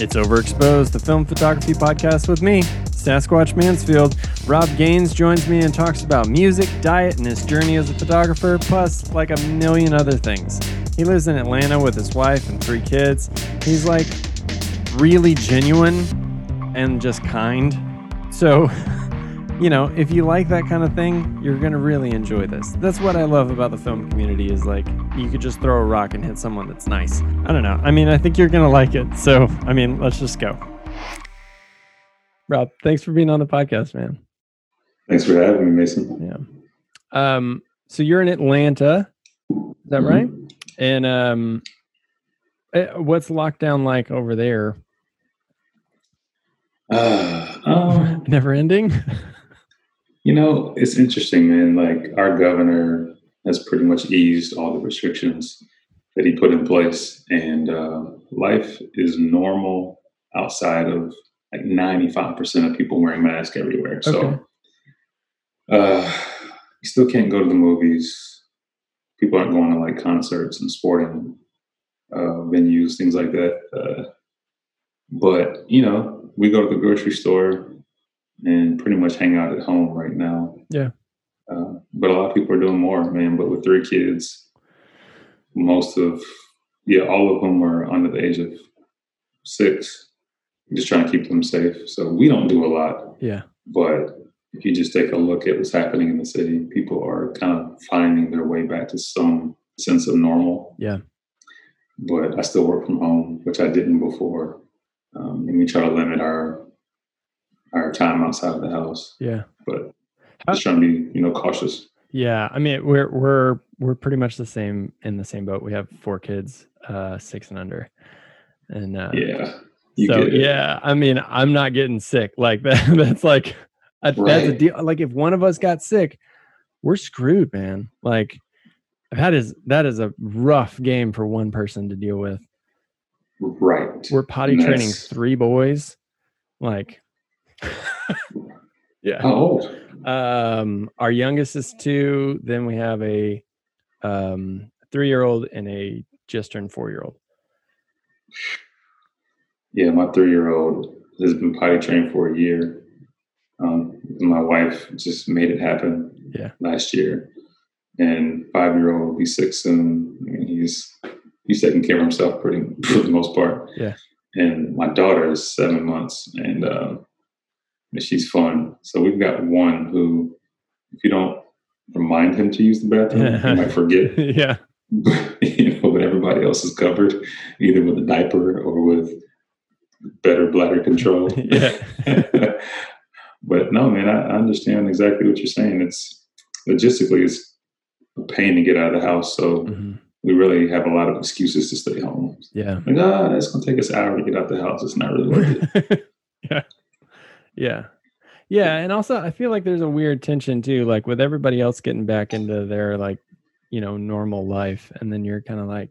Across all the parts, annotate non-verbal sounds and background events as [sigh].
It's Overexposed, the film photography podcast with me, Sasquatch Mansfield. Rob Gaines joins me and talks about music, diet, and his journey as a photographer, plus like a million other things. He lives in Atlanta with his wife and three kids. He's like really genuine and just kind. So, [laughs] you know, if you like that kind of thing, you're going to really enjoy this. That's what I love about the film community is like you could just throw a rock and hit someone that's nice. I don't know. I mean, I think you're going to like it. So, I mean, let's just go. Rob, thanks for being on the podcast, man. Thanks for having me, Mason. Yeah. Um, so you're in Atlanta, is that right? Mm-hmm. And um, eh, what's lockdown like over there? Uh, [sighs] um, [laughs] Never ending. [laughs] You know, it's interesting, man. Like our governor has pretty much eased all the restrictions that he put in place, and uh, life is normal outside of like ninety-five percent of people wearing masks everywhere. So, okay. uh, you still can't go to the movies. People aren't going to like concerts and sporting uh, venues, things like that. Uh, but you know, we go to the grocery store and pretty much hang out at home right now. Yeah. Uh, but a lot of people are doing more, man. But with three kids, most of, yeah, all of them are under the age of six. Just trying to keep them safe. So we don't do a lot. Yeah. But if you just take a look at what's happening in the city, people are kind of finding their way back to some sense of normal. Yeah. But I still work from home, which I didn't before. Um, and we try to limit our our time outside of the house. Yeah. But just trying to be, you know, cautious. Yeah. I mean, we're we're we're pretty much the same in the same boat. We have four kids, uh, six and under. And uh yeah. so yeah, I mean, I'm not getting sick. Like [laughs] that that's like a, right. that's a deal. Like if one of us got sick, we're screwed, man. Like that is that is a rough game for one person to deal with. Right. We're potty training three boys. Like [laughs] yeah. How old? Um, our youngest is two. Then we have a um, three-year-old and a just turned four-year-old. Yeah, my three-year-old has been potty trained for a year. Um, my wife just made it happen. Yeah. Last year, and five-year-old will be six soon. I mean, he's he's taking care of himself pretty [laughs] for the most part. Yeah. And my daughter is seven months, and uh, she's fun. So we've got one who, if you don't remind him to use the bathroom, he might forget. [laughs] yeah. [laughs] you know, but everybody else is covered either with a diaper or with better bladder control. [laughs] yeah. but no, man, I, I understand exactly what you're saying. It's logistically, it's a pain to get out of the house. So mm-hmm. we really have a lot of excuses to stay home. Yeah. Like, ah, oh, it's going to take us an hour to get out the house. It's not really worth it. Yeah. Yeah. And also, I feel like there's a weird tension too, like with everybody else getting back into their like, you know, normal life. And then you're kind of like,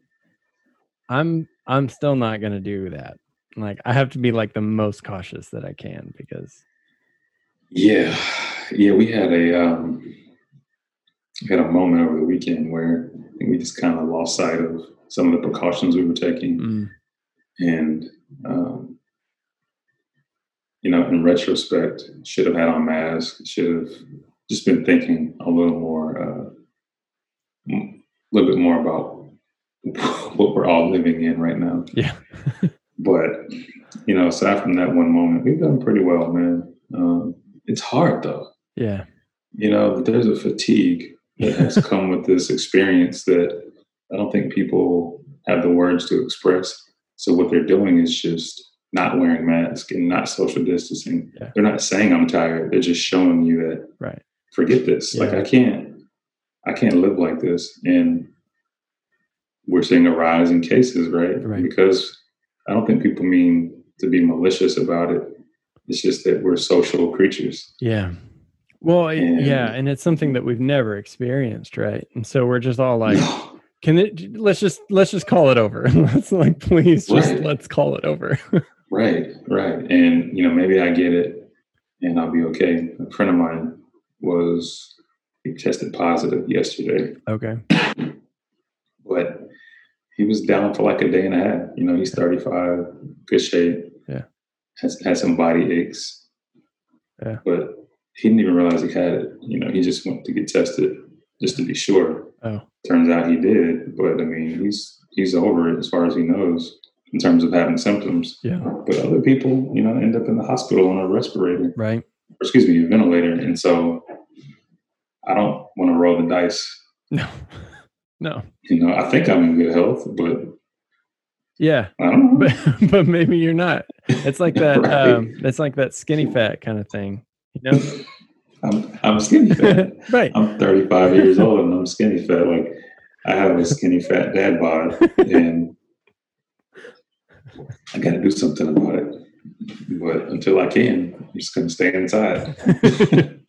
I'm, I'm still not going to do that. Like, I have to be like the most cautious that I can because. Yeah. Yeah. We had a, um, we had a moment over the weekend where we just kind of lost sight of some of the precautions we were taking. Mm. And, um, you know, in retrospect, should have had on mask, should have just been thinking a little more, uh, a little bit more about [laughs] what we're all living in right now. Yeah. [laughs] but, you know, aside from that one moment, we've done pretty well, man. Um, it's hard though. Yeah. You know, there's a fatigue that has [laughs] come with this experience that I don't think people have the words to express. So what they're doing is just not wearing masks and not social distancing. Yeah. They're not saying I'm tired. They're just showing you that right. forget this. Yeah. Like I can't I can't live like this. And we're seeing a rise in cases, right? right? Because I don't think people mean to be malicious about it. It's just that we're social creatures. Yeah. Well, and, yeah, and it's something that we've never experienced, right? And so we're just all like can it let's just let's just call it over. [laughs] let's like please just right. let's call it over. [laughs] Right, right. And, you know, maybe I get it and I'll be okay. A friend of mine was, he tested positive yesterday. Okay. But he was down for like a day and a half. You know, he's 35, good shape. Yeah. Has had some body aches. Yeah. But he didn't even realize he had it. You know, he just went to get tested just to be sure. Oh. Turns out he did, but I mean, he's he's over it as far as he knows in terms of having symptoms. Yeah. But other people, you know, end up in the hospital on a respirator, Right. or excuse me, a ventilator, and so I don't want to roll the dice. No. [laughs] No. You know, I think I'm in good health, but Yeah. I don't know. But [laughs] but maybe you're not. It's like that [laughs] Right. um it's like that skinny fat kind of thing. You know? I'm I'm skinny fat. right. I'm 35 years old and I'm skinny fat. Like I have a skinny fat dad bod, and I got to do something about it. But until I can, I'm just gonna stay inside. [laughs]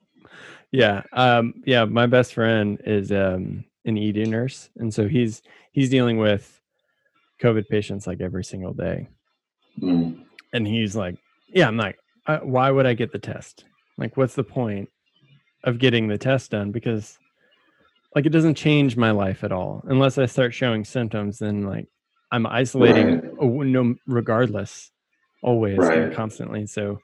yeah. Um yeah, my best friend is um an ED nurse and so he's he's dealing with COVID patients like every single day. Mm, and he's like, "Yeah, I'm like, uh, why would I get the test? Like, what's the point of getting the test done? Because, like, it doesn't change my life at all unless I start showing symptoms. Then, like, I'm isolating, Right. no, regardless, always, and constantly. So,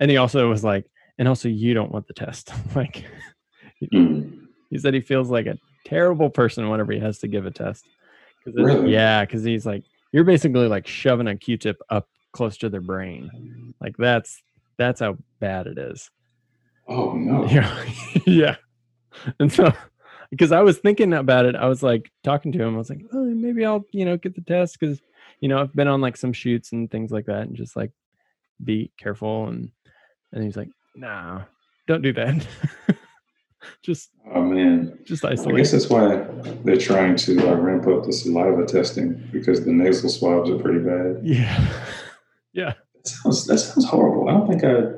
and he also was like, and also, you don't want the test. [laughs] like, mm. he said he feels like a terrible person whenever he has to give a test. Cause Really? Yeah, because he's like, you're basically like shoving a Q-tip up close to their brain. Like that's that's how bad it is. Oh [laughs] no! Yeah, [laughs] yeah. And so, because I was thinking about it, I was like talking to him. I was like, oh, maybe I'll you know get the test because you know I've been on like some shoots and things like that, and just like be careful. And and he's like, nah, don't do that. [laughs] just Oh man! just I isolate. guess that's why they're trying to uh, ramp up the saliva testing because the nasal swabs are pretty bad. [laughs] Yeah. yeah. That sounds that sounds horrible. I don't think I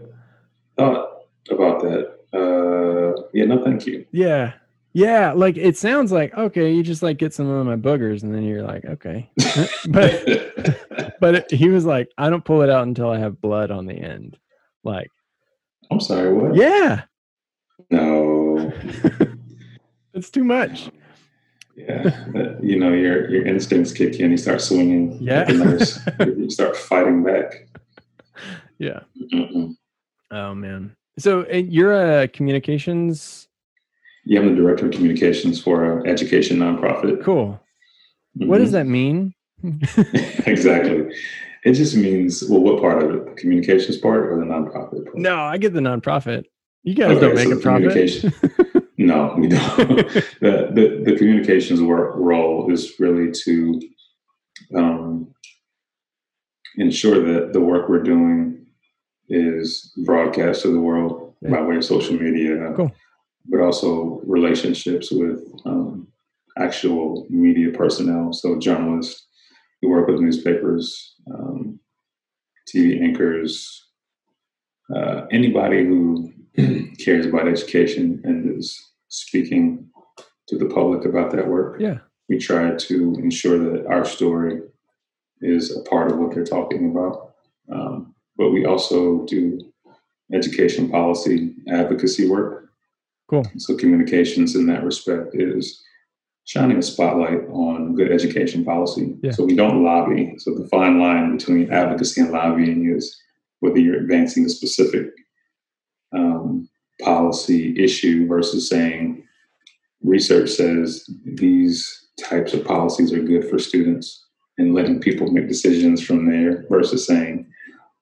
thought about that. Uh, yeah, no, thank you. Yeah. Yeah. Like it sounds like, okay, you just like get some of my boogers and then you're like, okay. [laughs] but [laughs] but it, he was like, I don't pull it out until I have blood on the end. Like, I'm sorry. What? yeah, No. [laughs] it's too much. Yeah, you know your your instincts kick in. You start swinging. Yeah. you start fighting back. Yeah. Mm-mm. Oh man. So you're a communications. Yeah, I'm the director of communications for an education nonprofit. Cool. What does Mhm. that mean? [laughs] exactly? It just means well, what part of it? The communications part or the nonprofit part? no, I get the nonprofit. You guys Okay, don't make so a the profit. [laughs] No, we don't. [laughs] the, the the communications work role is really to um, ensure that the work we're doing is broadcast to the world Yeah. by way of social media, Cool. But also relationships with um, actual media personnel, so journalists who work with newspapers, um, TV anchors, uh, anybody who [clears throat] cares about education and is speaking to the public about that work. Yeah. We try to ensure that our story is a part of what they're talking about. Um, but we also do education policy advocacy work. Cool. So communications in that respect is shining a spotlight on good education policy. Yeah. So we don't lobby. So the fine line between advocacy and lobbying is whether you're advancing a specific um, policy issue versus saying research says these types of policies are good for students and letting people make decisions from there versus saying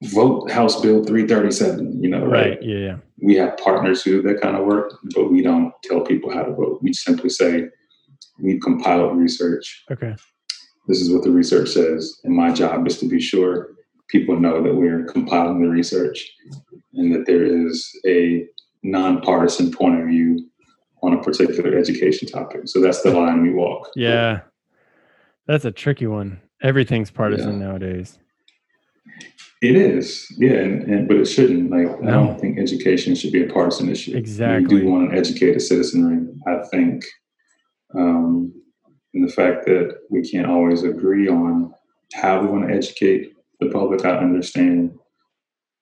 vote House Bill 337. You know, Right. Yeah. Yeah. we have partners who do that kind of work, but we don't tell people how to vote. We simply say, we've compiled research. Okay. This is what the research says. And my job is to be sure people know that we're compiling the research and that there is a nonpartisan point of view on a particular education topic. So that's the line we walk. Yeah. That's a tricky one. Everything's partisan nowadays. It is, yeah, and, and but it shouldn't. Like I don't think education should be a partisan issue. Exactly. We do want an educated citizenry. I think, um, and the fact that we can't always agree on how we want to educate the public, I understand.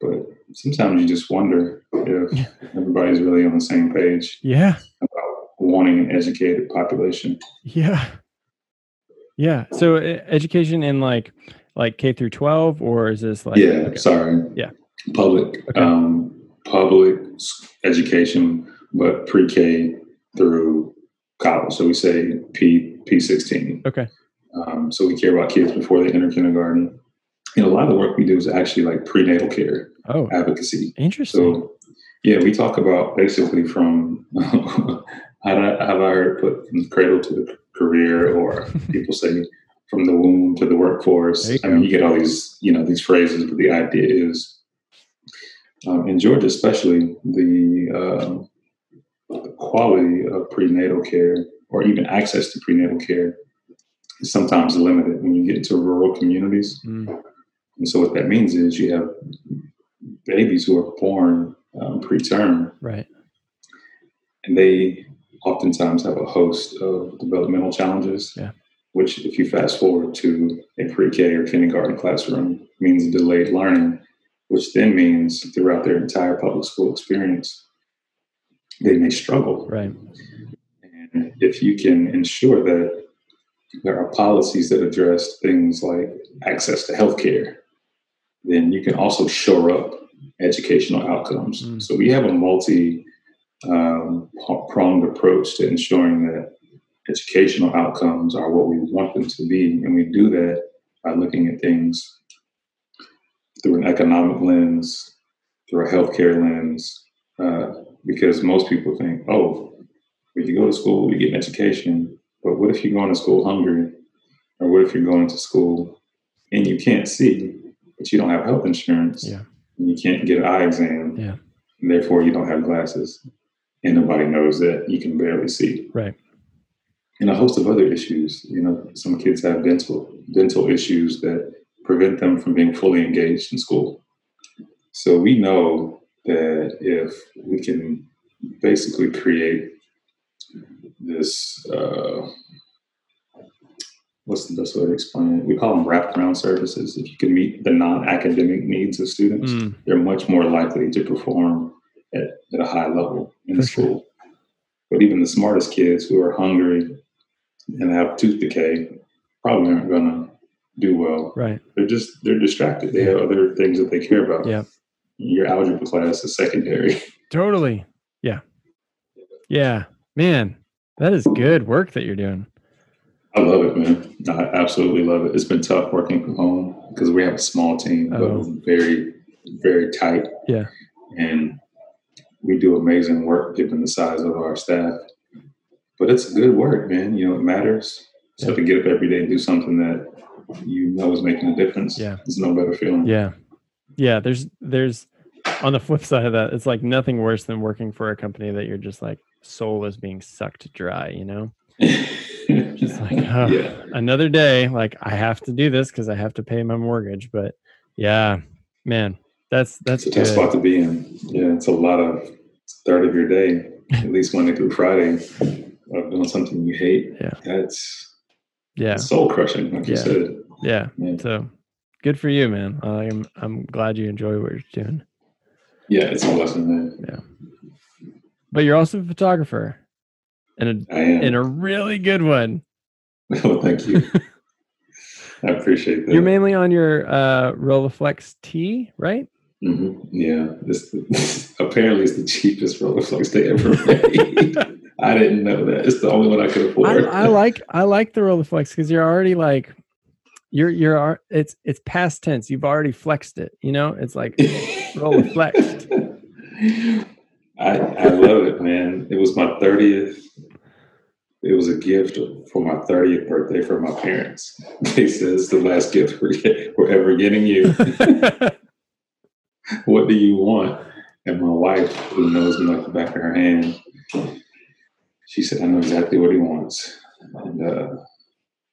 But sometimes you just wonder if [laughs] everybody's really on the same page Yeah. about wanting an educated population. Yeah. Yeah. So education in like like K through 12 or is this like yeah, okay. sorry. Yeah. public, Okay. um, public education, but pre-K through college. So we say P P sixteen. Okay. Um, so we care about kids before they enter kindergarten. And a lot of the work we do is actually like prenatal care Oh, advocacy. interesting. So, yeah, we talk about basically from [laughs] how, have I heard put from the cradle to the career, or [laughs] people say from the womb to the workforce. I mean, you get all these, you know, these phrases, but the idea is, um, in Georgia especially, the, um the quality of prenatal care, or even access to prenatal care, is sometimes limited when you get into rural communities. Mm, And so what that means is you have babies who are born um, preterm, right. and they oftentimes have a host of developmental challenges. Yeah. Which, if you fast forward to a pre-K or kindergarten classroom, means delayed learning, which then means throughout their entire public school experience, they may struggle. Right. And if you can ensure that there are policies that address things like access to healthcare, then you can also shore up educational outcomes. Mm. So we have a multi um, pronged approach to ensuring that educational outcomes are what we want them to be. And we do that by looking at things through an economic lens, through a healthcare lens, uh, because most people think, oh, if you go to school, you get an education. But what if you're going to school hungry? Or what if you're going to school and you can't see, but you don't have health insurance? Yeah. And you can't get an eye exam. Yeah. And therefore, you don't have glasses. And nobody knows that you can barely see. Right. And a host of other issues. You know, some kids have dental dental issues that prevent them from being fully engaged in school. So we know that if we can basically create this uh, what's the best way to explain it? We call them wraparound services. If you can meet the non-academic needs of students, Mm, they're much more likely to perform at, at a high level in For sure. school. But even the smartest kids who are hungry and have tooth decay probably aren't going to do well. right. They're just they're distracted. They have other things that they care about. Yeah. Your algebra class is secondary. Totally. Yeah. Yeah. Man, that is good work that you're doing. I love it, man. I absolutely love it. It's been tough working from home because we have a small team, but Oh. it's very, very tight. Yeah. And we do amazing work given the size of our staff. But it's good work, man. You know, it matters. So Yeah. to get up every day and do something that you know is making a difference, Yeah. there's no better feeling. Yeah. Yeah. There's, there's, on the flip side of that, it's like nothing worse than working for a company that you're just like soul is being sucked dry, you know? [laughs] Just like, oh, yeah. another day. Like I have to do this because I have to pay my mortgage. But yeah, man, that's that's It's a tough spot to be in. Yeah, it's a lot of third of your day, at least Monday through Friday, of doing something you hate. Yeah. That's Yeah, soul crushing, like you Yeah. said. yeah. Yeah. So good for you, man. I'm I'm glad you enjoy what you're doing. Yeah, it's a blessing, man. Yeah. But you're also a photographer, and a, and a really good one. [laughs] well, thank you. [laughs] I appreciate that. You're mainly on your uh, Rolleiflex T, right? hmm Yeah, this, [laughs] apparently it's the cheapest Rolleiflex they ever made. I didn't know that. It's the only one I could afford. I like I like the Rolleiflex because you're already like you're you're it's it's past tense. You've already flexed it. You know, it's like [laughs] Rolleiflexed. I, I love it, man. It was my 30th. It was a gift for my 30th birthday from my parents. They said it's the last gift we're, we're ever getting you. [laughs] what do you want? And my wife, who knows me like the back of her hand, she said, I know exactly what he wants. And uh, I'll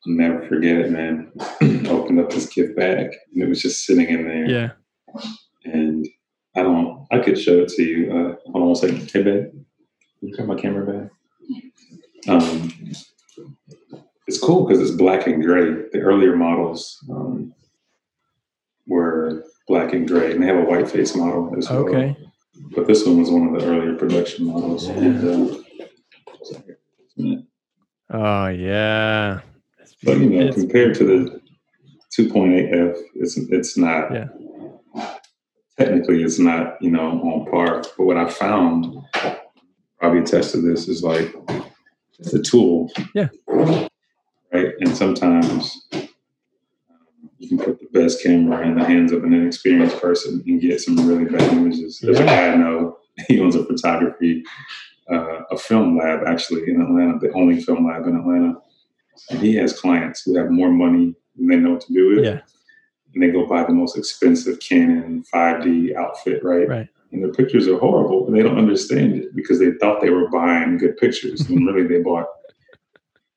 never forget it, man. [clears throat] Opened up this gift bag and it was just sitting in there. yeah. And I don't, I could show it to you. Uh, hold on one second. Hey, babe, can you grab my camera back? Um, it's cool because it's black and gray. The earlier models um, were black and gray, and they have a white face model as well. Okay. But this one was one of the earlier production models. Yeah. And, uh, Oh yeah. But you know, it's- compared to the 2.8F, it's it's not. Yeah. technically it's not you know on par. But what I found, probably attest to this, is like it's a tool. Yeah. Right, and sometimes um, you can put the best camera in the hands of an inexperienced person and get some really bad images. There's a guy I know. [laughs] He owns a photography, uh, a film lab actually in Atlanta, the only film lab in Atlanta. And he has clients who have more money than they know what to do with. Yeah. And they go buy the most expensive Canon 5D outfit, right? Right. And the pictures are horrible, and they don't understand it because they thought they were buying good pictures, [laughs] and really they bought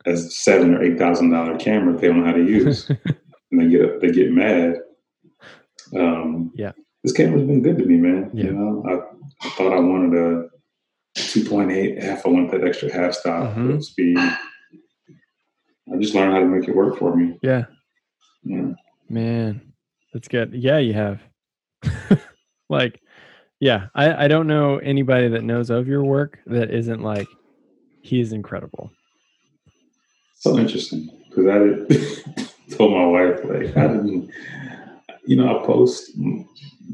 a seven or eight thousand dollar camera they don't know how to use, [laughs] and they get they get mad. Um, Yeah. this camera's been good to me, man. Yeah. You know, I, I thought I wanted a 2.8 half. I want that extra half stop Mhm. speed. I just learned how to make it work for me. Yeah. Yeah. Man, that's good. Yeah, you have. [laughs] like, yeah, I, I don't know anybody that knows of your work that isn't like, he is incredible. So interesting because I did, [laughs] told my wife like I didn't, you know, I post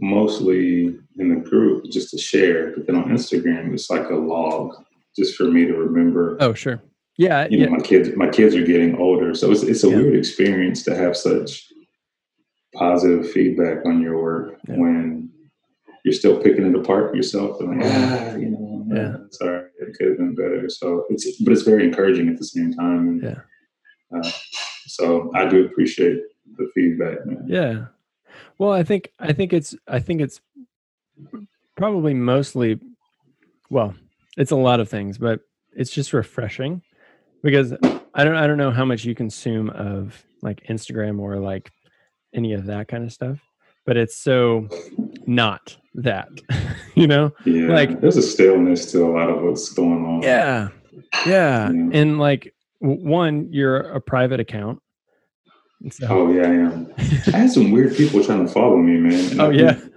mostly in the group just to share, but then on Instagram it's like a log just for me to remember. Oh, sure. Yeah. You yeah. know, my kids, my kids are getting older, so it's it's a Yeah. weird experience to have such positive feedback on your work Yeah. when you're still picking it apart yourself and like ah, you know, Yeah. sorry, it could have been better. So it's but it's very encouraging at the same time. And, Yeah. Uh, so I do appreciate the feedback, man. Yeah. Well, I think I think it's I think it's probably mostly well, it's a lot of things, but it's just refreshing because I don't I don't know how much you consume of like Instagram or like any of that kind of stuff, but it's so not that, [laughs] you know? Yeah, Like- there's a staleness to a lot of what's going on. Yeah. Yeah. Yeah. And like one, you're a private account. So- Oh yeah, I am. I had some weird people trying to follow me, man. and [laughs] I oh yeah. think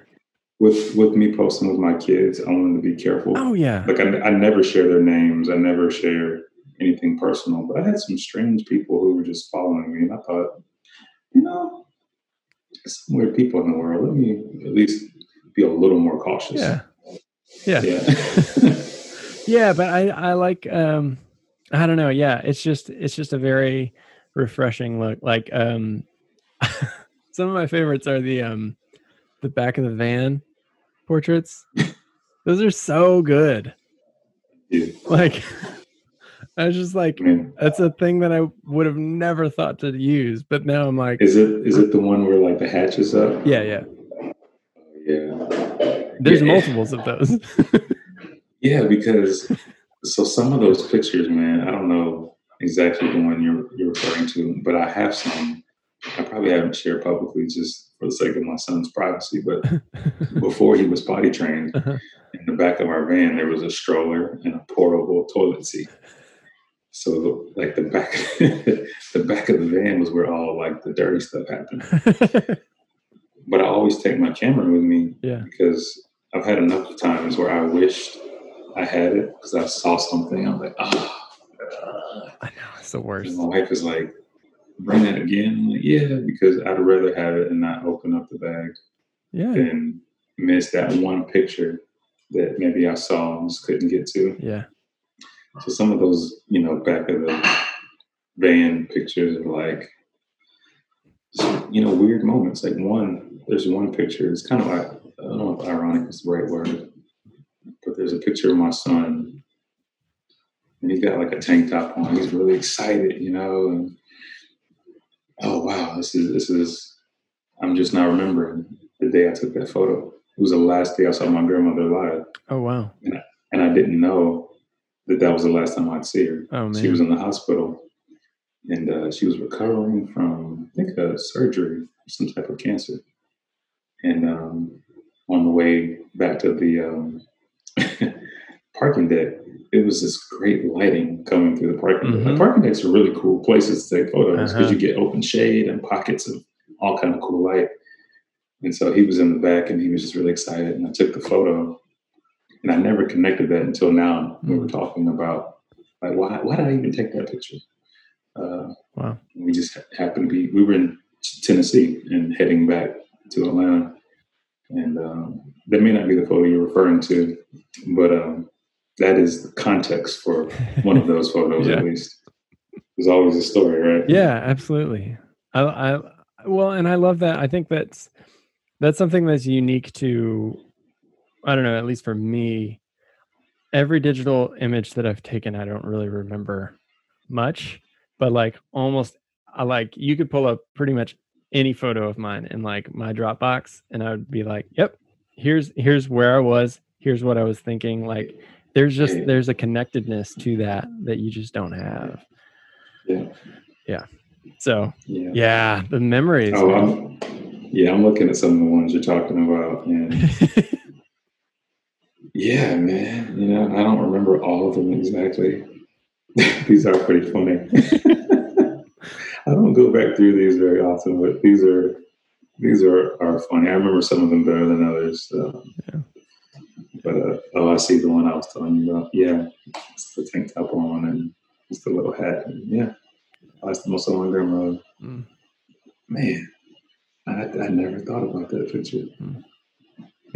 With with me posting with my kids, I wanted to be careful. Oh yeah. Like I, I never share their names. I never share anything personal. But I had some strange people who were just following me, and I thought, you know, some weird people in the world. Let me at least be a little more cautious. Yeah. Yeah. Yeah. [laughs] Yeah, but I I like um I don't know. Yeah, it's just it's just a very refreshing look. Like um [laughs] some of my favorites are the um the back of the van portraits. Those are so good. yeah. Like [laughs] I was just like Man. that's a thing that I would have never thought to use, but now I'm like Is it is it the one where like the hatch is up? yeah, yeah. Oh, yeah. There's Yeah. multiples of those. [laughs] Yeah, because so some of those pictures, man, I don't know exactly the one you're you're referring to, but I have some. I probably haven't shared publicly just for the sake of my son's privacy. But [laughs] before he was potty trained, Uh-huh. in the back of our van there was a stroller and a portable toilet seat. So like the back [laughs] the back of the van was where all like the dirty stuff happened. [laughs] But I always take my camera with me yeah. because I've had enough times where I wished I had it because I saw something. I'm like, ah. I know it's the worst. And my wife is like, bring that again. I'm like, yeah, because I'd rather have it and not open up the bag Yeah. than miss that one picture that maybe I saw and just couldn't get to. Yeah. So some of those, you know, back of the van pictures are like, you know, weird moments. Like one, there's one picture. It's kind of like I don't know if ironic is the right word, but there's a picture of my son, and he's got like a tank top on. He's really excited, you know, and oh wow, this is this is. I'm just now remembering the day I took that photo. It was the last day I saw my grandmother alive, Oh wow. and I didn't know that that was the last time I'd see her. Oh man. She was in the hospital, and uh, she was recovering from, I think, a surgery, some type of cancer. And um, on the way back to the um, [laughs] parking deck, it was this great lighting coming through the parking deck. Mhm. The parking decks are really cool places to take photos because Uh-huh. you get open shade and pockets of all kind of cool light. And so he was in the back, and he was just really excited. And I took the photo, and I never connected that until now. We were talking about like why why did I even take that picture? Uh, Wow. we just happened to be we were in Tennessee and heading back to Atlanta, and um, that may not be the photo you're referring to, but um, that is the context for one of those photos [laughs] Yeah. at least. There's always a story, right? Yeah, absolutely. I, I well, and I love that. I think that's that's something that's unique to I don't know, at least for me. Every digital image that I've taken, I don't really remember much, but like almost I like you could pull up pretty much any photo of mine in like my Dropbox and I would be like, "Yep, here's here's where I was, here's what I was thinking." Like there's just Yeah. there's a connectedness to that that you just don't have. Yeah. Yeah so, Yeah. yeah, the memories. Oh. I'm, yeah, I'm looking at some of the ones you're talking about, and [laughs] yeah, man, you know, I don't remember all of them exactly. [laughs] these are pretty funny. [laughs] I don't go back through these very often, but these are these are are funny. I remember some of them better than others. So. Yeah. But uh, oh, I see the one I was telling you about. Yeah, it's the tank top on and it's the little hat. And yeah, that's the most on my grandmother. Mm. Man, I, I never thought about that picture. Hmm.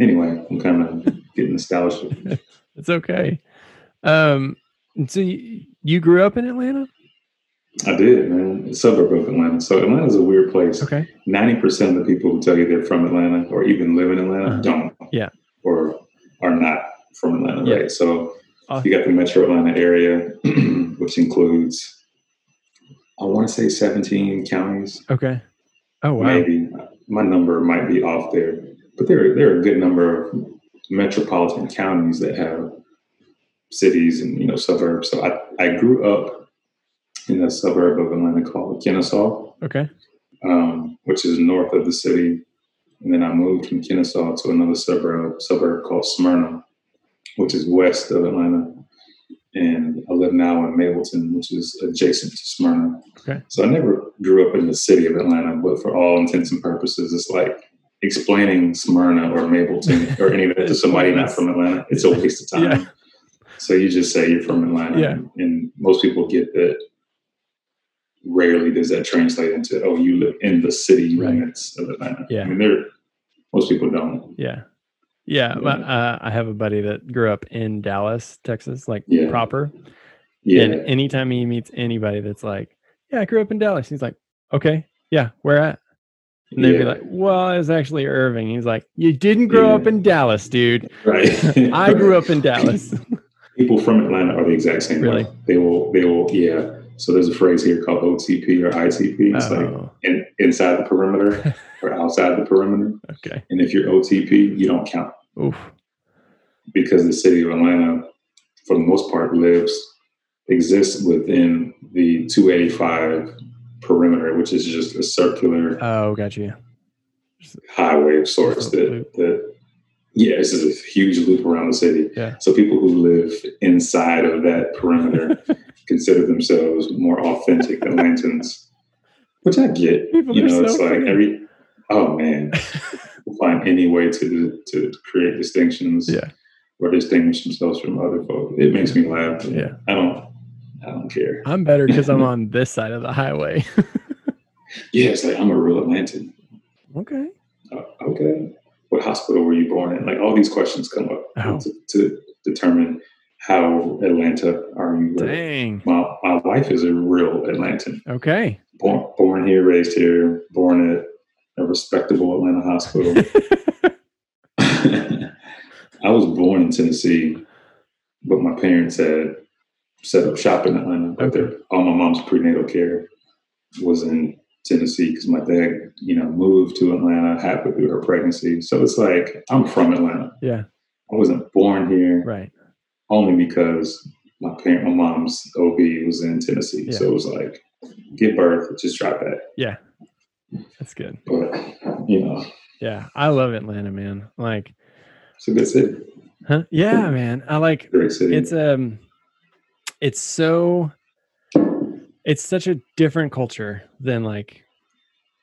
Anyway, I'm kind of getting nostalgic. [laughs] it's okay. Um, so you, you grew up in Atlanta? I did, man. A suburb of Atlanta. So Atlanta's a weird place. Okay. Ninety percent of the people who tell you they're from Atlanta or even live in Atlanta Uh-huh. don't. Yeah. Or are not from Atlanta, Yeah. right? So Uh, you got the Metro Atlanta area, [clears throat] which includes, I want to say, 17 counties. Okay. Oh wow. maybe my number might be off there, but there there are a good number of metropolitan counties that have cities and you know suburbs. So I, I grew up in a suburb of Atlanta called Kennesaw, Okay. um, which is north of the city, and then I moved from Kennesaw to another suburb suburb called Smyrna, which is west of Atlanta. And I live now in Mableton, which is adjacent to Smyrna. Okay. So I never grew up in the city of Atlanta, but for all intents and purposes, it's like explaining Smyrna or Mableton or any of that to somebody not from Atlanta. It's a waste of [laughs] time. Yeah. So you just say you're from Atlanta, Yeah. and most people get that. Rarely does that translate into oh you live in the city Right. limits of Atlanta. Yeah. I mean there most people don't. Yeah. Yeah. Yeah. uh, I have a buddy that grew up in Dallas, Texas, like Yeah. proper. Yeah, And anytime he meets anybody that's like, "Yeah, I grew up in Dallas," he's like, "Okay, yeah, where at?" And they'd be like, "Well, it's actually Irving." He's like, "You didn't grow up in Dallas, dude. right. [laughs] I grew up in Dallas." [laughs] people from Atlanta are the exact same. Really? way. They will. They will. Yeah. So there's a phrase here called OTP or ITP. It's like oh, in, inside the perimeter [laughs] or outside the perimeter. okay. And if you're OTP, you don't count Oof. because the city of Atlanta, for the most part, lives exists within the 285 perimeter, which is just a circular Oh, gotcha. highway of sorts. That, that yeah, this is a huge loop around the city. Yeah. So people who live inside of that perimeter [laughs] consider themselves more authentic Atlantans, which I get. People you know, so it's like every oh man, [laughs] we'll find any way to to create distinctions Yeah. or distinguish themselves from other folks. It makes me laugh. Yeah. I don't I don't care. I'm better because I'm on [laughs] this side of the highway. Yeah, it's like I'm a real Atlantan. okay. Uh, okay. What hospital were you born in? Like all these questions come up Oh. to, to determine how Atlanta are you. Dang. My, my wife is a real Atlantan. Okay. Born, born here, raised here, born at a respectable Atlanta hospital. [laughs] [laughs] I was born in Tennessee, but my parents had set up shop in Atlanta. But Okay. all my mom's prenatal care was in Tennessee because my dad, you know, moved to Atlanta halfway through her pregnancy. So it's like I'm from Atlanta. Yeah. I wasn't born here Right. only because my parent, my mom's OB was in Tennessee. Yeah. So it was like, give birth, just drop back. Yeah. That's good. But you know, Yeah. I love Atlanta, man. Like, it's a good city, huh? Yeah, man. I like great city. it's um it's so it's such a different culture than like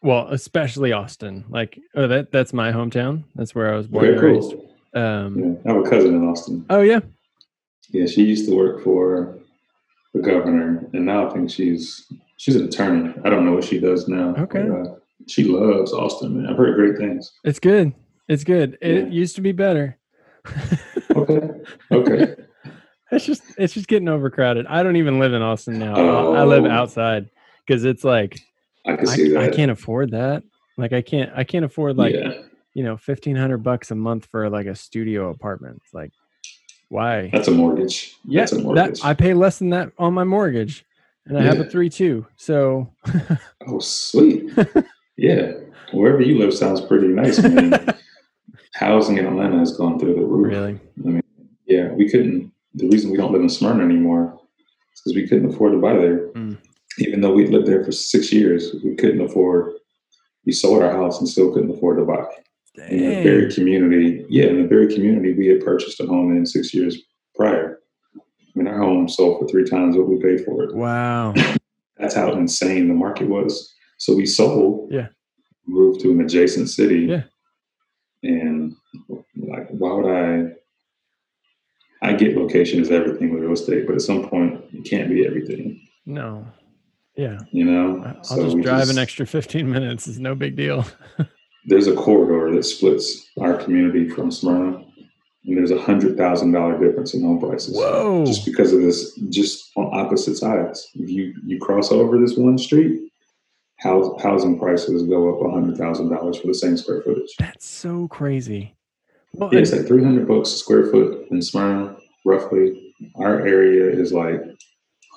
well especially austin like oh that that's my hometown that's where i was born very and raised um Yeah, I have a cousin in Austin. oh yeah Yeah, she used to work for the governor, and now I think she's she's an attorney. I don't know what she does now. Okay. but, uh, she loves Austin, man. I've heard great things. it's good It's good. It used to be better. [laughs] Okay. Okay. It's just it's just getting overcrowded. I don't even live in Austin now. I live Oh. outside because it's like I can see I, that. I can't afford that. Like I can't I can't afford like yeah. you know fifteen hundred bucks a month for like a studio apartment. It's like why? That's a mortgage. Yeah, That's a that. I pay less than that on my mortgage, and I have a three two. So [laughs] oh, sweet. yeah. Wherever you live sounds pretty nice, man. [laughs] Housing in Atlanta has gone through the roof. really, I mean, Yeah, we couldn't. The reason we don't live in Smyrna anymore is because we couldn't afford to buy there. Mm. Even though we lived there for six years, we couldn't afford. We sold our house and still couldn't afford to buy. In the very community, yeah, in the very community we had purchased a home in six years prior. I mean, our home sold for three times what we paid for it. wow, [laughs] That's how insane the market was. So we sold. Yeah. Moved to an adjacent city. Yeah. And like, why would I? I get location is everything with real estate, but at some point it can't be everything. no, yeah. You know. I'll So just drive an extra fifteen minutes. It's no big deal. [laughs] There's a corridor that splits our community from Smyrna, and there's a hundred thousand dollar difference in home prices. Whoa. Just because of this, just on opposite sides. If you you cross over this one street, house, housing prices go up a hundred thousand dollars for the same square footage. That's so crazy. Well, Yeah, it's like three hundred bucks a square foot in Smyrna, roughly. Our area is like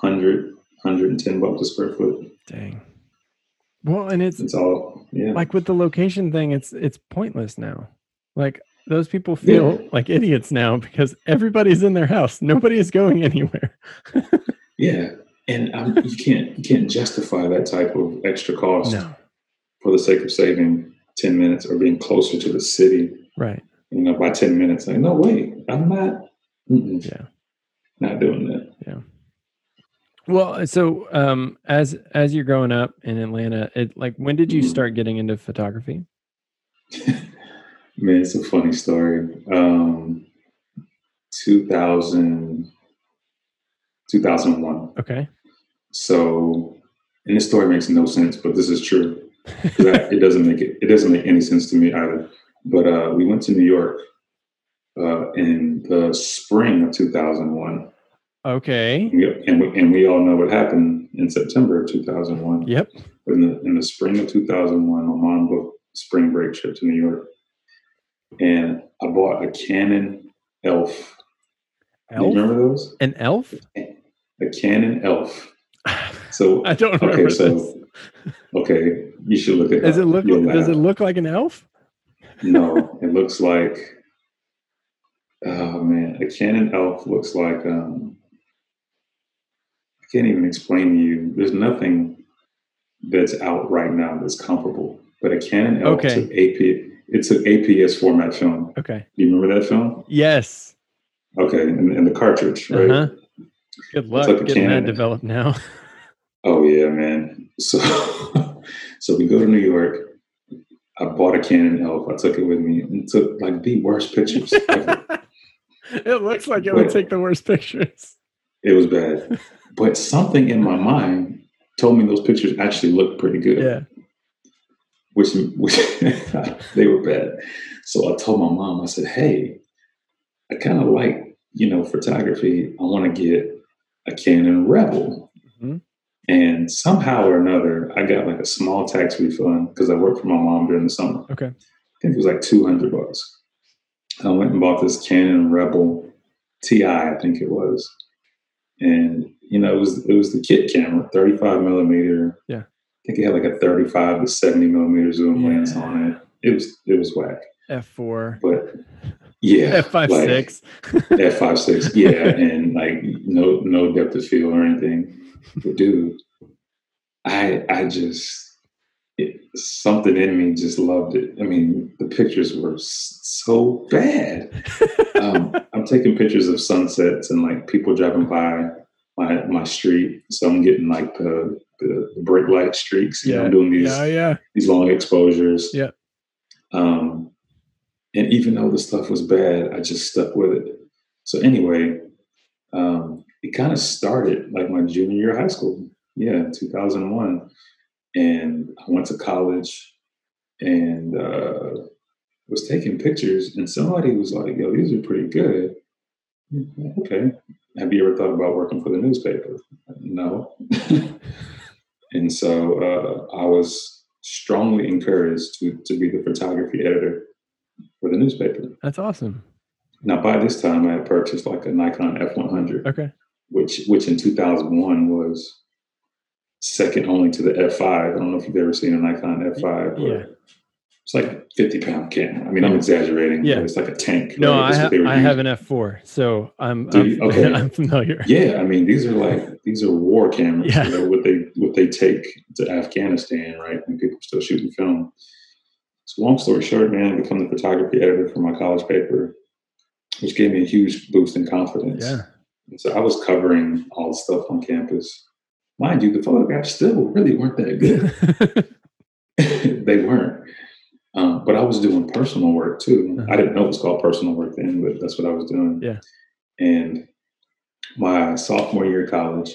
100, 110 bucks a square foot. dang. Well, and it's It's all yeah. like with the location thing, it's it's pointless now. Like those people feel like idiots now because everybody's in their house. Nobody is going [laughs] anywhere. Yeah, and um, you can't you can't justify that type of extra cost No. for the sake of saving ten minutes or being closer to the city. Right. You know, by ten minutes, like no way, I'm not. Yeah. not doing that. Yeah. Well, so um as as you're growing up in Atlanta, it like when did you Mhm. start getting into photography? [laughs] Man, it's a funny story. Um, 2000, 2001. Okay. So, and this story makes no sense, but this is true. I- [laughs] it doesn't make it. It doesn't make any sense to me either. But uh, we went to New York uh, in the spring of 2001, okay. and we, and, we, and we all know what happened in September of 2001. Yep. In the, in the spring of 2001, my mom booked a spring break trip to New York, and I bought a Canon Elf. Do you remember those? An elf? A Canon Elf. [laughs] So I don't Okay, remember so- this. okay, you should look at Does it look does it look like an elf? No, it looks like. Oh man, a Canon Elf looks like. um I can't even explain to you. There's nothing that's out right now that's comparable. But a Canon Elf Okay. took AP. It took APS format film. Okay. Do you remember that film? Yes. Okay, and, and the cartridge, right? Uh-huh. Good luck like a getting that Canon. developed now. [laughs] Oh yeah, man. So [laughs] so we go to New York. I bought a Canon Elf. I took it with me and took like the worst pictures. ever. [laughs] it looks like it would take the worst pictures. it was bad. But something in my mind told me those pictures actually looked pretty good. Yeah. Which which [laughs] they were bad. So I told my mom, I said, Hey, I kind of like, you know, photography. I want to get a Canon Rebel. Mhm. And somehow or another, I got like a small tax refund because I worked for my mom during the summer. Okay. I think it was like 200 bucks. I went and bought this Canon Rebel TI, I think it was. And, you know, it was, it was the kit camera, 35 millimeter. Yeah. I think it had like a 35 to 70 millimeter zoom lens on it. It was, it was whack. F four. But yeah. F five like, six. F five six, [laughs] yeah, and like no no depth of field or anything. But dude, I I just it, something in me just loved it. I mean, the pictures were s- so bad. [laughs] Um, I'm taking pictures of sunsets and like people driving by my my street, so I'm getting like the the, the brake light streaks. You know, Yeah. I'm doing these yeah, yeah. these long exposures. Yeah. Um, and even though the stuff was bad, I just stuck with it. So anyway, um, it kind of started like my junior year of high school. Yeah, 2001. And I went to college and uh, was taking pictures, and somebody was like, "Yo, these are pretty good." Okay. Have you ever thought about working for the newspaper? No. [laughs] and so uh, I was strongly encouraged to to be the photography editor for the newspaper. That's awesome. Now, by this time, I had purchased like a Nikon F100, Okay. which which in 2001 was second only to the F5. I don't know if you've ever seen a Nikon F5. but Yeah. It's like 50 pound camera. I mean, I'm exaggerating. Yeah. It's like a tank. No, right? I, ha- what they were I have an F4, so I'm I'm. [laughs] Okay. I'm familiar. Yeah, I mean, these are like these are war cameras. Yeah. You know, what they what they take to Afghanistan, right? And people are still shooting film. So long story short, man, I become the photography editor for my college paper, which gave me a huge boost in confidence. Yeah. And so I was covering all the stuff on campus. Mind you, the photographs still really weren't that good. [laughs] [laughs] they weren't. Um, but I was doing personal work too. Uh-huh. I didn't know it was called personal work then, but that's what I was doing. Yeah. And my sophomore year of college,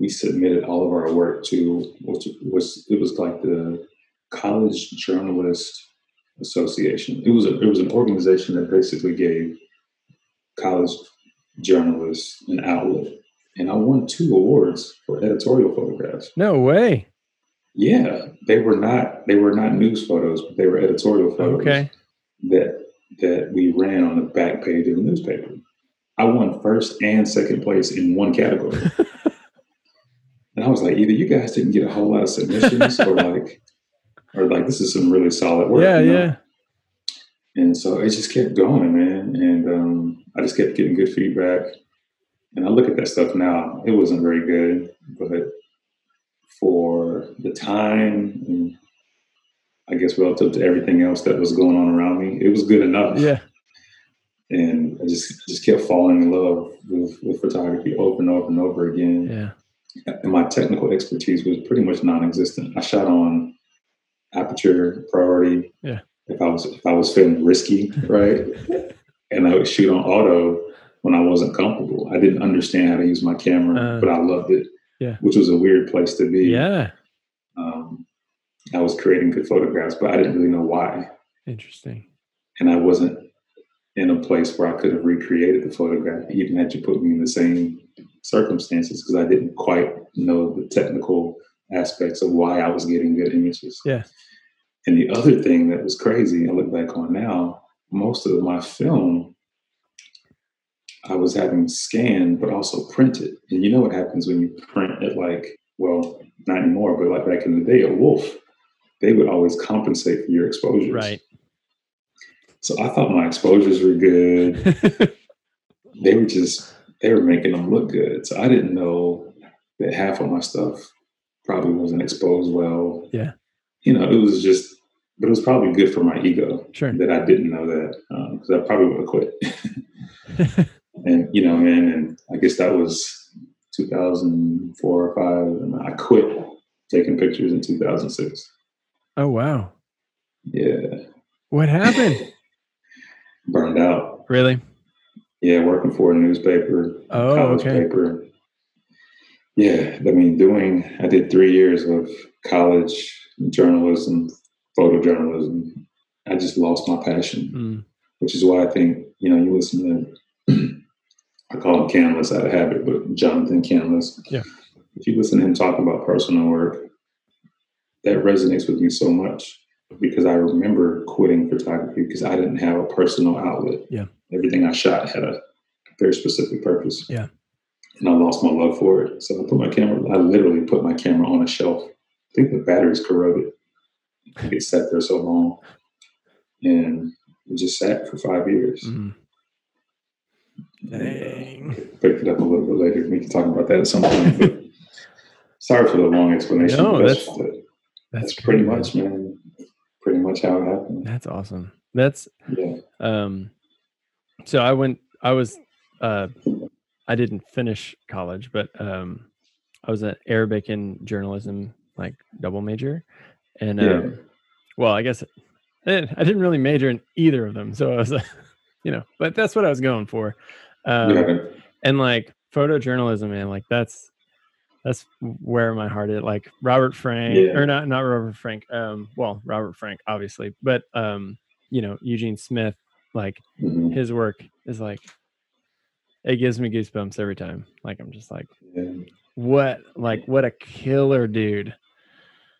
we submitted all of our work to which was it was like the College Journalist Association. It was a it was an organization that basically gave college journalists an outlet. And I won two awards for editorial photographs. no way. Yeah, they were not they were not news photos, but they were editorial photos Okay. that that we ran on the back page of the newspaper. I won first and second place in one category. [laughs] and I was like, either you guys didn't get a whole lot of submissions or like [laughs] or like this is some really solid work. Yeah, you know? yeah. And so it just kept going, man. And um, I just kept getting good feedback. And I look at that stuff now, it wasn't very good, but for the time and I guess relative to everything else that was going on around me, it was good enough. Yeah. And I just just kept falling in love with, with photography over and over and over again. Yeah. And my technical expertise was pretty much non-existent. I shot on aperture priority. Yeah. If I was if I was feeling risky, right, [laughs] and I would shoot on auto when I wasn't comfortable. I didn't understand how to use my camera, Uh, but I loved it. Yeah. Which was a weird place to be. Yeah. Um, I was creating good photographs, but I didn't really know why, Interesting. and I wasn't in a place where I could have recreated the photograph, even had you put me in the same circumstances, because I didn't quite know the technical aspects of why I was getting good images. Yeah. And the other thing that was crazy, I look back on now, most of my film I was having scanned, but also printed. And you know what happens when you print it like, well, not anymore, but like back in the day, a wolf, they would always compensate for your exposures. Right. So I thought my exposures were good. [laughs] they were just, they were making them look good. So I didn't know that half of my stuff probably wasn't exposed well. Yeah. You know, it was just, but it was probably good for my ego sure. that I didn't know that um, because I probably would have quit. [laughs] and you know, man, and I guess that was 2004 or five, and I quit taking pictures in 2006. Oh wow. Yeah, What happened? [laughs] burned out. really? Yeah, working for a newspaper, Oh, college okay. paper. Yeah, I mean, doing I did three years of college journalism, photojournalism. I just lost my passion. Mm. which is why I think you know you listen to [clears throat] I call him Canlas out of habit, but Jonathan Canlas. Yeah. If you listen to him talk about personal work, that resonates with me so much because I remember quitting photography because I didn't have a personal outlet. Yeah. Everything I shot had a very specific purpose. Yeah. And I lost my love for it. So I put my camera, I literally put my camera on a shelf. I think the battery's corroded. It sat there so long. And it just sat for five years. Mm. Dang. Picked it up a little bit later. We can talk about that at some point. But [laughs] sorry for the long explanation. No, that's, that's- that's, That's pretty great. much, man. Pretty much how it happened. That's awesome. That's Yeah. um so I went I was uh I didn't finish college, but um I was an Arabic and journalism like double major. And Yeah. um well, I guess eh, I didn't really major in either of them. So I was [laughs] you know, but that's what I was going for. Um haven't. and like photojournalism man like that's that's where my heart is like robert frank Yeah. or not not robert frank um well robert frank obviously but um you know Eugene Smith, like Mhm. his work is like it gives me goosebumps every time. Like I'm just like, Yeah. what, like what a killer dude.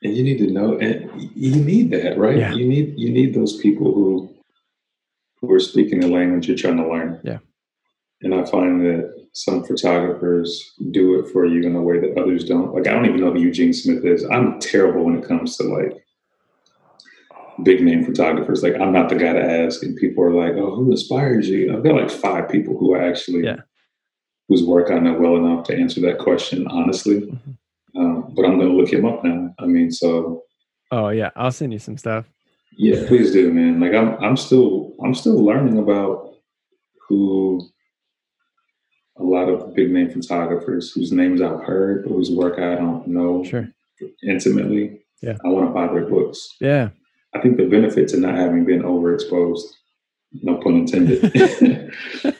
And you need to know, and you need that, right? Yeah. You need you need those people who who are speaking the language you're trying to learn. Yeah. And I find that some photographers do it for you in a way that others don't. Like I don't even know who Eugene Smith is. I'm terrible when it comes to like big name photographers. Like I'm not the guy to ask, and people are like, "Oh, who inspires you?" I've got like five people who I actually Yeah. whose work I know well enough to answer that question honestly. Mhm. Um, but I'm going to look him up now. I mean, so Oh yeah, I'll send you some stuff. yeah, please do, man. Like I'm, I'm still, I'm still learning about who a lot of big name photographers whose names I've heard, but whose work I don't know Sure. intimately. Yeah. I want to buy their books. Yeah. I think the benefit to not having been overexposed, no pun intended. [laughs] uh,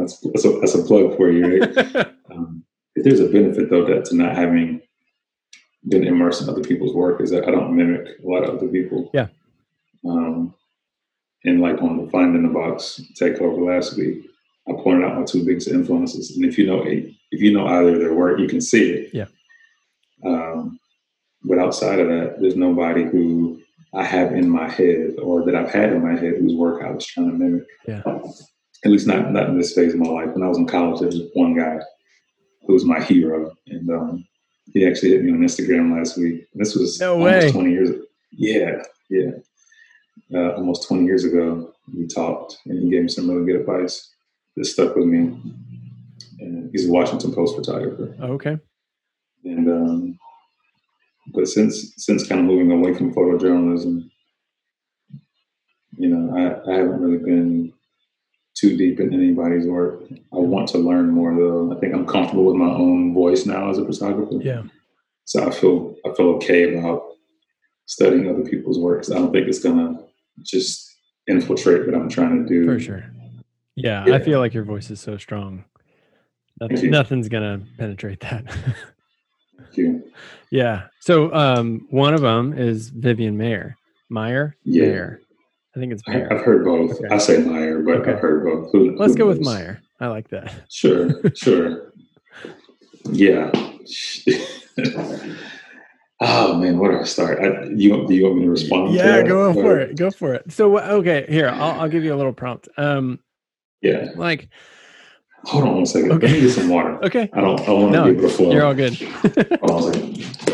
that's, that's, a, that's a plug for you, right? [laughs] Um, if there's a benefit though that to not having been immersed in other people's work is that I don't mimic a lot of other people. Yeah. Um, and like on the Find in the Box takeover last week, I pointed out my two biggest influences, and if you know if you know either of their work, you can see it. Yeah. Um, but outside of that, there's nobody who I have in my head or that I've had in my head whose work I was trying to mimic. Yeah. At least not not in this phase of my life. When I was in college, there was one guy who was my hero, and um, he actually hit me on Instagram last week. This was No almost way. twenty years. Yeah, yeah, uh, almost twenty years ago. We talked, and he gave me some really good advice that stuck with me. And he's a Washington Post photographer, okay. and um, but since since kind of moving away from photojournalism, you know, I, I haven't really been too deep in anybody's work. I want to learn more though. I think I'm comfortable with my own voice now as a photographer. Yeah. So I feel I feel okay about studying other people's works. I don't think it's gonna just infiltrate what I'm trying to do. For sure. Yeah, Yeah. I feel like your voice is so strong. Nothing, nothing's gonna penetrate that. [laughs] Thank you. yeah. So um, one of them is Vivian Mayer. Meyer. Yeah. Mayer. I think it's Mayer. I've heard both. Okay. I say Meyer, but Okay. I've heard both. Who, Let's who go with knows? Meyer. I like that. Sure, [laughs] sure. Yeah. [laughs] oh man, where do I start? I, you do you want me to respond? to Yeah, that? go Or- for it. Go for it. So okay, here I'll, I'll give you a little prompt. Um, Yeah. like Hold on one second. Okay. Let me get some water. okay, I don't. I want to No, be able to flow. you're all good. Hold on second. [laughs]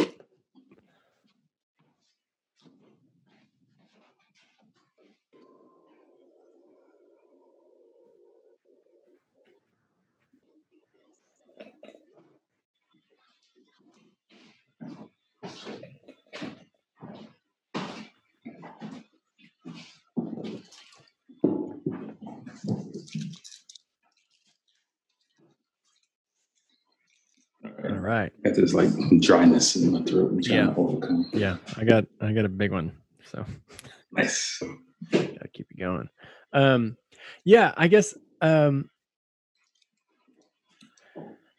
All all right. right. Got this like [laughs] dryness in my throat. I'm trying Yeah. to overcome. Yeah, I got I got a big one. So Nice. gotta keep it going. Um, yeah, I guess. Um,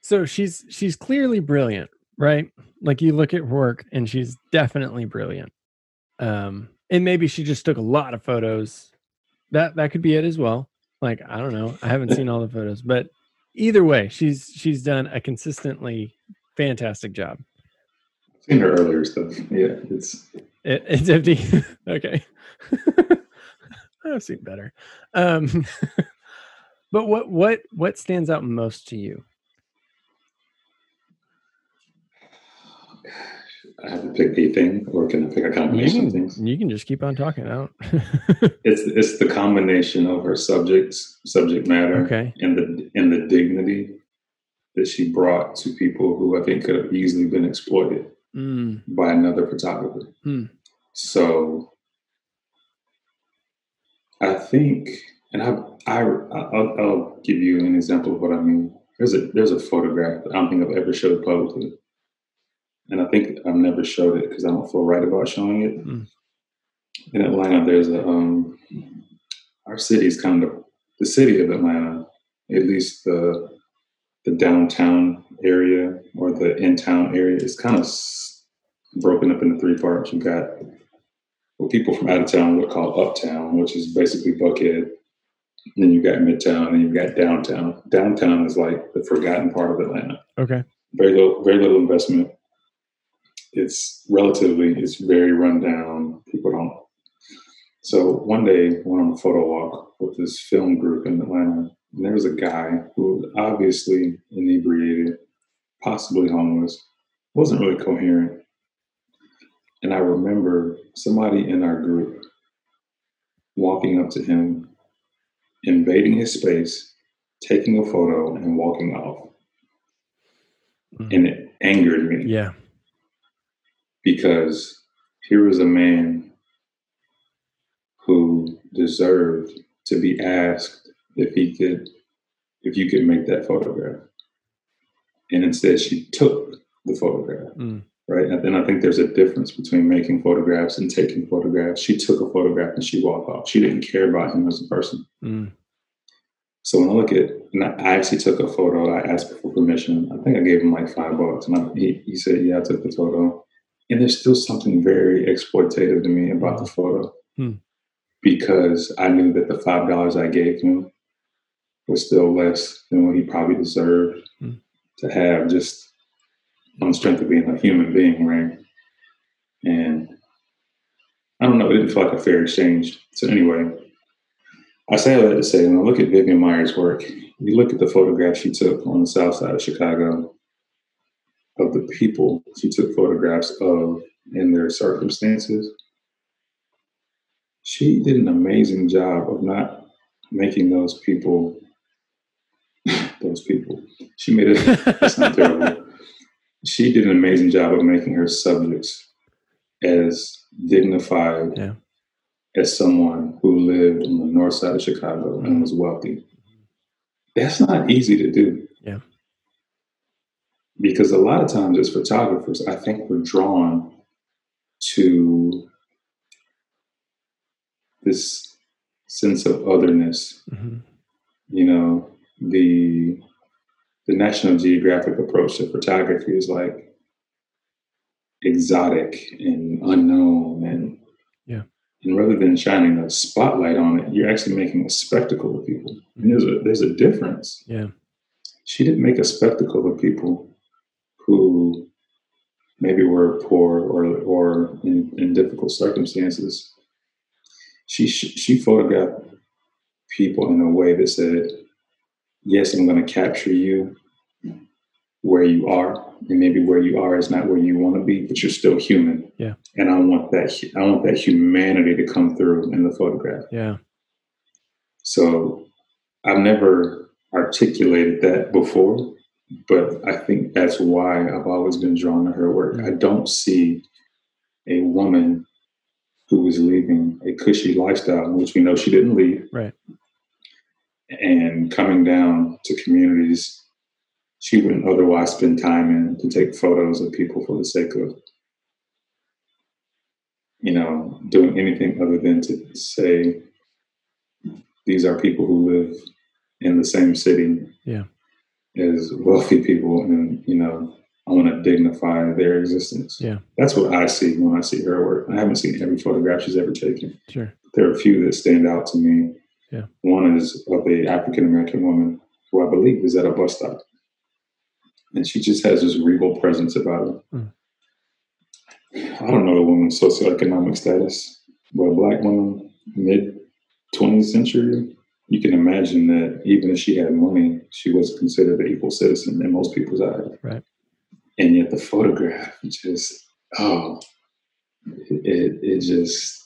so she's she's clearly brilliant, right? Like you look at her work, and she's definitely brilliant. Um, and maybe she just took a lot of photos. That that could be it as well. Like I don't know, I haven't seen all the photos, but either way, she's she's done a consistently fantastic job. Seen her earlier stuff. Yeah, it's It, it's empty. [laughs] okay. [laughs] I've seen better. Um, [laughs] but what what what stands out most to you? I have to pick a thing, or can I pick a combination of things? you can just keep on talking out. [laughs] It's it's the combination of her subjects, subject matter, okay. and the and the dignity that she brought to people who I think could have easily been exploited Mm, by another photographer. Hmm. So I think, and I, I, I'll, I'll give you an example of what I mean. There's a there's a photograph that I don't think I've ever showed publicly, and I think I've never showed it because I don't feel right about showing it. Hmm. In Atlanta, there's a um, our city is kind of the city of Atlanta, at least the the downtown area or the in town area is kind of broken up into three parts. You've got what people from out of town would call uptown, which is basically Buckhead. And then you got Midtown, and you've got downtown. Downtown is like the forgotten part of Atlanta. Okay. Very little, very little investment. It's relatively, it's very rundown. People don't. So one day, went on a photo walk with this film group in Atlanta, and there was a guy who was obviously inebriated, possibly homeless, wasn't really coherent. And I remember somebody in our group walking up to him, invading his space, taking a photo, and walking off. Mhm. And it angered me Yeah. Because here was a man who deserved to be asked if he could, if you could make that photograph. And instead, she took the photograph. Mm. right? And then I think there's a difference between making photographs and taking photographs. She took a photograph and she walked off. She didn't care about him as a person. Mm. So when I look at, and I actually took a photo, I asked for permission. I think I gave him like five bucks, and I, he, he said, "Yeah, I took the photo." And there's still something very exploitative to me about the photo Hmm. because I knew that the five dollars I gave him was still less than what he probably deserved Hmm. to have just on the strength of being a human being, right? And I don't know, it didn't feel like a fair exchange. So anyway, I say all that to say, when I look at Vivian Meyer's work, you look at the photographs she took on the south side of Chicago of the people she took photographs of in their circumstances. She did an amazing job of not making those people [laughs] those people. She made it [laughs] that's not terrible. She did an amazing job of making her subjects as dignified Yeah. as someone who lived on the north side of Chicago and mm-hmm. was wealthy. That's not easy to do. Because a lot of times as photographers, I think we're drawn to this sense of otherness Mhm. you know the the national geographic approach to photography is like exotic and unknown and Yeah. and rather than shining a spotlight on it you're actually making a spectacle of people and there's a there's a difference Yeah. she didn't make a spectacle of people who maybe were poor or or in, in difficult circumstances she she photographed people in a way that said yes, I'm going to capture you where you are, and maybe where you are is not where you want to be, but you're still human. Yeah. And I want that. I want that humanity to come through in the photograph. Yeah. So I've never articulated that before, but I think that's why I've always been drawn to her work. Mm-hmm. I don't see a woman who was leaving a cushy lifestyle, which we know she didn't leave, Right. and coming down to communities she wouldn't otherwise spend time in to take photos of people for the sake of, you know, doing anything other than to say, these are people who live in the same city Yeah. As wealthy people, and you know, I want to dignify their existence. Yeah. That's what I see when I see her work. I haven't seen every photograph she's ever taken. Sure. There are a few that stand out to me. Yeah. One is of a African American woman who I believe is at a bus stop, and she just has this regal presence about her. Mm. I don't know the woman's socioeconomic status, but a black woman, mid 20th century, you can imagine that even if she had money, she was considered an equal citizen in most people's eyes. Right. And yet the photograph just, oh, it, it, just,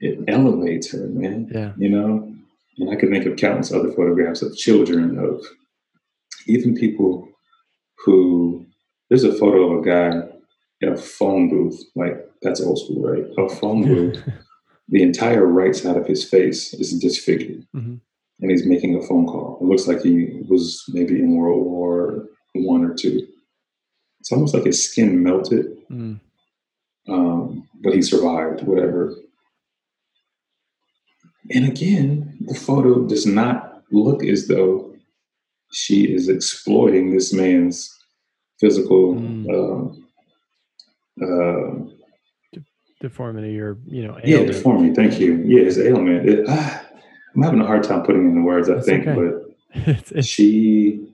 it elevates her, man. Yeah. You know? And I could think of countless other photographs of children, of even people who, there's a photo of a guy in a phone booth, like that's old school, right? A phone booth. [laughs] the entire right side of his face is disfigured, Mhm. and he's making a phone call. It looks like he was maybe in World War One or two. It's almost like his skin melted, Mm. um, but he survived, whatever. And again, the photo does not look as though she is exploiting this man's physical Mm. um, uh, deformity or you know yeah, deformity. Thank you. Yeah, it's ailment. It, ah, I'm having a hard time putting in the words. I think, okay. but [laughs] It's- it's- she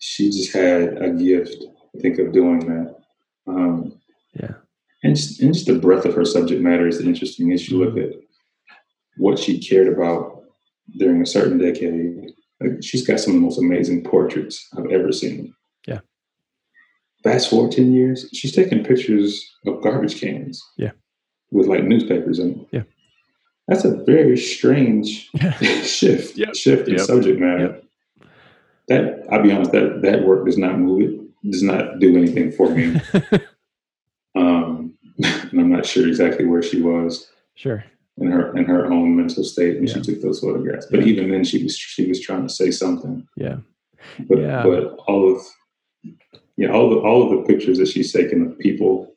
she just had a gift. I think of doing that. Um, yeah, and just, and just the breadth of her subject matter is interesting. As you look at what she cared about during a certain decade, like she's got some of the most amazing portraits I've ever seen. Yeah. Fast forward ten years, she's taking pictures of garbage cans. Yeah. With like newspapers in them. Yeah. That's a very strange [laughs] shift. Yep. Shift in Yep. subject matter. That I'll be honest, that that work does not move it, does not do anything for me. [laughs] um, [laughs] and I'm not sure exactly where she was sure. in her in her own mental state when she took those photographs. But Yeah. even then, she was she was trying to say something. Yeah. But Yeah. but all of yeah all the all of the pictures that she's taken of people,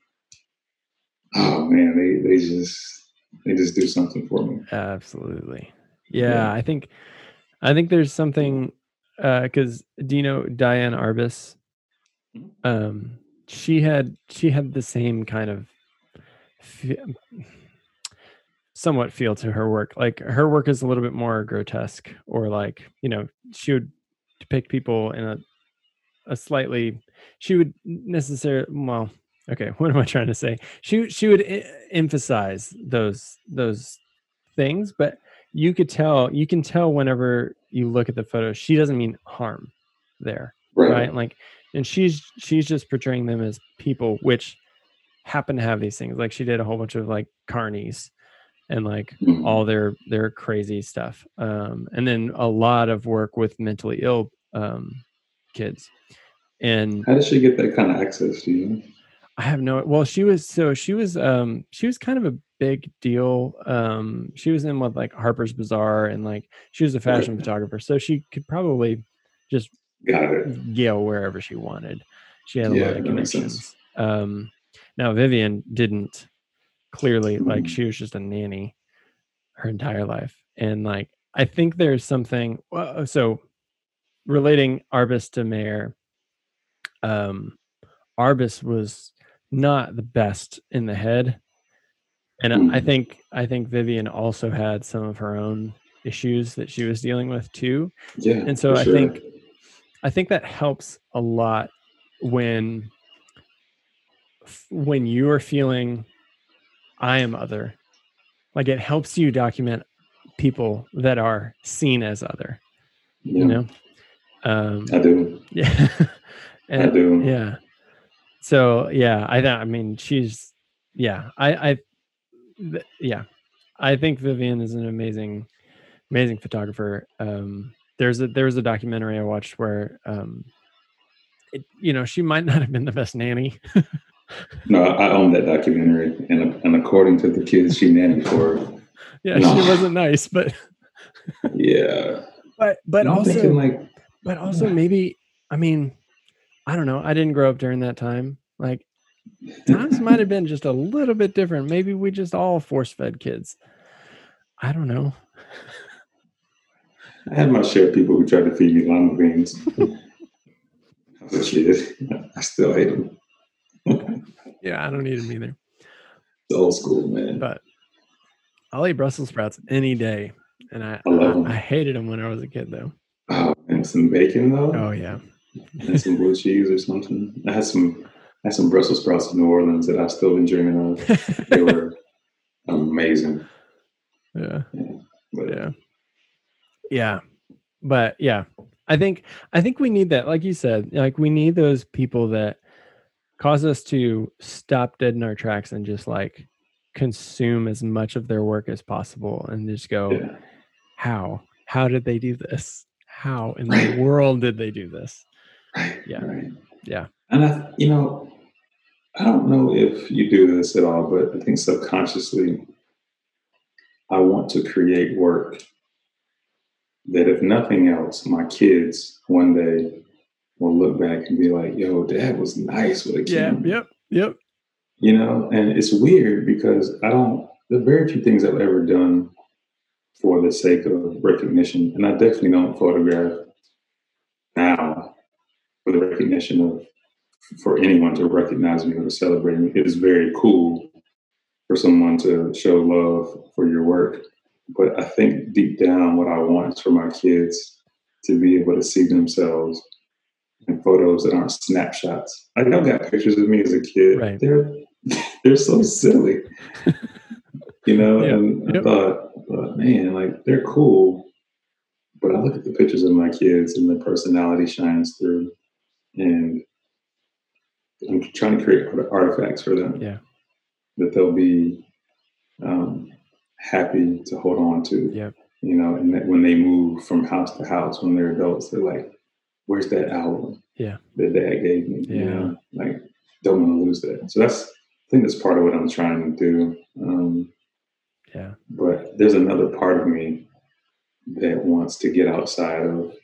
oh man, they they just they just do something for me. Absolutely. Yeah, Yeah. I think I think there's something because do you know Diane Arbus? Mhm. Um, she had she had the same kind of fe- somewhat feel to her work. Like her work is a little bit more grotesque, or like you know she would depict people in a a slightly she would necessarily well okay [laughs] what am i trying to say she she would e- emphasize those those things but you could tell you can tell whenever you look at the photo she doesn't mean harm there Right. right like and she's she's just portraying them as people which happen to have these things like she did a whole bunch of like carnies and like Mhm. all their their crazy stuff um and then a lot of work with mentally ill um kids and How did she get that kind of access to you? I have no well she was so she was um she was kind of a big deal um she was in with like Harper's Bazaar and like she was a fashion Right. photographer so she could probably just go wherever she wanted she had a Yeah, lot of connections um now Vivian didn't clearly like Mhm. she was just a nanny her entire life and like I think there's something well, so relating Arbus to Mayer um Arbus was not the best in the head. And I- I Mhm. think I think Vivian also had some of her own issues that she was dealing with too. Yeah. And so I sure. think I think that helps a lot when when you're feeling I am other. Like it helps you document people that are seen as other, yeah, you know? Um I do. [laughs] yeah. I do. yeah. So yeah, I I mean she's yeah, I I th- yeah. I think Vivian is an amazing amazing photographer. Um there's a there was a documentary I watched where um it, you know, she might [laughs] not have been the best nanny. [laughs] No, I own that documentary, and and according to the kids she nannied for, yeah, No. she wasn't nice, but [laughs] yeah. but but also like, but also maybe I mean, I don't know. I didn't grow up during that time. Like [laughs] times might have been just a little bit different. Maybe we just all force fed kids. I don't know. I had my share of people who tried to feed me lima beans. I was a kid. I still hate them. Yeah, I don't eat them either. It's old school, man. But I'll eat Brussels sprouts any day. And I I. I, I hated them when I was a kid though. Oh, and some bacon though, Oh yeah. And some blue cheese or something. I had some. I had some Brussels sprouts in New Orleans that I've still been dreaming of. [laughs] They were amazing. yeah. But Yeah. Yeah. But yeah, I think I think we need that. Like you said, like we need those people that cause us to stop dead in our tracks and just like consume as much of their work as possible and just go, yeah. how? How did they do this? How in the [laughs] world did they do this? Right. Yeah. Right. Yeah. And I, you know, I don't know if you do this at all, but I think subconsciously, I want to create work that, if nothing else, my kids one day will look back and be like, "Yo, Dad was nice with a Yeah. Yep. Yep. You know, and it's weird because I don't. There are very few things I've ever done for the sake of recognition, and I definitely don't photograph now for the recognition of for anyone to recognize me or to celebrate me. It is very cool for someone to show love for your work. But I think deep down, what I want is for my kids to be able to see themselves in photos that aren't snapshots. I know got pictures of me as a kid. Right. They're [laughs] they're so silly. you know, [laughs] Yeah. and I Yep. thought, man, like they're cool. But I look at the pictures of my kids and the personality shines through. And I'm trying to create art- artifacts for them Yeah. that they'll be um, happy to hold on to. Yep. You know, and that when they move from house to house when they're adults, they're like, "Where's that album? Yeah. that dad gave me." You Yeah. know, like don't want to lose that. So that's I think that's part of what I'm trying to do. Um, Yeah. but there's another part of me that wants to get outside of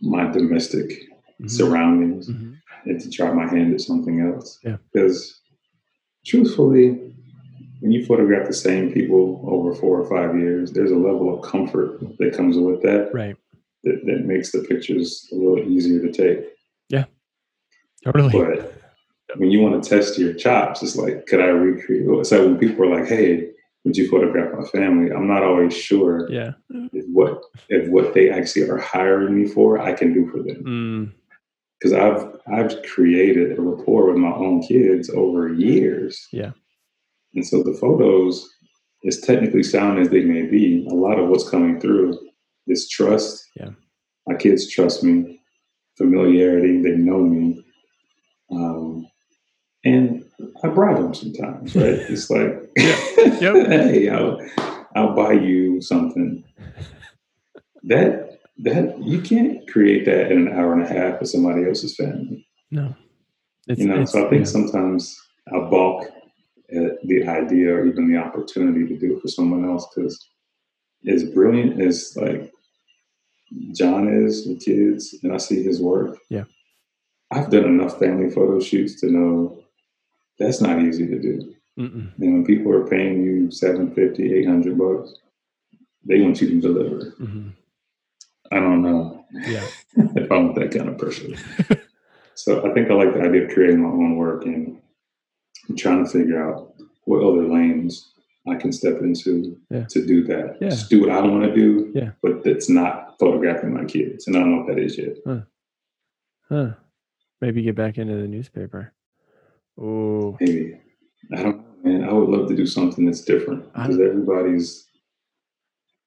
my domestic Mhm. surroundings Mhm. and to try my hand at something else. Yeah. Because truthfully, when you photograph the same people over four or five years, there's a level of comfort that comes with that Right. that, that makes the pictures a little easier to take. Yeah. Totally. But when you want to test your chops, it's like, could I recreate? So when people are like, hey, would you photograph my family? I'm not always sure Yeah. if what if what they actually are hiring me for, I can do for them. Mm. because I've I've created a rapport with my own kids over years. Yeah. And so the photos, as technically sound as they may be, a lot of what's coming through is trust. Yeah. My kids trust me, familiarity. They know me. Um, and I bribe them sometimes, right? It's like, Yep. [laughs] hey, I'll, I'll buy you something. That that you can't create that in an hour and a half with somebody else's family. No. It's, You know, so I think yeah. sometimes I balk at the idea or even the opportunity to do it for someone else because as brilliant as like John is with kids and I see his work. Yeah. I've done enough family photo shoots to know that's not easy to do. Mm-mm. And when people are paying you 750, 800 bucks, they want you to deliver. Mhm. I don't know Yeah. [laughs] if I want that kind of pressure. [laughs] so I think I like the idea of creating my own work and I'm trying to figure out what other lanes I can step into Yeah. to do that. Yeah. Just do what I want to do, Yeah. but that's not photographing my kids. And I don't know what that is yet. Huh. Maybe get back into the newspaper. Oh, Maybe. I don't know, man. I would love to do something that's different because everybody's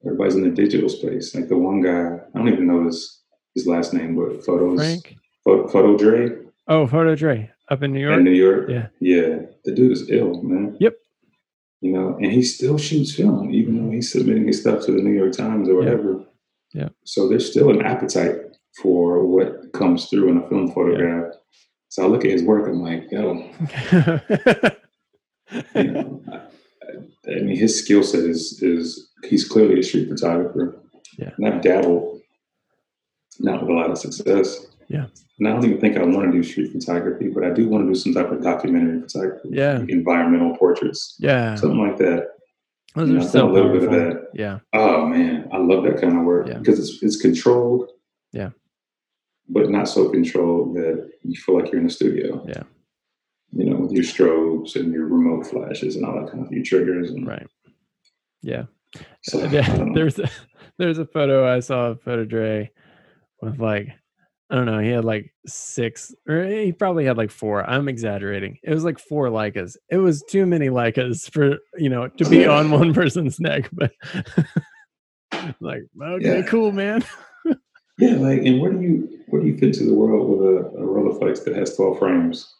everybody's in the digital space. Like the one guy, I don't even know his his last name, but photos Frank. Photo, Photo Dre Oh, Photo Dre up in New York. in New York. Yeah. Yeah. The dude is ill, man. Yep. You know, and he still shoots film, even though he's submitting his stuff to the New York Times or whatever. Yeah. So there's still an appetite for what comes through in a film photograph. So I look at his work, I'm like, yo, [laughs] you know, I, I mean, his skill set is is he's clearly a street photographer. Yeah. And I've dabbled, not with a lot of success. Yeah. And I don't even think I want to do street photography, but I do want to do some type of documentary photography. Yeah. Environmental portraits, yeah. something like that. Those you know, so a little bit of that. Yeah. Oh man, I love that kind of work Yeah. because it's it's controlled. Yeah. But not so controlled that you feel like you're in a studio. Yeah. You know, with your strobes and your remote flashes and all that kind of your triggers and Right. Yeah. so, [laughs] yeah, um, there's a, there's a photo I saw of Photo Dre with like I don't know, he had like six or he probably had like four. I'm exaggerating. It was like four Leicas. It was too many Leicas for you know to be on one person's neck, but [laughs] like okay, Yeah. cool, man. [laughs] Yeah, like, and where do you where do you fit into the world with a, a Rolleiflex that has twelve frames?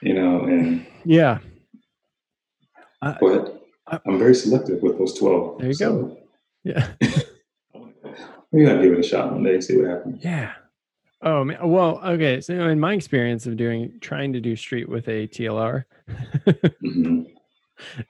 You know, and Yeah. I, but I- I'm very selective with those twelve. There you go. yeah. [laughs] [laughs] Maybe I'll give it a shot one day, and see what happens. Yeah. Oh man. Well, okay. So in my experience of doing trying to do street with a TLR, [laughs] hmm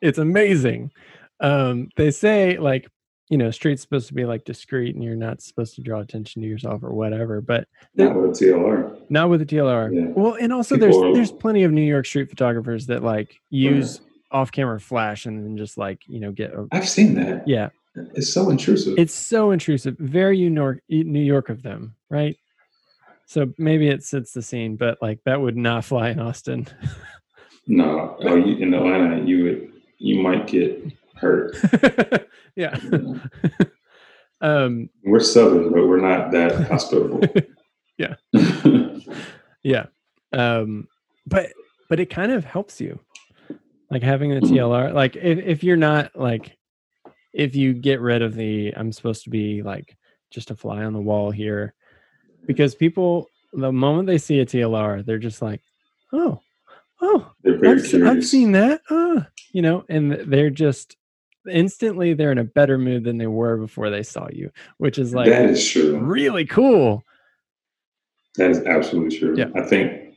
it's amazing. Um, they say like you know street's supposed to be like discreet and you're not supposed to draw attention to yourself or whatever, but Not with a TLR. not with a TLR. Yeah. Well, and also People there's are- there's plenty of New York street photographers that like use off-camera flash and then just like you know get I've seen that. yeah. It's so intrusive. It's so intrusive. Very New York New York of them, right? So maybe it sits the scene, but like that would not fly in Austin. [laughs] No, oh, you, in Atlanta, you would you might get hurt. [laughs] yeah. [laughs] um, we're southern, but we're not that hospitable. [laughs] yeah. yeah. Um, but but it kind of helps you, like having the TLR. Like if if you're not like, if you get rid of the, I'm supposed to be like just a fly on the wall here, because people the moment they see a TLR, they're just like, oh, oh, I've, I've, seen that. Uh, you know, and they're just instantly they're in a better mood than they were before they saw you, which is like that is true. Really cool. That is absolutely true. Yeah. I think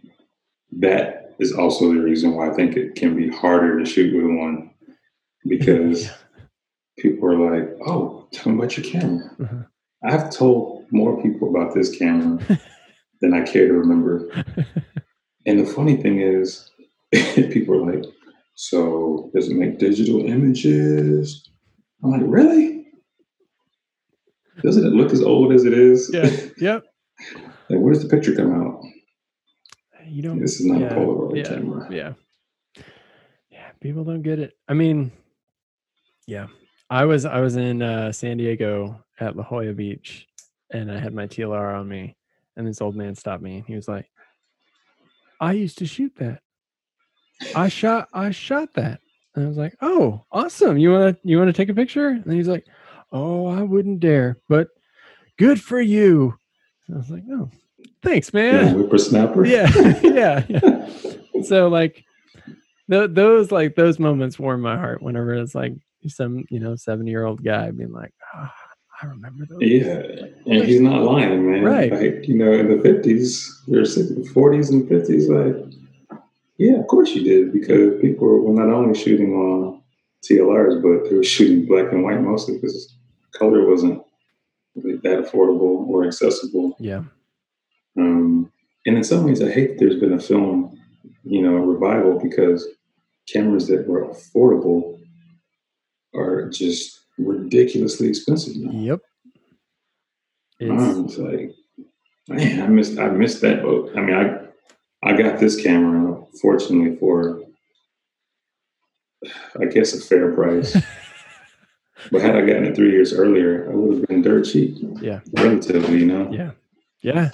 that is also the reason why I think it can be harder to shoot with one because [laughs] people are like, "Oh, tell me about your camera." Uh-huh. I've told more people about this camera [laughs] than I care to remember. [laughs] and the funny thing is, people are like, so does it make digital images? I'm like, really? Doesn't it look as old as it is? Yeah. [laughs] Yep. like, where's the picture come out? You don't. This is not yeah, a Polaroid yeah, camera. Yeah. Yeah. People don't get it. I mean, yeah. I was I was in uh, San Diego at La Jolla Beach, and I had my TLR on me, and this old man stopped me, and he was like, "I used to shoot that." I shot I shot that. And I was like, "Oh, awesome! You want to you want to take a picture?" And he's like, "Oh, I wouldn't dare, but good for you." And I was like, "Oh, thanks, man." Yeah, whippersnapper. Yeah, [laughs] yeah, yeah. so like, th- those like those moments warm my heart whenever it's like some you know seven year old guy being like, oh, I remember those. Yeah, and he's not lying, man. Right. Like you know, in the fifties, there's forties and fifties, like yeah, of course you did, because people were not only shooting on TLRs, but they were shooting black and white mostly because color wasn't really that affordable or accessible. Yeah. Um, and in some ways, I hate that there's been a film, you know, revival because cameras that were affordable are just ridiculously expensive now. Yep. It's, like, man, I missed I missed that boat. I mean, I I got this camera, fortunately, for I guess a fair price. [laughs] but had I gotten it three years earlier, I would have been dirt cheap. Yeah. Relatively, you know? Yeah. Yeah.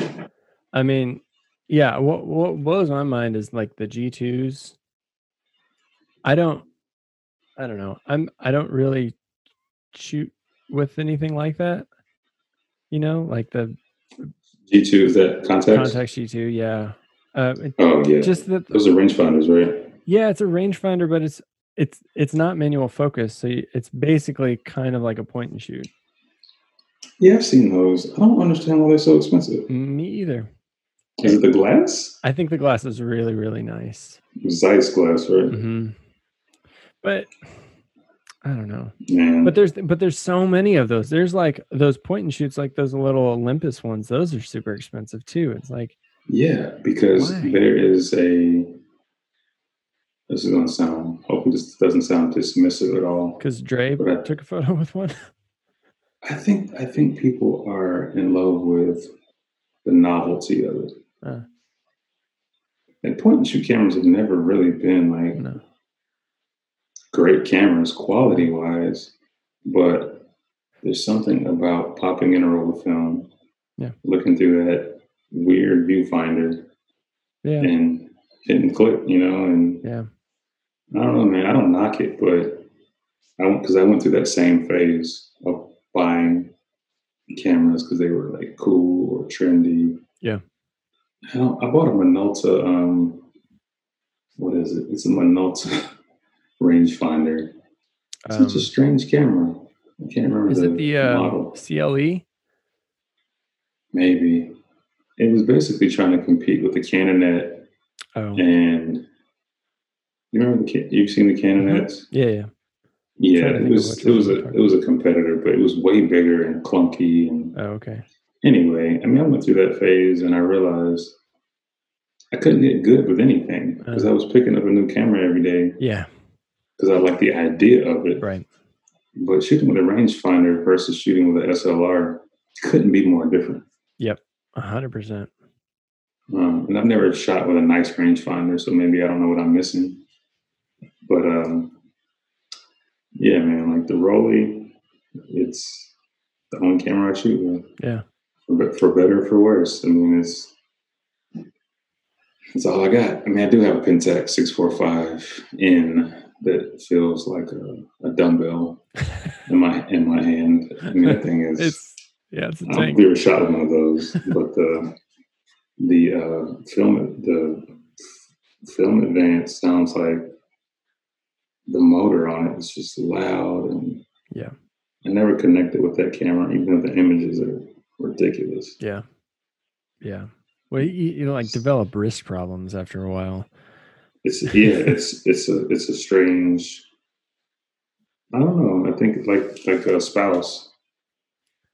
I mean, yeah, what what blows my mind is like the G2s. I don't I don't know. I'm I don't really shoot with anything like that. You know, like the G2 is that Contax? Contax G2, yeah. Uh, oh yeah, just that those are rangefinders, right? Yeah, it's a rangefinder, but it's it's it's not manual focus, so it's basically kind of like a point and shoot. Yeah, I've seen those. I don't understand why they're so expensive. Me either. Is it the glass? I think the glass is really really nice. Zeiss glass, right? Mm-hmm. But I don't know. Man. But there's but there's so many of those. There's like those point and shoots, like those little Olympus ones. Those are super expensive too. It's like yeah, because Why? there is a. This is going to sound. Hopefully, this doesn't sound dismissive at all. Because Dre I, took a photo with one. [laughs] I think I think people are in love with the novelty of it. Uh. And point and shoot cameras have never really been like no. great cameras quality wise, but there's something about popping in a roll of film, yeah, looking through that weird viewfinder yeah. and hit and click, you know, and yeah. I don't know, man. I don't knock it, but I went because I went through that same phase of buying cameras because they were like cool or trendy. Yeah. I, I bought a Minolta. Um, what is it? It's a Minolta [laughs] rangefinder. It's um, such a um, strange camera. I can't remember. Is the it the uh, model. CLE? Maybe it was basically trying to compete with the Canonet. Oh. And you remember the you've seen the Canonets? Mm-hmm. Yeah, yeah. Yeah, it was it was a it was a competitor, but it was way bigger and clunky and oh, okay. Anyway, I mean, I went through that phase and I realized I couldn't get good with anything because uh, I was picking up a new camera every day. Yeah, because I like the idea of it. Right. But shooting with a rangefinder versus shooting with an SLR couldn't be more different. Yep. A hundred percent. And I've never shot with a nice rangefinder, so maybe I don't know what I'm missing. But um, yeah, man, like the Rollei, it's the only camera I shoot with. Yeah. For, for better or for worse. I mean, it's that's all I got. I mean, I do have a Pentax 645 in that feels like a, a dumbbell [laughs] in my in my hand. I mean, the thing is, It's yeah, it's a tank. never shot one of those, [laughs] but the the uh, film the film advance sounds like the motor on it is just loud and Yeah. I never connected with that camera, even though the images are ridiculous. Yeah. Yeah. Well, you, you know, like develop wrist problems after a while. It's yeah, [laughs] it's it's a it's a strange. I don't know. I think like like a spouse,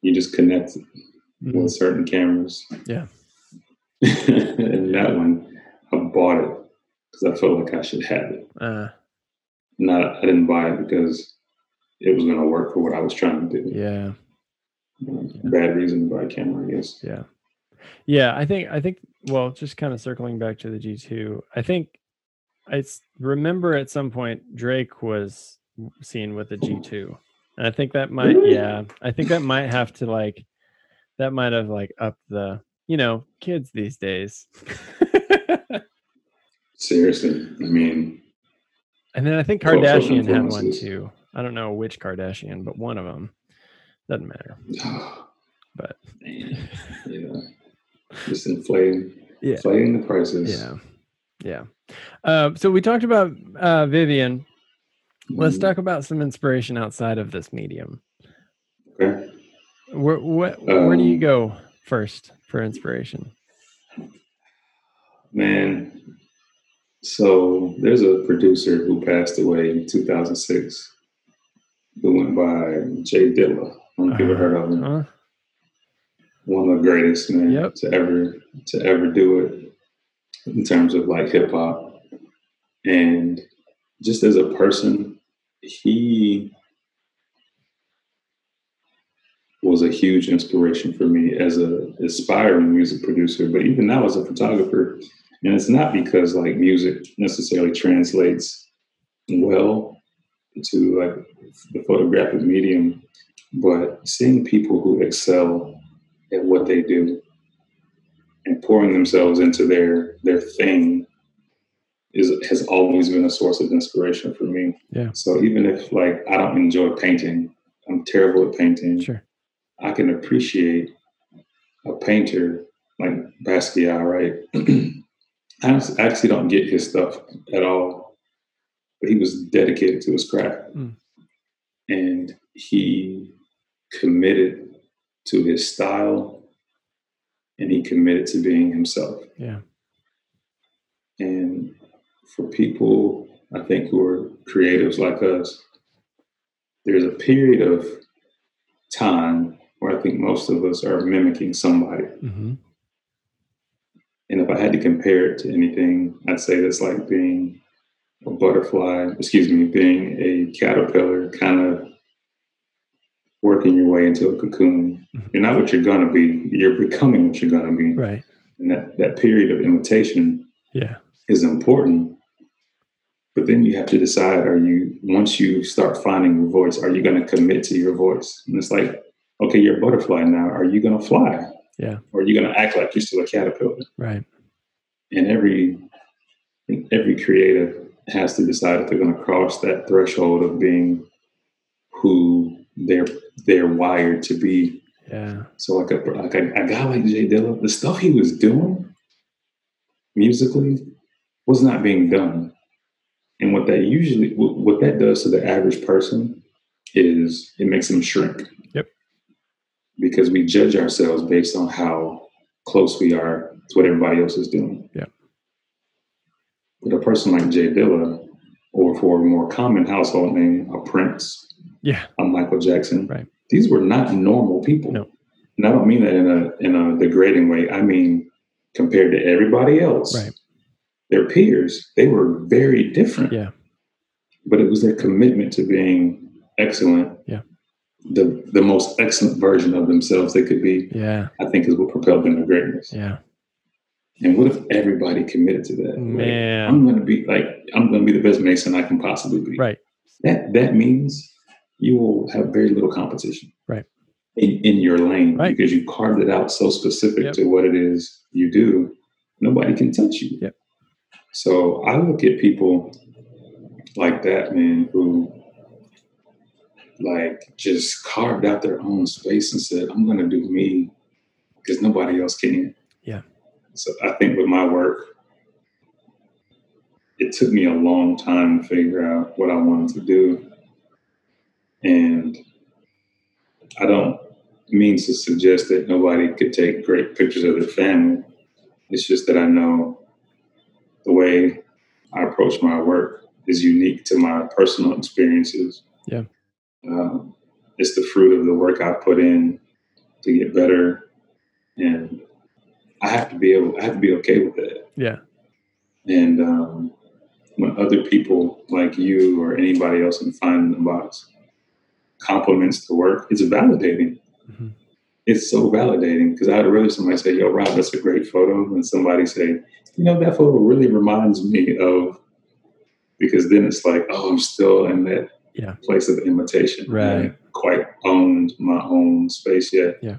you just connect Mhm. with certain cameras. Yeah. [laughs] and that one, I bought it because I felt like I should have it. Uh, Not I didn't buy it because it was going to work for what I was trying to do. yeah. Bad reason to buy a camera, I guess. Yeah. Yeah, I think I think well, just kind of circling back to the G2. I think I remember at some point Drake was seen with the G2. And I think that might Really? yeah, I think that might have to like that might have like up the, you know, kids these days. [laughs] Seriously, I mean, and then I think Kardashian had one too. I don't know which Kardashian, but one of them. Doesn't matter. [sighs] But man, yeah, [laughs] just inflating, Yeah. inflating the prices. Yeah. Yeah. Uh, so we talked about uh, Vivian. Let's Mhm. talk about some inspiration outside of this medium. Okay. Where, where, where do you Um, go first for inspiration? Man, so there's a producer who passed away in 2006 who went by Jay Dilla. I don't know if you ever heard of him. Huh? One of the greatest man Yep. to ever to ever do it in terms of like hip hop. And just as a person, he was a huge inspiration for me as a aspiring music producer, but even now as a photographer. And it's not because like music necessarily translates well to like the photographic medium, but seeing people who excel at what they do and pouring themselves into their their thing is has always been a source of inspiration for me. Yeah. So even if like I don't enjoy painting, I'm terrible at painting. Sure. I can appreciate a painter like Basquiat, right? [clears throat] I actually don't get his stuff at all, but he was dedicated to his craft, Mm. and he committed to his style, and he committed to being himself. Yeah. And for people, I think, who are creatives like us, there's a period of time where I think most of us are mimicking somebody. hmm And if I had to compare it to anything, I'd say that's like being a butterfly, excuse me, being a caterpillar, kind of working your way into a cocoon. Mhm. You're not what you're going to be, you're becoming what you're going to be. Right. And that, that period of imitation Yeah. is important. But then you have to decide are you, once you start finding your voice, are you going to commit to your voice? And it's like, okay, you're a butterfly now. Are you going to fly? Yeah. Or are you going to act like you're still a caterpillar? Right. And every, every creative has to decide if they're going to cross that threshold of being who they're they're wired to be. Yeah. So like a like a, a guy like Jay Dilla, the stuff he was doing musically was not being done. And what that usually what, that does to the average person is it makes them shrink. Yep. Because we judge ourselves based on how close we are to what everybody else is doing. Yeah. But a person like Jay Dilla, or for a more common household name, a Prince, Yeah. a Michael Jackson, Right. these were not normal people. No. And I don't mean that in a in a degrading way. I mean compared to everybody else, Right. Their peers, they were very different. Yeah. But it was their commitment to being excellent. Yeah. The the most excellent version of themselves they could be, Yeah. I think is what propelled them to greatness. Yeah. And what if everybody committed to that? Like, Man. I'm going to be like, I'm going to be the best mason I can possibly be. Right. That that means you will have very little competition. Right. In, in your lane Right. because you carved it out so specific Yep. to what it is you do. Nobody can touch you. Yep. So I look at people like that, man, who like just carved out their own space and said, I'm going to do me because nobody else can. Yeah. So I think with my work, it took me a long time to figure out what I wanted to do. And I don't mean to suggest that nobody could take great pictures of their family. It's just that I know the way I approach my work is unique to my personal experiences. Yeah. Um, it's the fruit of the work I put in to get better, and I have to be able. I have to be okay with that. Yeah. And um, when other people like you or anybody else in Find in the Box compliments the work, it's validating. Mhm. It's so validating because I'd rather somebody say, "Yo, Rob, that's a great photo," than somebody say, "You know, that photo really reminds me of." Because then it's like, oh, I'm still in that Yeah. place of imitation. Right. haven't quite owned my own space yet. Yeah.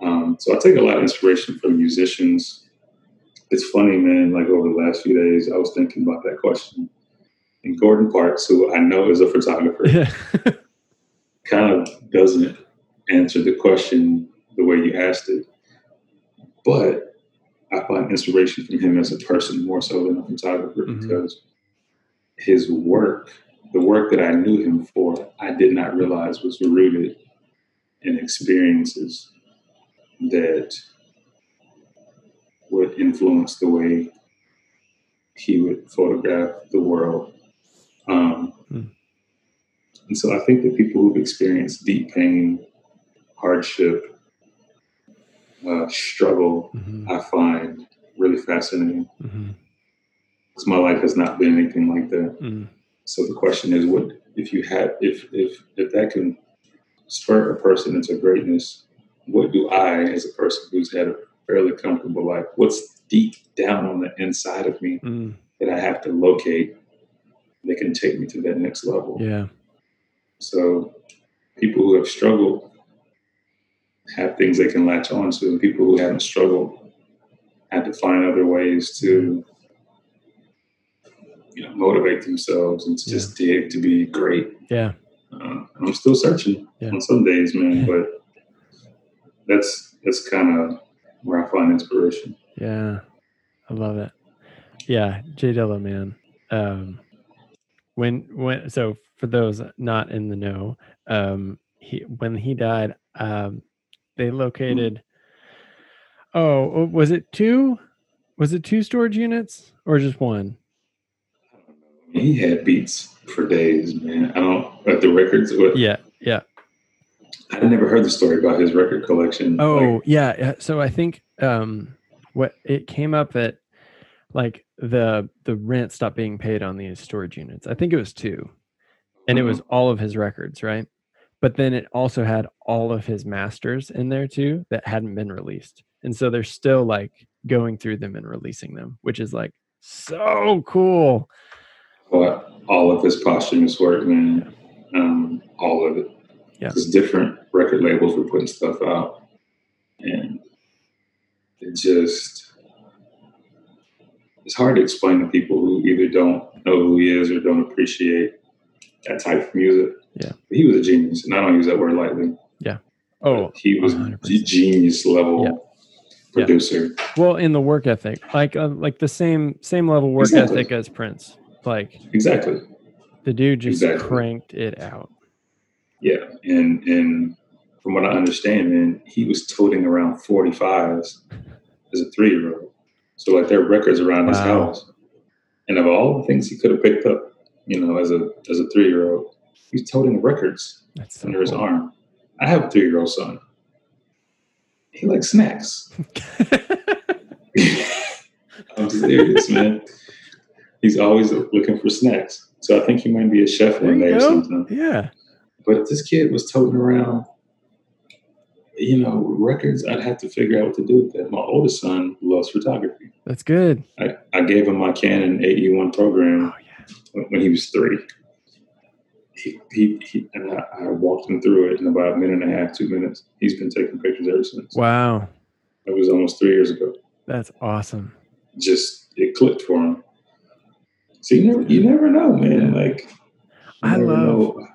Um, so I take a lot of inspiration from musicians. It's funny, man. Like over the last few days, I was thinking about that question. And Gordon Parks, who I know is a photographer, [laughs] Yeah. kind of doesn't answer the question the way you asked it. But I find inspiration from him as a person more so than a photographer Mhm. because his work, the work that I knew him for, I did not realize was rooted in experiences that would influence the way he would photograph the world. Um, Hmm. And so I think that people who've experienced deep pain, hardship, uh, struggle, Mhm. I find really fascinating Mhm. because my life has not been anything like that. Mm. So the question is, what if you had, if if if that can spur a person into greatness? What do I, as a person who's had a fairly comfortable life, what's deep down on the inside of me Mm. that I have to locate that can take me to that next level? Yeah. So people who have struggled have things they can latch on to. People who haven't struggled have to find other ways to you know motivate themselves and to just dig to be great. Yeah. Uh, I'm still searching Yeah. on some days, man, Yeah. but that's that's kind of where I find inspiration. Yeah, I love it. Yeah, Jay Dilla, man. Um, when when so for those not in the know, um, he when he died, um, they located. Oh, oh, was it two? Was it two storage units or just one? He had beats for days, man. I don't at the records. What, Yeah, yeah. I never heard the story about his record collection. Oh, Like, yeah. yeah. So I think um, what it came up that like the the rent stopped being paid on these storage units. I think it was two, and it was all of his records, right? But then it also had all of his masters in there too that hadn't been released, and so they're still like going through them and releasing them, which is like so cool. but all of his posthumous work, man, um, all of it. Yeah. Because different record labels were putting stuff out, and it just it's hard to explain to people who either don't know who he is or don't appreciate that type of music. Yeah. He was a genius, and I don't use that word lightly. Yeah. Oh, he was 100%. genius level Yeah. producer. well, in the work ethic, like uh, like the same same level work Exactly. ethic as Prince. Like Exactly. the dude just Exactly. cranked it out. Yeah, and and from what I understand, man, he was toting around forty fives as a three year old. So like there are records around his house, and of all the things he could have picked up, you know, as a as a three year old, he's toting records so under his cool. arm. I have a three year old son. He likes snacks. [laughs] [laughs] I'm serious, man. He's always looking for snacks. So I think he might be a chef There one day or something. Yeah. But if this kid was toting around you know, records, I'd have to figure out what to do with that. My oldest son loves photography. That's good. I, I gave him my Canon AE1 program Oh yeah. when he was three. He, he, he and I, I walked him through it in about a minute and a half, two minutes. He's been taking pictures ever since. Wow. That was almost three years ago. That's awesome. Just it clicked for him. So you never, you never know, man. Like I love- know.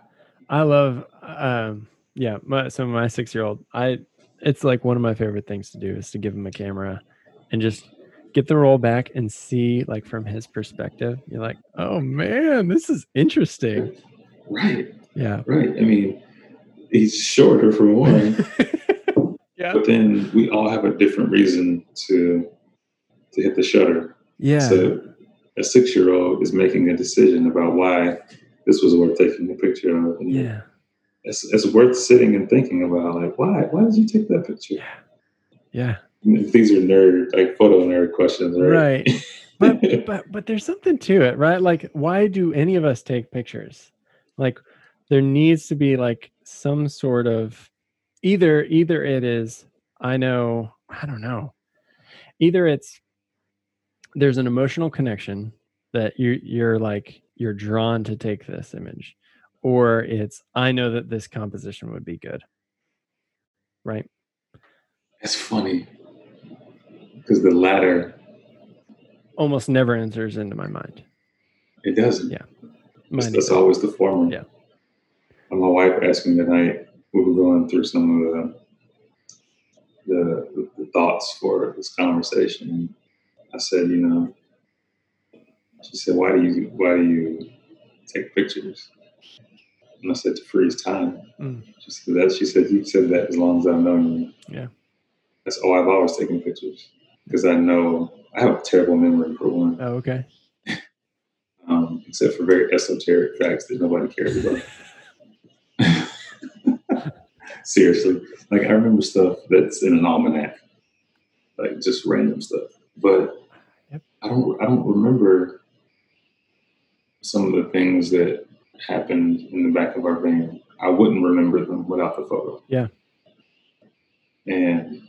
I love um yeah, my so my 6-year-old, I it's like one of my favorite things to do is to give him a camera and just get the roll back and see like from his perspective. You're like, "Oh man, this is interesting." Right, Yeah. right. I mean, he's shorter for one. [laughs] yeah. but then we all have a different reason to to hit the shutter. Yeah. So a six year old is making a decision about why this was worth taking a picture of. And yeah. it's, it's worth sitting and thinking about like why why did you take that picture? Yeah. Yeah. These are nerd like photo nerd questions, right? Right. but [laughs] but but there's something to it, right? Like why do any of us take pictures? Like there needs to be like some sort of either either it is I know, I don't know. Either it's there's an emotional connection that you you're like you're drawn to take this image or it's I know that this composition would be good. Right? It's funny because the latter Almost never enters into my mind. it doesn't. Yeah. That's, always the former. Yeah. And my wife asked me tonight. We were going through some of the the, the thoughts for this conversation. And I said, you know, she said, why do you why do you take pictures? And I said to freeze time. Mm. She said that. She said you said that as long as I've known you. Yeah. That's oh, I've always taken pictures because I know I have a terrible memory for one Oh, okay. Except for very esoteric facts that nobody cares about. [laughs] Seriously, like I remember stuff that's in an almanac, like just random stuff. But Yep. I don't, I don't remember some of the things that happened in the back of our van. I wouldn't remember them without the photo. Yeah. And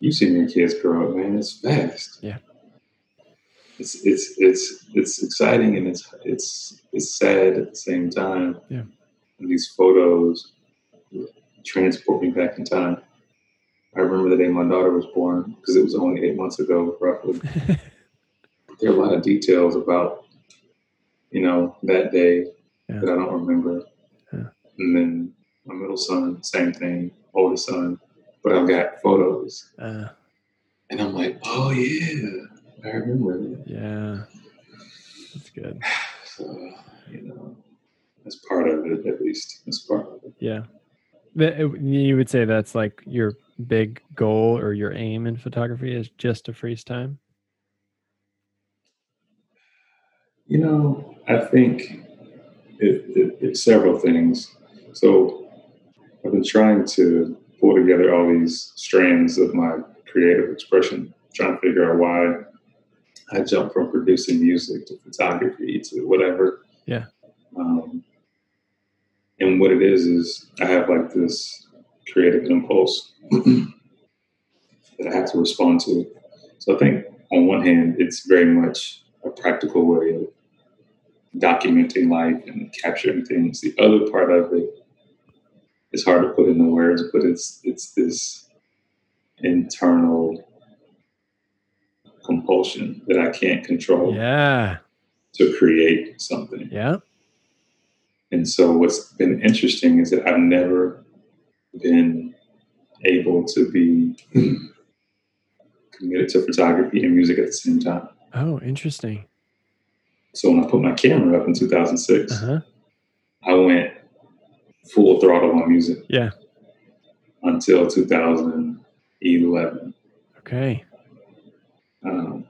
you see your kids grow up, man. It's fast. Yeah. It's it's it's it's exciting and it's it's it's sad at the same time. Yeah. And these photos transport me back in time. I remember the day my daughter was born because it was only eight months ago, roughly. [laughs] there are a lot of details about, you know, that day Yeah. that I don't remember. Yeah. And then my middle son, same thing, oldest son, but I've got photos. uh, And I'm like, oh yeah, I remember that. yeah. That's good. [sighs] So, you know, that's part of it, at least. That's part of it. Yeah. Uh, you would say that's like your big goal or your aim in photography is just to freeze time? You know, I think it, it, it's several things. So I've been trying to pull together all these strands of my creative expression, trying to figure out why I jumped from producing music to photography to whatever. Yeah. Um, and what it is is I have like this creative impulse [clears throat] that I have to respond to. So I think on one hand, it's very much a practical way of documenting life and capturing things. The other part of it is hard to put into words, but it's it's this internal compulsion that I can't control Yeah. to create something. Yeah. And so what's been interesting is that I've never been able to be [clears throat] committed to photography and music at the same time. Oh, interesting. So when I put my camera up in 2006, Uh huh. I went full throttle on music Yeah. until 2011. Okay. Um,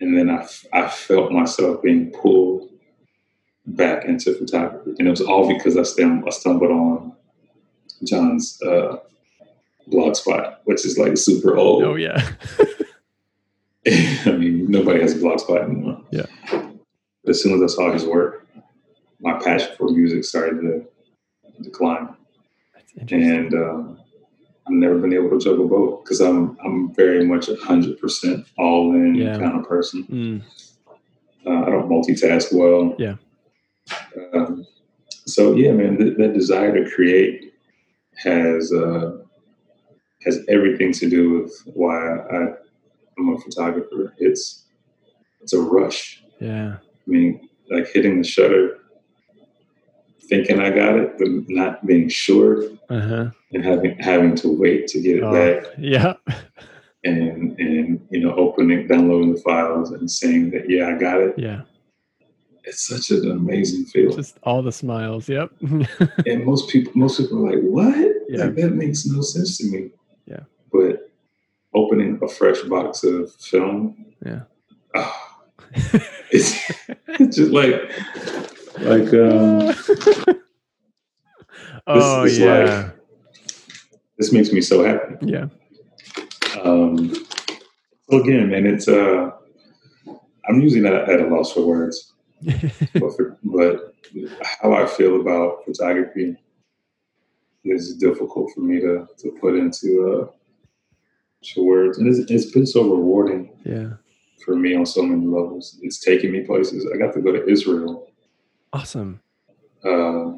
and then I, f- I felt myself being pulled back into photography. And it was all because I, stum- I stumbled on John's uh, blogspot, which is like super old. Oh, yeah. [laughs] I mean, nobody has a blog spot anymore. Yeah. But as soon as I saw his work, my passion for music started to decline. That's Interesting. and um, I've never been able to juggle both because I'm I'm very much a hundred percent all in Yeah. kind of person. Mm, Uh, I don't multitask well. Yeah. Um, so yeah, man, th- that desire to create has uh, has everything to do with why I, I'm a photographer. It's it's a rush. yeah. I mean, like hitting the shutter, thinking I got it, but not being sure, Uh huh. and having having to wait to get it Oh, back, yeah. and and you know, opening, downloading the files, and saying that yeah, I got it. Yeah. It's such an amazing feeling. Just all the smiles. Yep. [laughs] and most people most people are like what Yeah. like, that makes no sense to me Yeah. but opening a fresh box of film Yeah. ah, it's, [laughs] it's just like like um [laughs] oh is yeah. like- this makes me so happy yeah. um so again man it's uh i'm usually not at a loss for words [laughs] but for, but how i feel about photography is difficult for me to to put into uh to words and it's, it's been so rewarding yeah. for me on so many levels it's taken me places i got to go to israel Awesome. uh,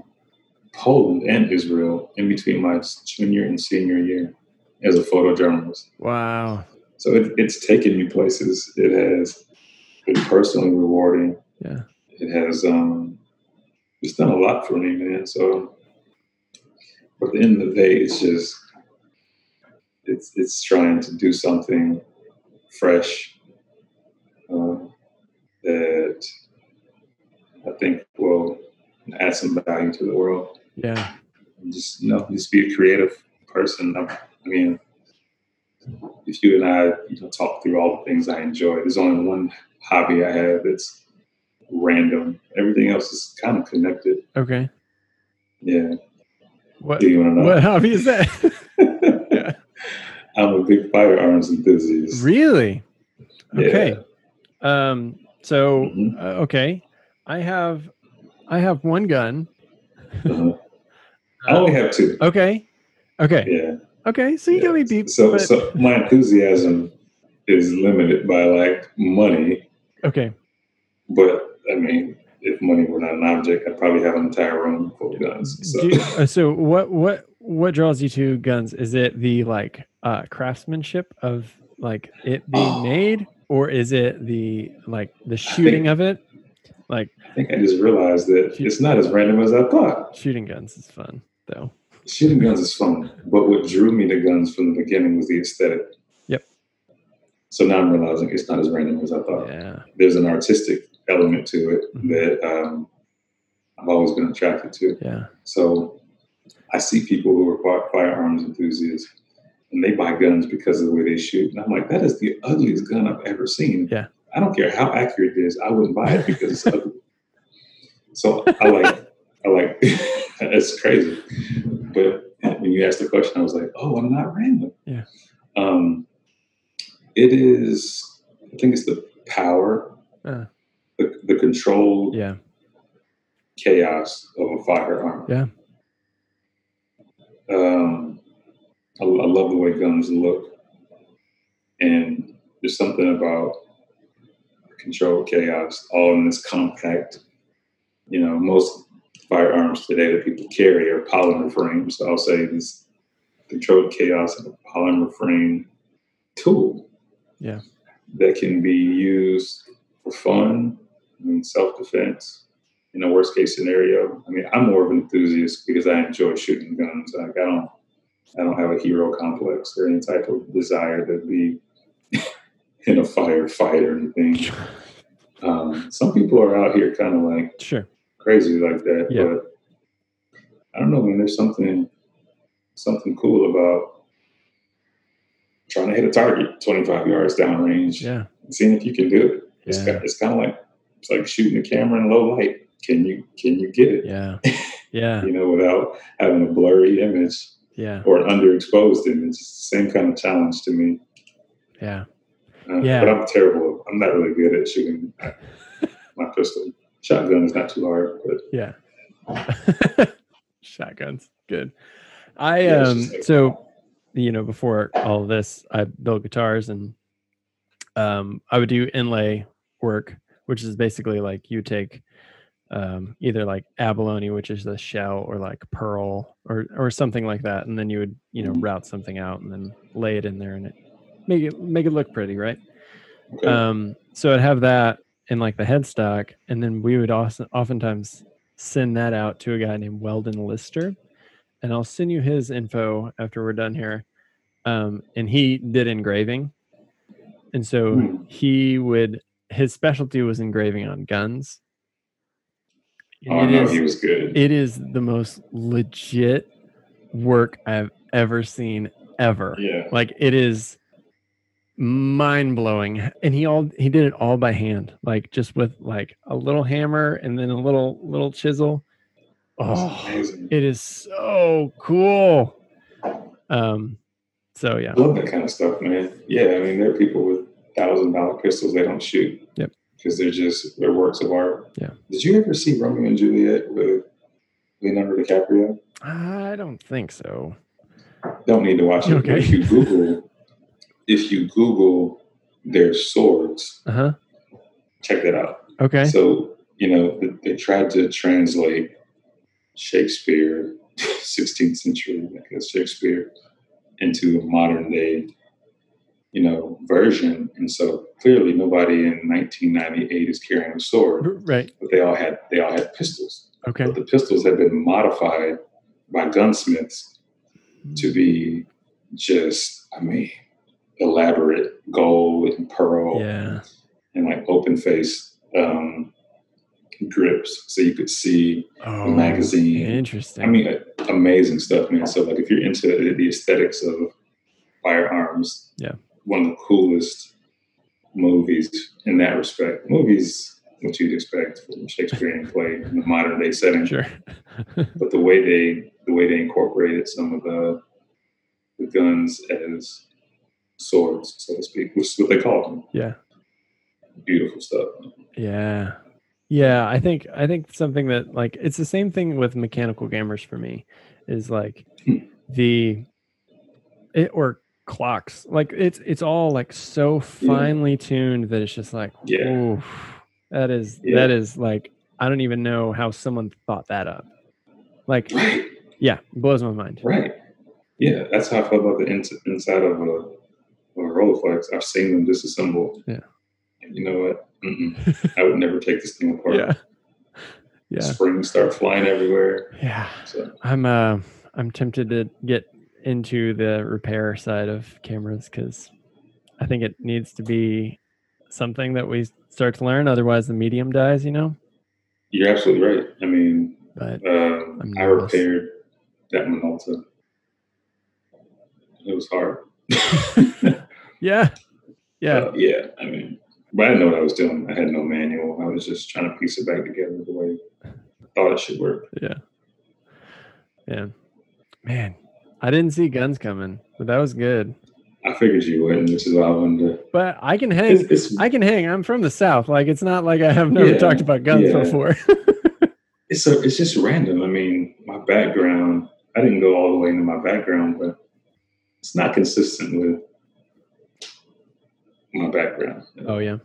poland and israel in between my junior and senior year as a photojournalist Wow. so it, it's taken me places it has been personally rewarding Yeah. it has um it's done a lot for me man so but at the end of the day it's just it's it's trying to do something fresh uh, that i think will add some value to the world Yeah. just you know just be a creative person i, mean if you and i you know talk through all the things i enjoy there's only one hobby i have that's random everything else is kind of connected Okay. yeah What? do you want to know What hobby is that? [laughs] Yeah. i'm a big firearms enthusiast really? Yeah. Okay. Um. So Mhm. uh, okay, I have, I have one gun. Uh-huh. i only have two Okay. Okay. yeah Okay. So you got me beat. so but- so my enthusiasm is limited by like money okay. but i mean if money were not an object i'd probably have an entire room full of guns so you- uh, so what? What? What draws you to guns? Is it the like uh, craftsmanship of like it being Oh. made, or is it the like the shooting of it? Like I think I just realized that Shoot. it's not as random as I thought. shooting guns is fun though. Shooting guns is fun, but what drew me to guns from the beginning was the aesthetic. Yep. So now I'm realizing it's not as random as I thought. Yeah. There's an artistic element to it Mhm. that um, I've always been attracted to. Yeah. So I see people who are firearms enthusiasts and they buy guns because of the way they shoot. And I'm like, that is the ugliest gun I've ever seen. Yeah. I don't care how accurate it is. I wouldn't buy it because it's ugly. So I like, I like, [laughs] it's crazy. But when you asked the question, I was like, oh, I'm not random. Yeah. Um, it is, I think it's the power, Uh. the, the control, Yeah. chaos of a firearm. Yeah. Um, I, I love the way guns look, and there's something about controlled chaos, all in this compact. You know, most firearms today that people carry are polymer frames. So I'll say this controlled chaos of a polymer frame tool. Yeah. That can be used for fun, I mean, self defense, in a worst case scenario. I mean, I'm more of an enthusiast because I enjoy shooting guns. Like I don't, I don't have a hero complex or any type of desire to be in a firefight or anything. Um, some people are out here kind of like Sure. crazy like that, Yeah. but I don't know, man. There's something, something cool about trying to hit a target 25 yards downrange Yeah. and seeing if you can do it. It's, Yeah. ki- it's kind of like it's like shooting a camera in low light. Can you can you get it? Yeah. [laughs] Yeah. You know, without having a blurry image Yeah. or an underexposed image. Same kind of challenge to me. Yeah. Uh, Yeah. But I'm terrible. I'm not really good at shooting my pistol. Shotgun is not too hard, but Yeah. [laughs] Shotguns. Good. I Yeah, um like, so you know before all this I built guitars and um I would do inlay work which is basically like you take um either like abalone which is the shell or like pearl or or something like that and then you would you know Mhm. route something out and then lay it in there and it make it make it look pretty right okay. um so I'd have that in like the headstock and then we would also oftentimes send that out to a guy named Weldon Lister and I'll send you his info after we're done here um and he did engraving and so Hmm. he would his specialty was engraving on guns oh, And no, it is he was good. it is the most legit work I've ever seen ever yeah. like it is mind blowing and he all he did it all by hand like just with like a little hammer and then a little little chisel oh it is so cool um so yeah I love that kind of stuff, man. Yeah, I mean, there are people with thousand dollar pistols they don't shoot. Yep. Because they're just they're works of art. Yeah. Did you ever see Romeo and Juliet with Leonardo DiCaprio? i don't think so Don't need to watch it. Okay. If you Google, if you Google their swords, uh-huh check that out. okay So you know they, they tried to translate Shakespeare, [laughs] 16th century, I guess Shakespeare, into a modern day, you know, version. And so clearly nobody in 1998 is carrying a sword, right but they all had they all had pistols. okay But the pistols had been modified by gunsmiths to be just, I mean, elaborate gold and pearl yeah and like open face um, grips, so you could see oh the magazine. interesting I mean, amazing stuff, man. So like, if you're into the aesthetics of firearms, Yeah. one of the coolest movies in that respect. Movies, what you'd expect from Shakespearean play in the modern day setting, sure but the way they the way they incorporated some of the the guns as swords, so to speak, which is what they call them. yeah Beautiful stuff. Yeah. Yeah, I think I think something that like it's the same thing with mechanical gamers for me is like Hmm. the it or clocks. Like it's it's all like so Yeah. finely tuned that it's just like Yeah. oof, that is Yeah. that is like I don't even know how someone thought that up. Like Right. yeah, blows my mind. Right. Yeah, that's how I feel about the ins- inside of a, a Rolleiflex. I've seen them disassembled. Yeah. And you know what? Mm-mm. [laughs] I would never take this thing apart. Yeah. Yeah. Springs start flying everywhere. Yeah. So I'm uh I'm tempted to get into the repair side of cameras because I think it needs to be something that we start to learn. Otherwise, the medium dies. You know. you're absolutely right. I mean, But um, I repaired that Minolta. It was hard. [laughs] yeah, yeah, Uh, yeah. I mean, but I didn't know what I was doing. I had no manual. I was just trying to piece it back together the way I thought it should work. yeah, yeah. Man, I didn't see guns coming, but that was good. I figured you wouldn't, which is why I wanted to. But I can hang. It's, it's, I can hang. I'm from the south. Like it's not like I have never Yeah, talked about guns yeah. before. [laughs] it's so it's just random. I mean, my background. I didn't go all the way into my background, but it's not consistent with my background. oh yeah.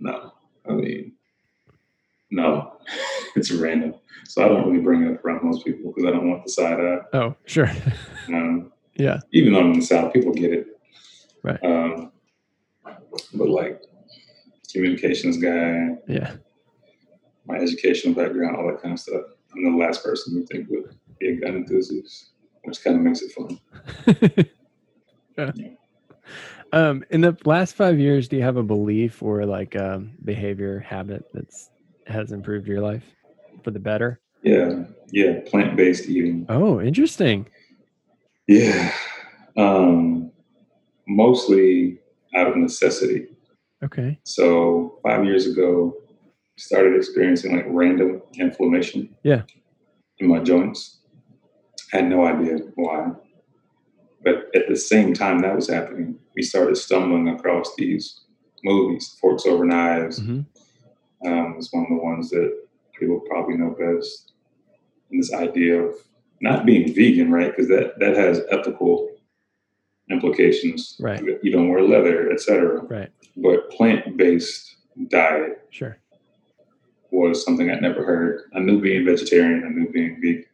No, I mean, no, [laughs] it's random. So I don't really bring it up around most people because I don't want the side eye. Oh sure. [laughs] Um, yeah. even though I'm in the South, people get it. Right. Um, but like communications guy, Yeah. my educational background, all that kind of stuff. I'm the last person you think would be a gun enthusiast, which kind of makes it fun. [laughs] yeah. Yeah. Um, in the last five years, do you have a belief or like um, behavior habit that's has improved your life for the better? Yeah, yeah, plant based eating. Oh, interesting. Yeah, um, mostly out of necessity. Okay. So five years ago, started experiencing like random inflammation. Yeah. In my joints. Had no idea why. But at the same time that was happening, we started stumbling across these movies, Forks Over Knives. hmm Um, it's one of the ones that people probably know best. And this idea of not being vegan, right? Because that that has ethical implications. Right. You don't wear leather, etc. Right. But plant based diet Sure. was something I'd never heard. I knew being vegetarian, I knew being vegan.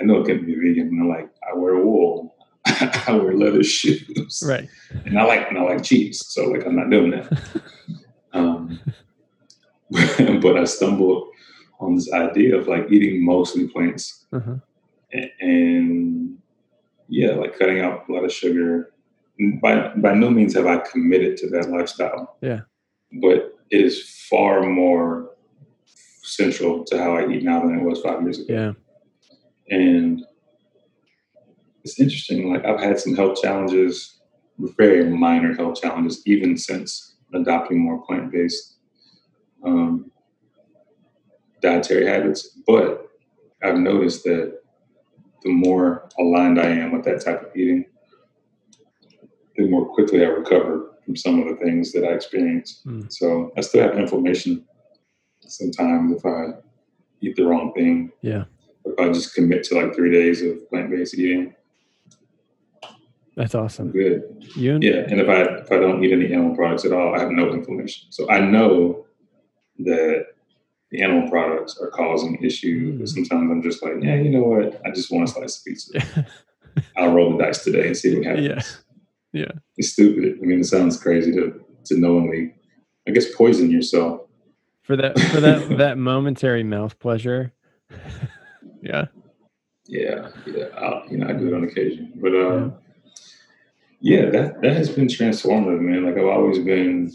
I know it couldn't be vegan. And I'm like, I wear wool, [laughs] I wear leather shoes, Right. and I like and I like cheese. So like, I'm not doing that. [laughs] um, [laughs] but I stumbled on this idea of like eating mostly plants Uh-huh. a- and yeah, like cutting out a lot of sugar. By by no means have I committed to that lifestyle. Yeah. But it is far more central to how I eat now than it was five years ago. Yeah. And it's interesting. Like I've had some health challenges, very minor health challenges, even since adopting more plant based um, dietary habits. But I've noticed that the more aligned I am with that type of eating, the more quickly I recover from some of the things that I experience. Mm. So I still have inflammation sometimes if I eat the wrong thing. Yeah. If I just commit to like three days of plant based eating, That's awesome. good. You and Yeah, and if I if I don't eat any animal products at all, I have no inflammation. So I know that the animal products are causing issues. But Mm. sometimes I'm just like, yeah, you know what? I just want a slice of pizza. [laughs] I'll roll the dice today and see what happens. Yeah. It's stupid. I mean, it sounds crazy to to knowingly, I guess, poison yourself. for that for that [laughs] that momentary mouth pleasure. [laughs] yeah. Yeah, yeah. I'll, you know, I do it on occasion, but um, yeah, that that has been transformative, man. Like I've always been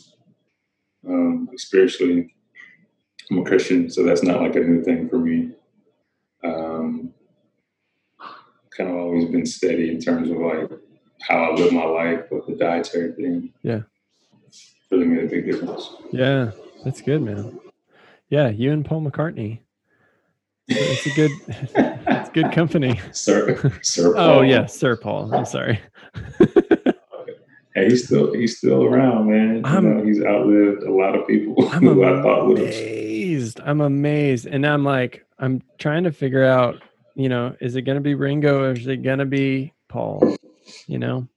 um, spiritually. I'm a Christian, so that's not like a new thing for me. Um, kind of always been steady in terms of like how I live my life, with the dietary thing, Yeah. really made a big difference. Yeah. That's good, man. Yeah, you and Paul McCartney. It's a good [laughs] it's good company. Sir, Sir. Oh yeah, Sir Paul. I'm sorry. [laughs] Hey, he's still he's still around, man. You know, he's outlived a lot of people [laughs] I'm who I thought would have. amazed. I'm amazed. And I'm like, I'm trying to figure out, you know, is it gonna be Ringo or is it gonna be Paul? You know?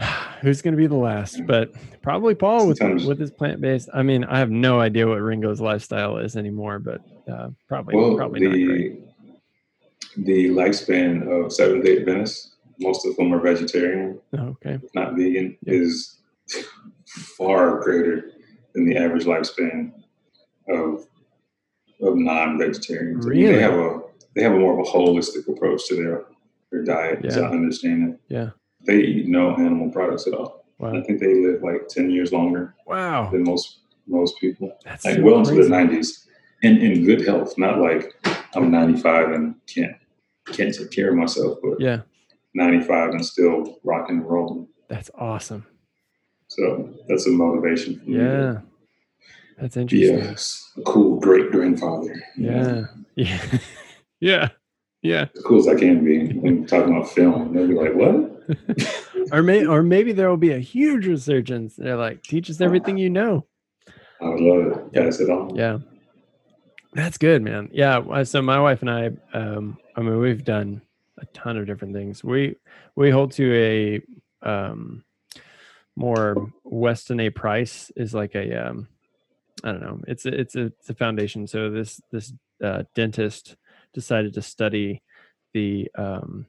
[sighs] Who's gonna be the last? But probably Paul with Sometimes- with his plant based. I mean, I have no idea what Ringo's lifestyle is anymore, but uh, probably Well, probably not great. the the lifespan of Seventh Day Adventists, most of them are vegetarian, okay. if not vegan, Yeah. is far greater than the average lifespan of of non-vegetarians. I mean, Really? they have a they have a more of a holistic approach to their their diet, as Yeah. I understand it. Yeah. They eat no animal products at all. I think they live like ten years longer Wow. than most most people. That's like so well into crazy. their nineties, and in good health. Not like I'm 95 and can't can't take care of myself, but Yeah, 95 and still rocking and rolling. that's awesome. So that's a motivation for me. Yeah. That's interesting. a, a cool great grandfather. Yeah. [laughs] Yeah. yeah. Yeah. as cool as I can be. When talking about film, they'll be like, "What?" [laughs] Or may or maybe there will be a huge resurgence. They're like, teach us everything you know. I would love it. Yeah. Pass it on. Yeah. That's good, man. Yeah. uh, So my wife and I, um, I mean, we've done a ton of different things. We we hold to a um more Weston A. Price is like a um I don't know. It's a, it's a it's a foundation. So this this uh, dentist decided to study the um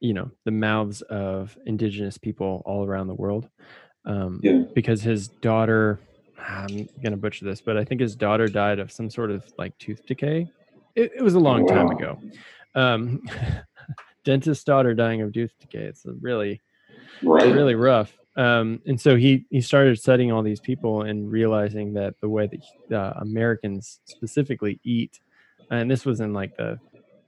you know the mouths of indigenous people all around the world um Yeah. because his daughter i'm gonna butcher this but i think his daughter died of some sort of like tooth decay it, it was a long time ago um [laughs] dentist's daughter dying of tooth decay it's really Right. really rough. Um, and so he he started studying all these people and realizing that the way that uh, Americans specifically eat, and this was in like the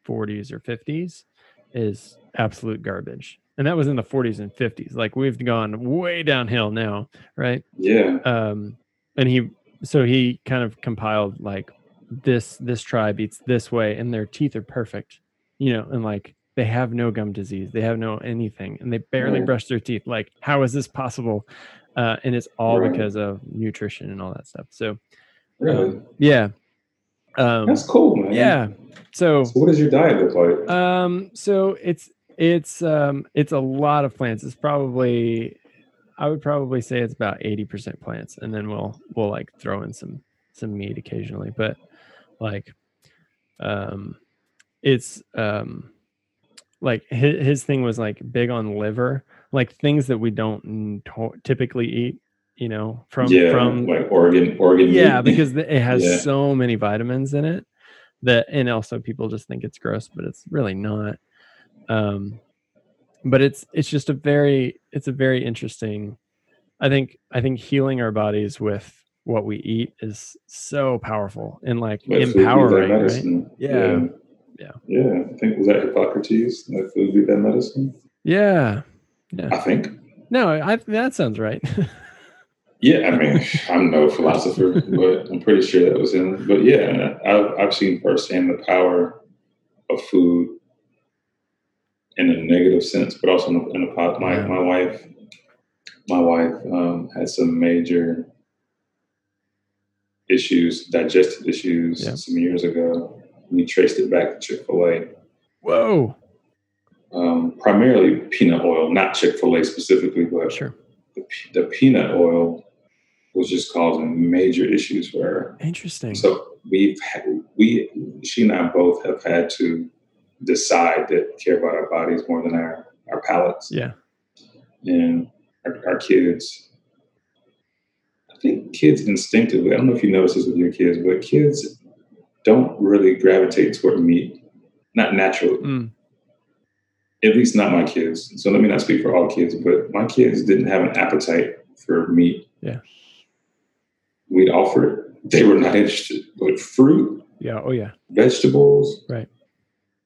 40s or 50s, is absolute garbage. And that was in the 40s and 50s. Like we've gone way downhill now, right? Yeah. um and he so he kind of compiled like this this tribe eats this way and their teeth are perfect you know and like they have no gum disease they have no anything and they barely Right. brush their teeth like how is this possible uh and it's all Right. because of nutrition and all that stuff so Really. um, yeah um That's cool, man. yeah So, So what does your diet look like? um, so it's it's um it's a lot of plants. It's probably I would probably say it's about eighty percent plants, and then we'll we'll like throw in some some meat occasionally, but like, um, it's um like his, his thing was like big on liver, like things that we don't typically eat. You know, from yeah, from like organ organ. yeah meat. because it [laughs] has Yeah. so many vitamins in it that and also people just think it's gross but it's really not um but it's it's just a very it's a very interesting i think i think healing our bodies with what we eat is so powerful and like Let food be thy empowering right. Yeah. yeah, Yeah. yeah. I think was that Hippocrates? Let food be that medicine. yeah yeah. I think. no i that sounds right [laughs] Yeah, I mean, I'm no philosopher, but I'm pretty sure that was him. But yeah, I've, I've seen firsthand the power of food in a negative sense, but also in a, in a po- my Yeah. my wife, my wife um, had some major issues, digestive issues, Yeah. some years ago. We traced it back to Chick Fil A, whoa um, primarily peanut oil, not Chick Fil A specifically, but sure the, the peanut oil was just causing major issues for her. interesting So we've had, we she and I both have had to decide that care about our bodies more than our our palates yeah and our, our kids. I think kids instinctively. I don't know if you notice this with your kids, but kids don't really gravitate toward meat, not naturally. Mm, At least not my kids. So let me not speak for all kids, but my kids didn't have an appetite for meat. Yeah. We'd offer it. [laughs] They were not interested. But fruit, yeah oh yeah vegetables, Right.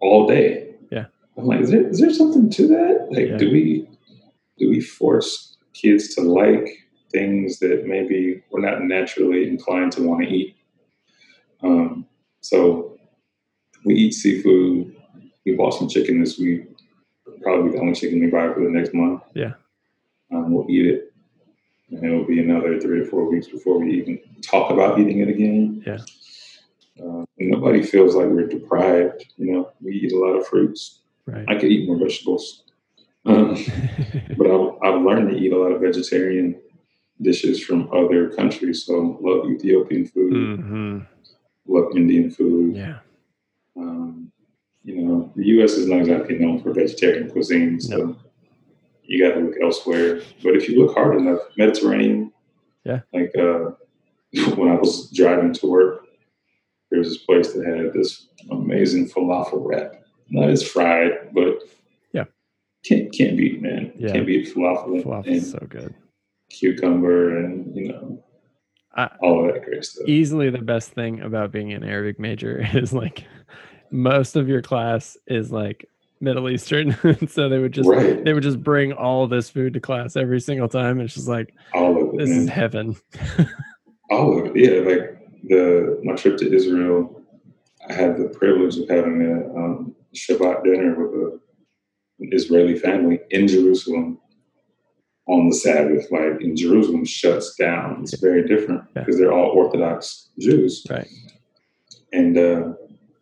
all day. Yeah. I'm like, is there is there something to that? Like, Yeah. do we do we force kids to like things that maybe we're not naturally inclined to want to eat? Um, so we eat seafood. We bought some chicken this week. Probably the only chicken we buy for the next month. Yeah. Um, we'll eat it. And it'll be another three or four weeks before we even talk about eating it again. Yeah. Uh, and nobody feels like we're deprived. You know, we eat a lot of fruits. right I could eat more vegetables. Um, [laughs] but I've, I've learned to eat a lot of vegetarian dishes from other countries. So love Ethiopian food, hmm love Indian food. yeah Um, you know, the U.S. is not exactly known for vegetarian cuisine, so No. you got to look elsewhere. But if you look hard enough, Mediterranean. Yeah. Like uh, [laughs] when I was driving to work, there was this place that had this amazing falafel wrap. Not as fried, but Yeah. can't can't beat man. Yeah. Can't beat falafel, falafel and so good cucumber and you know I, all that great stuff. easily the best thing about being an Arabic major [laughs] is like most of your class is like Middle Eastern. [laughs] so they would just right, they would just bring all this food to class every single time. It's just like all of it. this man. is heaven. [laughs] all of it. Yeah, like the my trip to Israel, I had the privilege of having a um, Shabbat dinner with a, an Israeli family in Jerusalem on the Sabbath. Like in Jerusalem, shuts down. It's very different Yeah. because they're all Orthodox Jews, Right. and uh,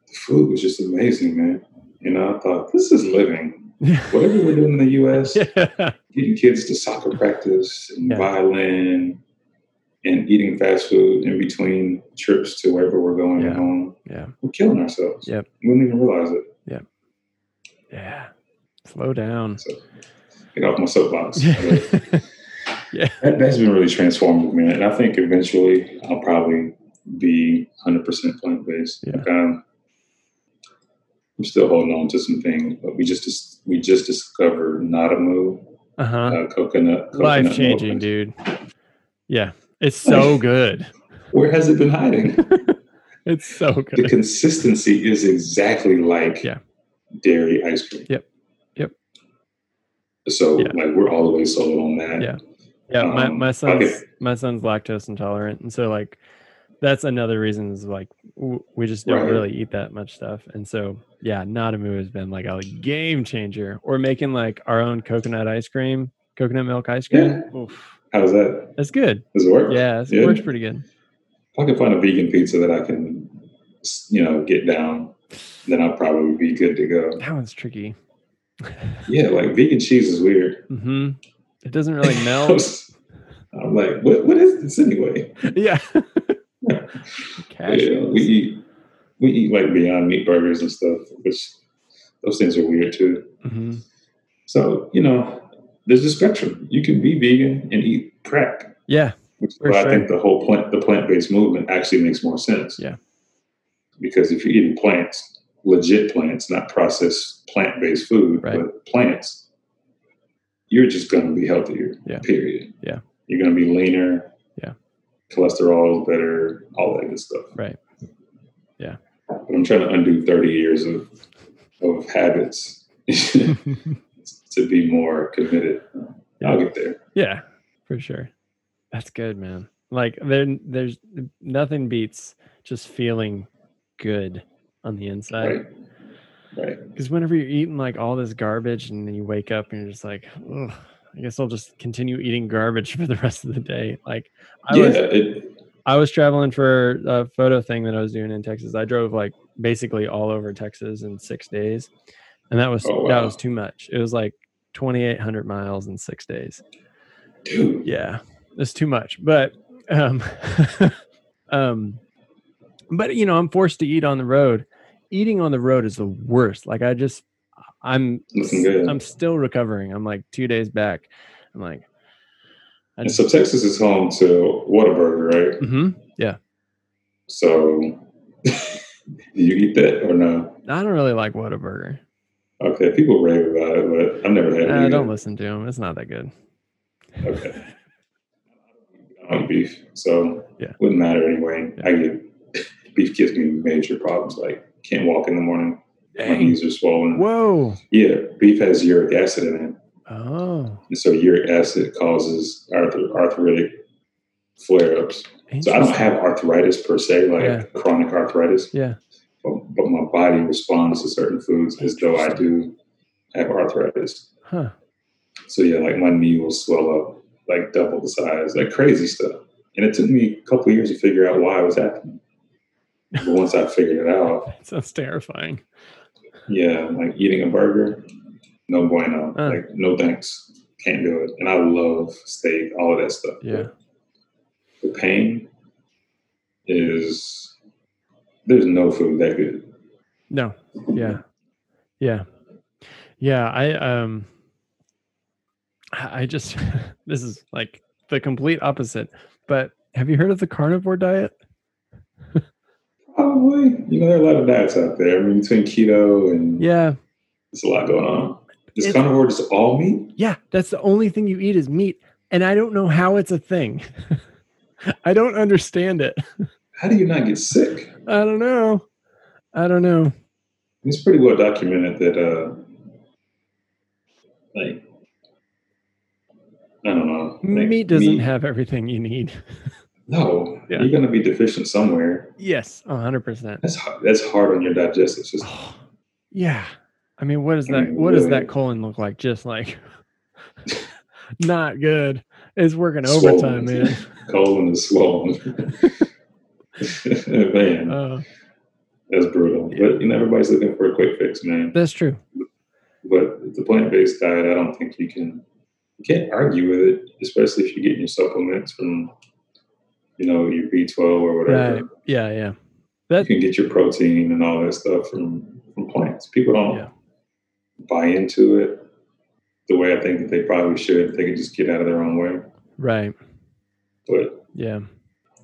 the food was just amazing, man. You know, I thought this is living. [laughs] Whatever we're doing in the U.S., yeah. [laughs] getting kids to soccer practice and Yeah. violin and eating fast food in between trips to wherever we're going Yeah. home. Yeah. We're killing ourselves. Yep. We don't even realize it. Yeah. Yeah. Slow down. So get off my soapbox. [laughs] yeah. that, that's been really transformative, man. And I think eventually I'll probably be 100% plant based. Yeah. Like, um, I'm still holding on to some things, but we just we just discovered NadaMoo Uh-huh. uh, coconut, coconut Life changing, dude. Yeah. It's so [laughs] good. Where has it been hiding? [laughs] It's so good. the consistency is exactly like Yeah. dairy ice cream. Yep. So Yeah. like we're all the way sold on that. Yeah. Yeah, my, Um, my son's okay. my son's lactose intolerant, and so like that's another reason is like w- we just don't Right. really eat that much stuff, and so yeah, NadaMoo has been like a game changer. Or making like our own coconut ice cream, coconut milk ice cream. Oof, How's that? that's good. Does it work? Yeah, it's- Yeah. it works pretty good. If I can find a vegan pizza that I can, you know, get down then I'll probably be good to go. That one's tricky. Yeah, like vegan cheese is weird. hmm It doesn't really [laughs] melt. I'm like, what? What is this anyway? yeah. [laughs] Yeah, we eat we eat like Beyond Meat burgers and stuff, which those things are weird too. hmm So you know, there's a spectrum. You can be vegan and eat crack, Yeah. which is why sure. I think the whole plant the plant based movement actually makes more sense. Yeah. Because if you're eating plants, legit plants, not processed plant based food, Right. but plants, you're just going to be healthier. Yeah. Period. Yeah. You're going to be leaner. Yeah. Cholesterol is better. All that good stuff. Right. But I'm trying to undo 30 years of of habits [laughs] to be more committed. I'll get there. Yeah, for sure. That's good, man. Like there, there's nothing beats just feeling good on the inside. Right. Right. Because whenever you're eating like all this garbage and then you wake up and you're just like, Ugh, I guess I'll just continue eating garbage [laughs] for the rest of the day. Like I yeah. was it, I was traveling for a photo thing that I was doing in Texas. I drove like basically all over Texas in six days. And that was Oh, that was too much. It was like twenty eight hundred miles in six days. dude. yeah it's too much but um [laughs] um but you know i'm forced to eat on the road eating on the road is the worst like i just i'm i'm still recovering i'm like two days back i'm like I And so Texas is home to Whataburger, right? Mm-hmm. Yeah. So [laughs] do you eat that or no? i don't really like Whataburger. Okay, people rave about it, but I've never had it. Uh, either. don't listen to them it's not that good Okay. I don't beef, so Yeah. wouldn't matter anyway. Yeah. I get [laughs] beef gives me major problems, like can't walk in the morning. My knees are swollen. whoa Yeah, beef has uric acid in it. oh And so uric acid causes arth- arthritic flare-ups. So I don't have arthritis per se, like Yeah. chronic arthritis, yeah but, but my body responds to certain foods as though I do have arthritis. huh So yeah, like my knee will swell up like double the size, like crazy stuff. And it took me a couple years to figure out why it was happening. But once I figured it out, [laughs] that sounds terrifying yeah, like eating a burger, no bueno. Uh. Like no thanks, can't do it. And I love steak, all of that stuff. yeah The pain is there's no food that good. no yeah yeah yeah i um i I just [laughs] this is like the complete opposite but have you heard of the carnivore diet Probably, you know, there are a lot of diets out there. I mean, between keto and yeah there's a lot going on. Is It's- carnivore just all meat? yeah that's the only thing you eat is meat and i don't know how it's a thing [laughs] i don't understand it [laughs] How do you not get sick? i don't know i don't know It's pretty well documented that, uh, like, I don't know. like, meat doesn't meat- have everything you need [laughs] No, Yeah. you're going to be deficient somewhere. yes 100% That's hard, that's hard on your digestive system. Oh, yeah. I mean, what does I that mean, what does that colon look like? Just like [laughs] not good. It's working Swollen. overtime, man. [laughs] Colon is swollen. [laughs] man, Uh, that's brutal. Yeah. But you know, everybody's looking for a quick fix, man. that's true. But the plant-based diet, I don't think you can you can't argue with it, especially if you're getting your supplements from, you know, your B12 or whatever. Right. Yeah, yeah. You can get your protein and all that stuff from from plants. People don't Yeah. buy into it the way I think that they probably should. They could just get out of their own way, right. but Yeah.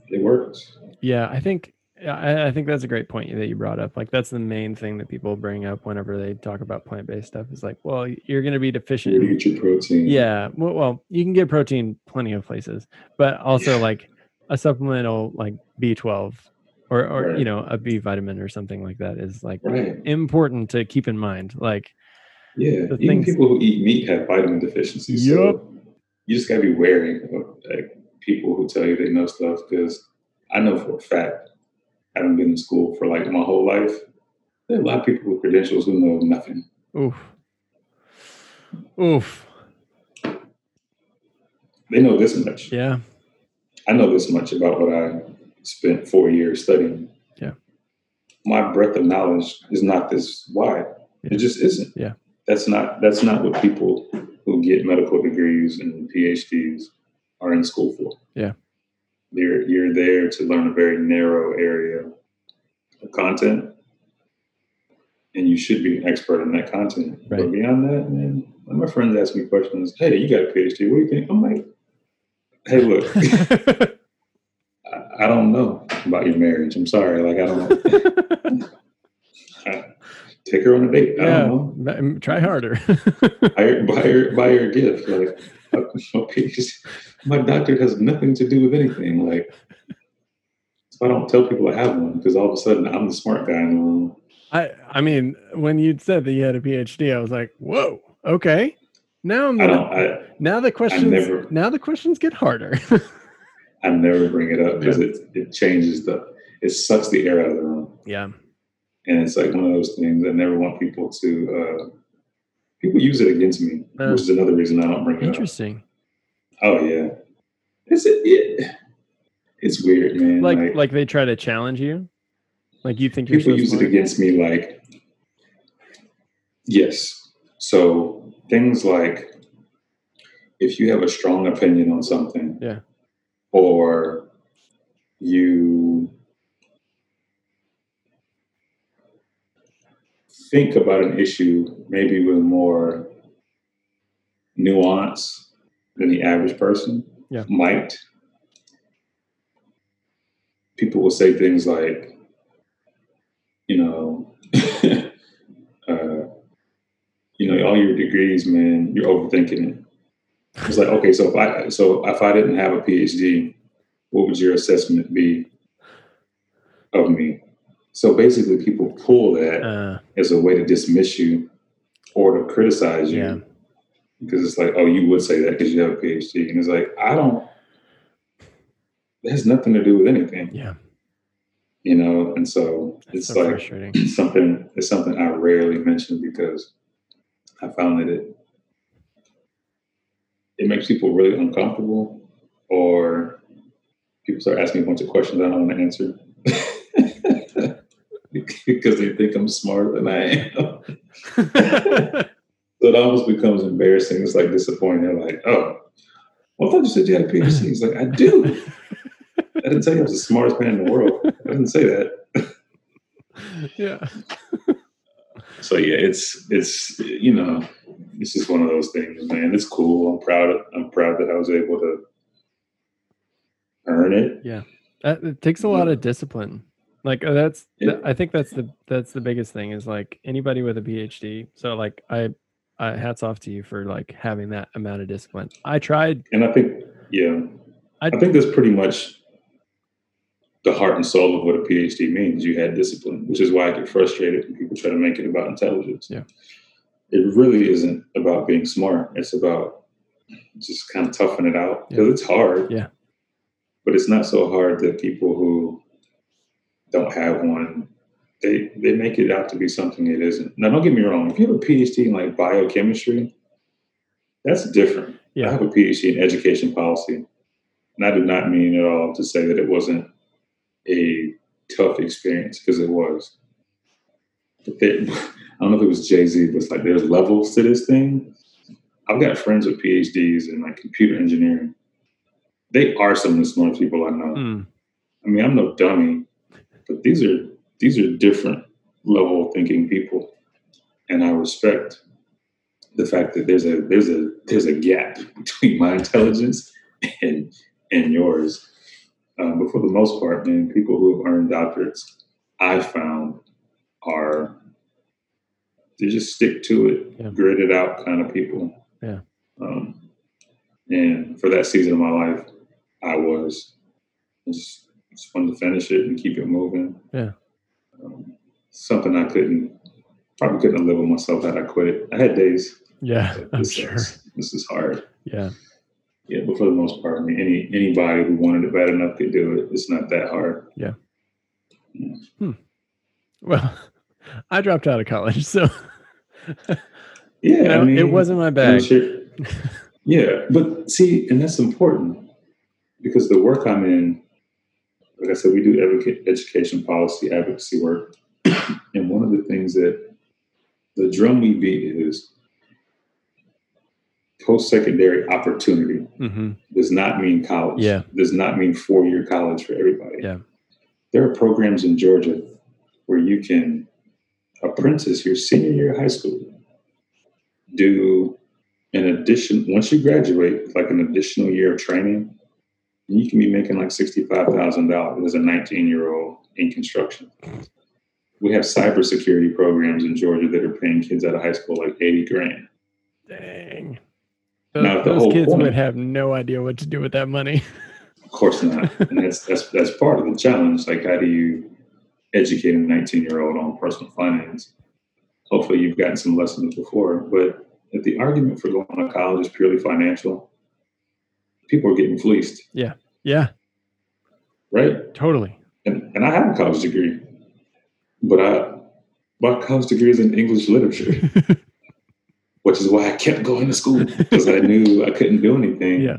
it works. Yeah. I think I, I think that's a great point that you brought up. Like that's the main thing that people bring up whenever they talk about plant based stuff. Is like, well, you're going to be deficient. Where do in you get your protein? Yeah. Well, well, you can get protein plenty of places, but also like a supplemental like B12 or, or Right. you know, a B vitamin or something like that is like Right. important to keep in mind. Like, Yeah. Even things- people who eat meat have vitamin deficiencies. Yup. So you just gotta be wary of like people who tell you they know stuff because I know for a fact, I haven't been in school for like my whole life, there are a lot of people with credentials who know nothing. oof, oof. They know this much. Yeah. I know this much about what I spent four years studying. Yeah. my breadth of knowledge is not this wide. Yeah. It just isn't. Yeah. That's not that's not what people who get medical degrees and PhDs are in school for. Yeah. You're you're there to learn a very narrow area of content. And you should be an expert in that content. Right. But beyond that, man, when my friends ask me questions, hey, you got a PhD, what do you think? I'm like, hey, look, I, [laughs] I don't know about your marriage. I'm sorry. Like, I don't know. [laughs] Uh, take her on a date. I yeah. don't know. Try harder. Buy her, [laughs] buy her, buy her a gift. Like, okay, my doctor has nothing to do with anything. Like, so I don't tell people I have one because all of a sudden I'm the smart guy in the room. I I mean, when you said that you had a PhD, I was like, whoa, okay. Now I'm I now the questions never- now the questions get harder. [laughs] I never bring it up because it it changes the it sucks the air out of the room. yeah. and it's like one of those things I never want people to. Uh, people use it against me, Uh, which is another reason I don't bring it up. Interesting. Oh yeah, it's it, it, it's weird, man. Like Like, like they try to challenge you. Like you think you're people so use smart? it against me, like yes. So things like if you have a strong opinion on something, Yeah. or you think about an issue maybe with more nuance than the average person Yeah. might. People will say things like, you know, [laughs] uh, you know, all your degrees, man, you're overthinking it. It's like, okay, so if I so if I didn't have a PhD, what would your assessment be of me? So basically, people pull that Uh, as a way to dismiss you or to criticize you. Yeah. Because it's like, oh, you would say that because you have a PhD. And it's like, I don't, it has nothing to do with anything, yeah. you know? And so That's it's so like [clears throat] something, it's something I rarely mention because I found that it, it makes people really uncomfortable or people start asking a bunch of questions I don't want to answer. [laughs] because they think I'm smarter than I am. [laughs] So it almost becomes embarrassing. It's like disappointing. They're like, oh, well, I thought you said you had a PhD. He's like, I do. I didn't tell you I was the smartest man in the world. I didn't say that. yeah. So yeah, it's it's you know, it's just one of those things, man. It's cool. I'm proud. I'm proud that I was able to earn it. Yeah. That, it takes a lot of discipline. Like uh, that's Yeah. I think that's the that's the biggest thing is like anybody with a PhD. So like I, I hats off to you for like having that amount of discipline. I tried. And I think, yeah, I- I think that's pretty much the heart and soul of what a PhD means. You had discipline, which is why I get frustrated when people try to make it about intelligence. Yeah. It really isn't about being smart. It's about just kind of toughing it out because it's hard. Yeah. But it's not so hard that people who don't have one, they they make it out to be something it isn't. Now, don't get me wrong. If you have a PhD in like biochemistry, that's different. Yeah. I have a PhD in education policy. And I do not mean at all to say that it wasn't a tough experience because it was. There, I don't know if it was Jay Z, but it's like there's levels to this thing. I've got friends with PhDs in like computer engineering. They are some of the smartest people I know. Mm, I mean, I'm no dummy, but these are these are different level of thinking people, and I respect the fact that there's a there's a there's a gap [laughs] between my intelligence and and yours. Um, but for the most part, man, people who have earned doctorates, I found are they just stick to it, Yeah. grit it out kind of people. Yeah. Um, and for that season of my life, I was just, just wanted to finish it and keep it moving. Yeah. Um, something I couldn't probably couldn't have lived with myself had I quit. I had days. yeah. I'm this sure. This is hard. Yeah. Yeah, but for the most part, I mean, any anybody who wanted it bad enough could do it. It's not that hard. Yeah. Hmm. Well, [laughs] I dropped out of college, so [laughs] Yeah, you know, I mean, it wasn't my bag. sure- [laughs] yeah, but see, and that's important because the work I'm in, like I said, we do advocate, education policy advocacy work. [coughs] and one of the things that the drum we beat is post secondary opportunity hmm does not mean college. Yeah. Does not mean four year college for everybody. Yeah. There are programs in Georgia where you can apprentice your senior year of high school, do an addition once you graduate, like an additional year of training, and you can be making like sixty-five thousand dollars as a nineteen-year-old in construction. We have cybersecurity programs in Georgia that are paying kids out of high school like eighty grand. Dang. Uh, those, the those kids point- would have no idea what to do with that money. [laughs] Of course not. and that's that's that's part of the challenge. Like how do you educate a 19 year old on personal finance? Hopefully you've gotten some lessons before. But if the argument for going to college is purely financial, people are getting fleeced, Yeah, yeah, right? totally. And and I have a college degree. But I my college degree is in English literature, [laughs] which is why I kept going to school because I knew I couldn't do anything. Yeah.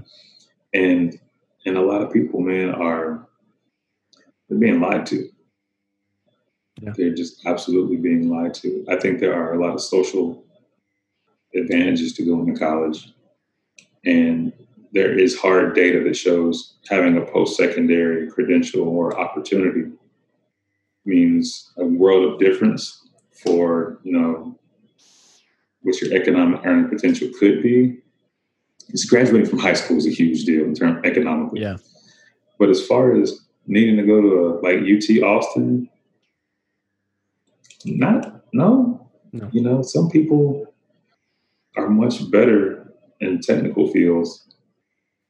And and a lot of people, man, are they're being lied to. Yeah. They're just absolutely being lied to. I think there are a lot of social advantages to going to college. And there is hard data that shows having a post secondary credential or opportunity means a world of difference for, you know, what your economic earning potential could be. It's graduating from high school is a huge deal in terms economically. Yeah. But as far as needing to go to a, like UT Austin, not no. No. You know, some people are much better in technical fields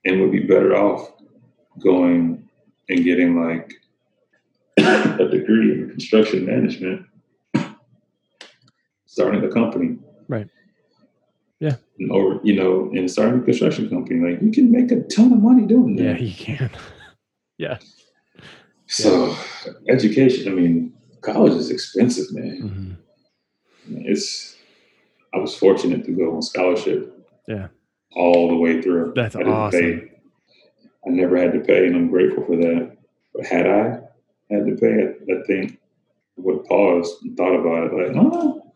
and would be better off going and getting like [coughs] a degree in construction management, starting a company. Right. Yeah. Or, you know, and starting a construction company. Like you can make a ton of money doing that. Yeah, you can. [laughs] Yeah. So education, I mean, college is expensive, man. Mhm. It's I was fortunate to go on scholarship. Yeah. All the way through. That's I awesome. pay. I never had to pay, and I'm grateful for that. But had I had to pay, I, I think I would have paused and thought about it. Like, oh,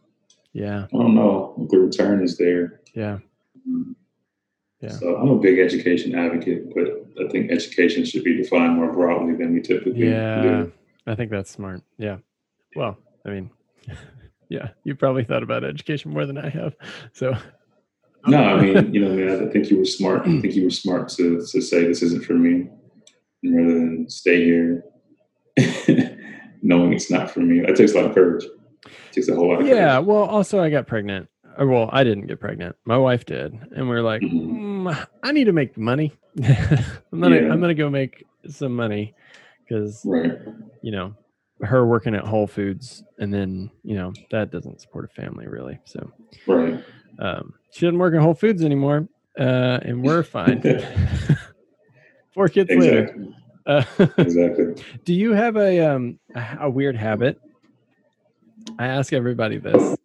Yeah, I don't know if the return is there. yeah, mm-hmm. Yeah. So I'm a big education advocate, but I think education should be defined more broadly than we typically yeah. do. I think that's smart. Yeah. Well, I mean, [laughs] yeah, you probably thought about education more than I have. So, No, I mean, you know, man, I think you were smart. I think you were smart to to say this isn't for me, rather than stay here, [laughs] knowing it's not for me. That takes a lot of courage. Takes a whole lot of yeah. courage. Well, also, I got pregnant. Well, I didn't get pregnant. My wife did, and we are like, Mhm. "Mm, I need to make money. [laughs] I'm gonna, Yeah. I'm gonna go make some money because Right. you know, her working at Whole Foods, and then you know that doesn't support a family really. So, Right. um, she doesn't work at Whole Foods anymore, uh, and we're fine. [laughs] [laughs] Four kids later. Exactly. Uh, Exactly. do you have a um a, a weird habit? I ask everybody this,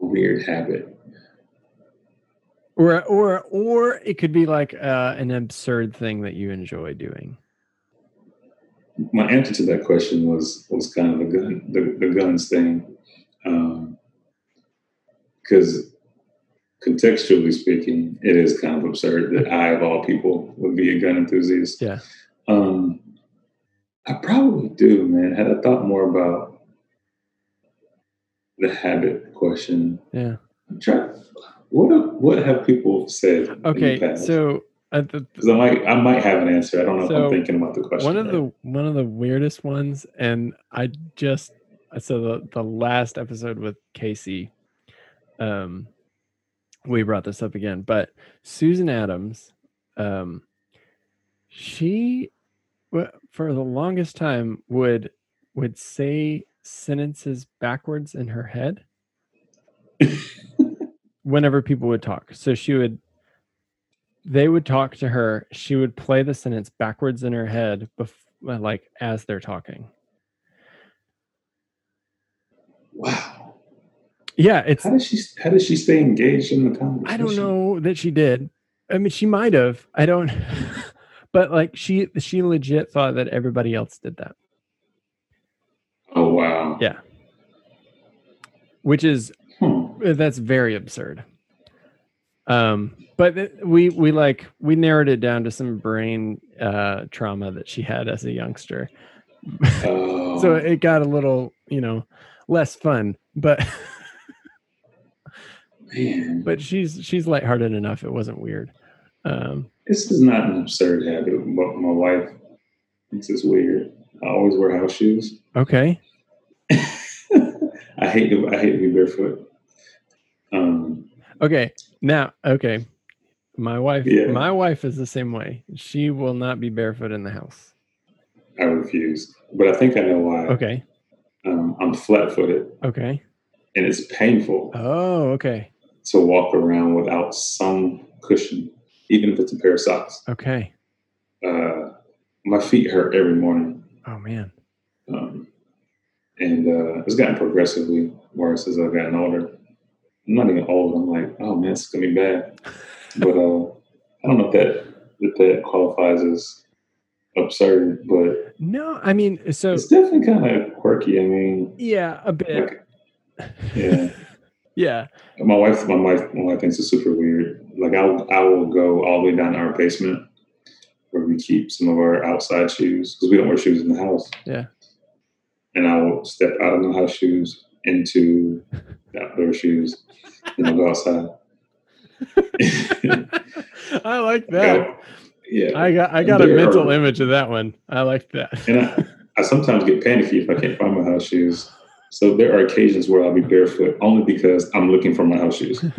Weird habit. or or or it could be like uh, an absurd thing that you enjoy doing. My answer to that question was was kind of the gun the, the guns thing, because contextually speaking, it is kind of absurd that I, of all people, would be a gun enthusiast. Yeah. Um, I probably do, man. Had I thought more about the habit question, Yeah. Trying. What have- what have people said? Okay. So the, I might I might have an answer. I don't know if I'm thinking about the question. one of right. the one of the weirdest ones and i just so the the last episode with casey um we brought this up again but susan adams um she for the longest time would would say sentences backwards in her head [laughs] whenever people would talk. So she would they would talk to her. She would play the sentence backwards in her head bef- like as they're talking. Wow. yeah it's How does she how does she stay engaged in the conversation? i don't know that she did. I mean she might have. I don't [laughs] but like she she legit thought that everybody else did that Oh wow. Yeah. Which is Hmm. that's very absurd. Um, but we we like we narrowed it down to some brain uh trauma that she had as a youngster. [laughs] Oh, So it got a little, you know, less fun, but man, but she's she's lighthearted enough. It wasn't weird. Um, this is not an absurd habit. But my wife thinks it's weird. I always wear house shoes. okay. I hate to I hate to be barefoot. Um, Okay. Now, okay. My wife Yeah. my wife is the same way. She will not be barefoot in the house. I refuse, but I think I know why. Okay. Um, I'm flat-footed, Okay. and it's painful Oh, okay. to walk around without some cushion, even if it's a pair of socks. Okay. Uh, my feet hurt every morning, Oh man. um, and uh, it's gotten progressively worse as I've gotten older. I'm not even old. I'm like, oh man, it's gonna be bad. But uh, I don't know if that if that qualifies as absurd, but No, I mean, so it's definitely kind of quirky. I mean, yeah, a bit. like, yeah. [laughs] Yeah. My wife, my wife, my wife thinks it's super weird. Like I'll, I will go all the way down to our basement where we keep some of our outside shoes because we don't wear shoes in the house. Yeah. And I will step out of my house shoes into the outdoor shoes, and I'll go outside. I like that. Go- yeah, I got I got a mental are- image of that one. I like that. and I, I sometimes get panicky if I can't find my house shoes. So there are occasions where I'll be barefoot only because I'm looking for my house shoes. [laughs]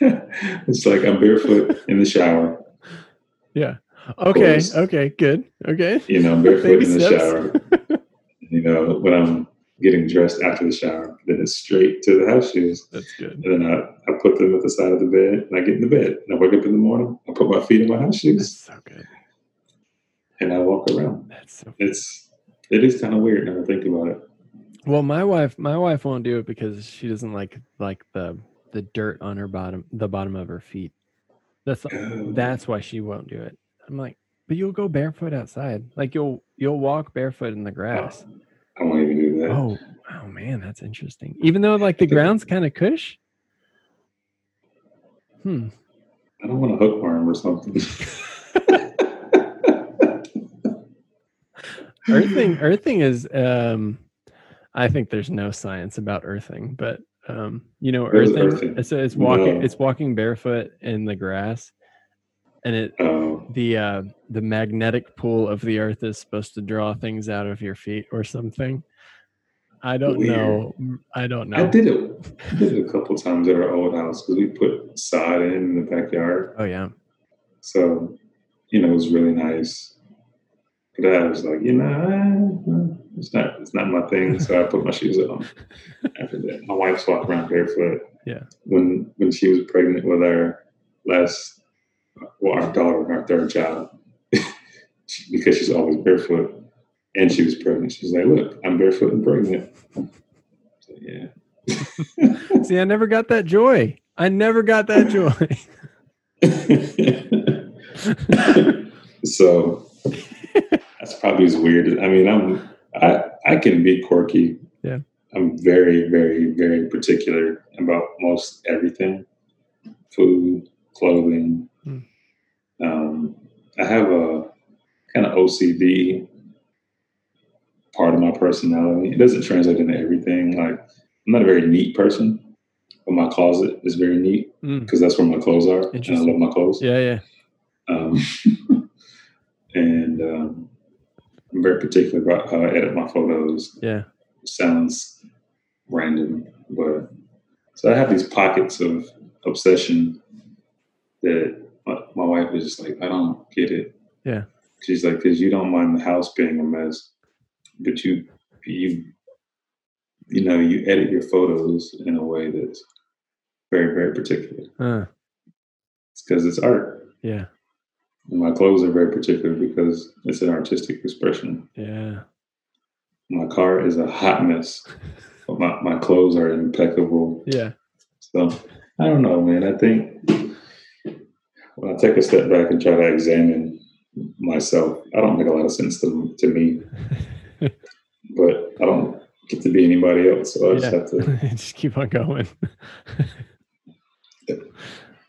[laughs] it's like I'm barefoot in the shower. Okay. course. Okay. Good. Okay. You know, barefoot in the steps. shower. [laughs] You know, when I'm getting dressed after the shower, then it's straight to the house shoes. That's good. And then I, I put them at the side of the bed and I get in the bed. And I wake up in the morning, I put my feet in my house That's shoes so good. and I walk around. That's so. It's it is kind of weird now to think about it. Well, my wife, my wife won't do it because she doesn't like like the the dirt on her bottom, the bottom of her feet. That's Oh. that's why she won't do it. I'm like, but you'll go barefoot outside. Like you'll you'll walk barefoot in the grass. I won't even do that. Oh, oh man, that's interesting. Even though like the ground's kind of cush. Hmm. I don't want a hookworm or something. [laughs] [laughs] Earthing, earthing is. Um, I think there's no science about earthing, but um, you know, earthing. earthing? It's it's walking. No. It's walking barefoot in the grass, and it Oh, the uh the magnetic pull of the earth is supposed to draw things out of your feet or something. I don't know. I don't I know. did it. I did it a couple times at our old house because we put sod in in the backyard. Oh yeah. So, you know, it was really nice. But I was like, you know, eh, it's not it's not my thing. So I put my shoes on. [laughs] After that, my wife's walking around barefoot. Yeah. When when she was pregnant with our last, well, our daughter, our third child, [laughs] because she's always barefoot, and she was pregnant. She's like, look, I'm barefoot and pregnant. So, yeah. [laughs] See, I never got that joy. I never got that joy. [laughs] so that's probably as weird. I mean, I'm I I can be quirky. Yeah. I'm very, very, very particular about most everything. Food, clothing. Um, I have a kind of OCD part of my personality. It doesn't translate into everything. Like I'm not a very neat person, but my closet is very neat Mm, because that's where my clothes are, and I love my clothes. yeah, yeah. Um, [laughs] and um, I'm very particular about how I edit my photos. Yeah. sounds random, but so I have these pockets of obsession that my, my wife is just like, I don't get it. Yeah. She's like, because you don't mind the house being a mess, but you you you know you edit your photos in a way that's very very particular. Uh, It's because it's art. yeah. And my clothes are very particular because it's an artistic expression. Yeah. My car is a hot mess, but my, my clothes are impeccable. Yeah. So I don't know, man. I think when I take a step back and try to examine myself. I don't make a lot of sense to to me, [laughs] but I don't get to be anybody else, so I just have to. [laughs] just keep on going. [laughs]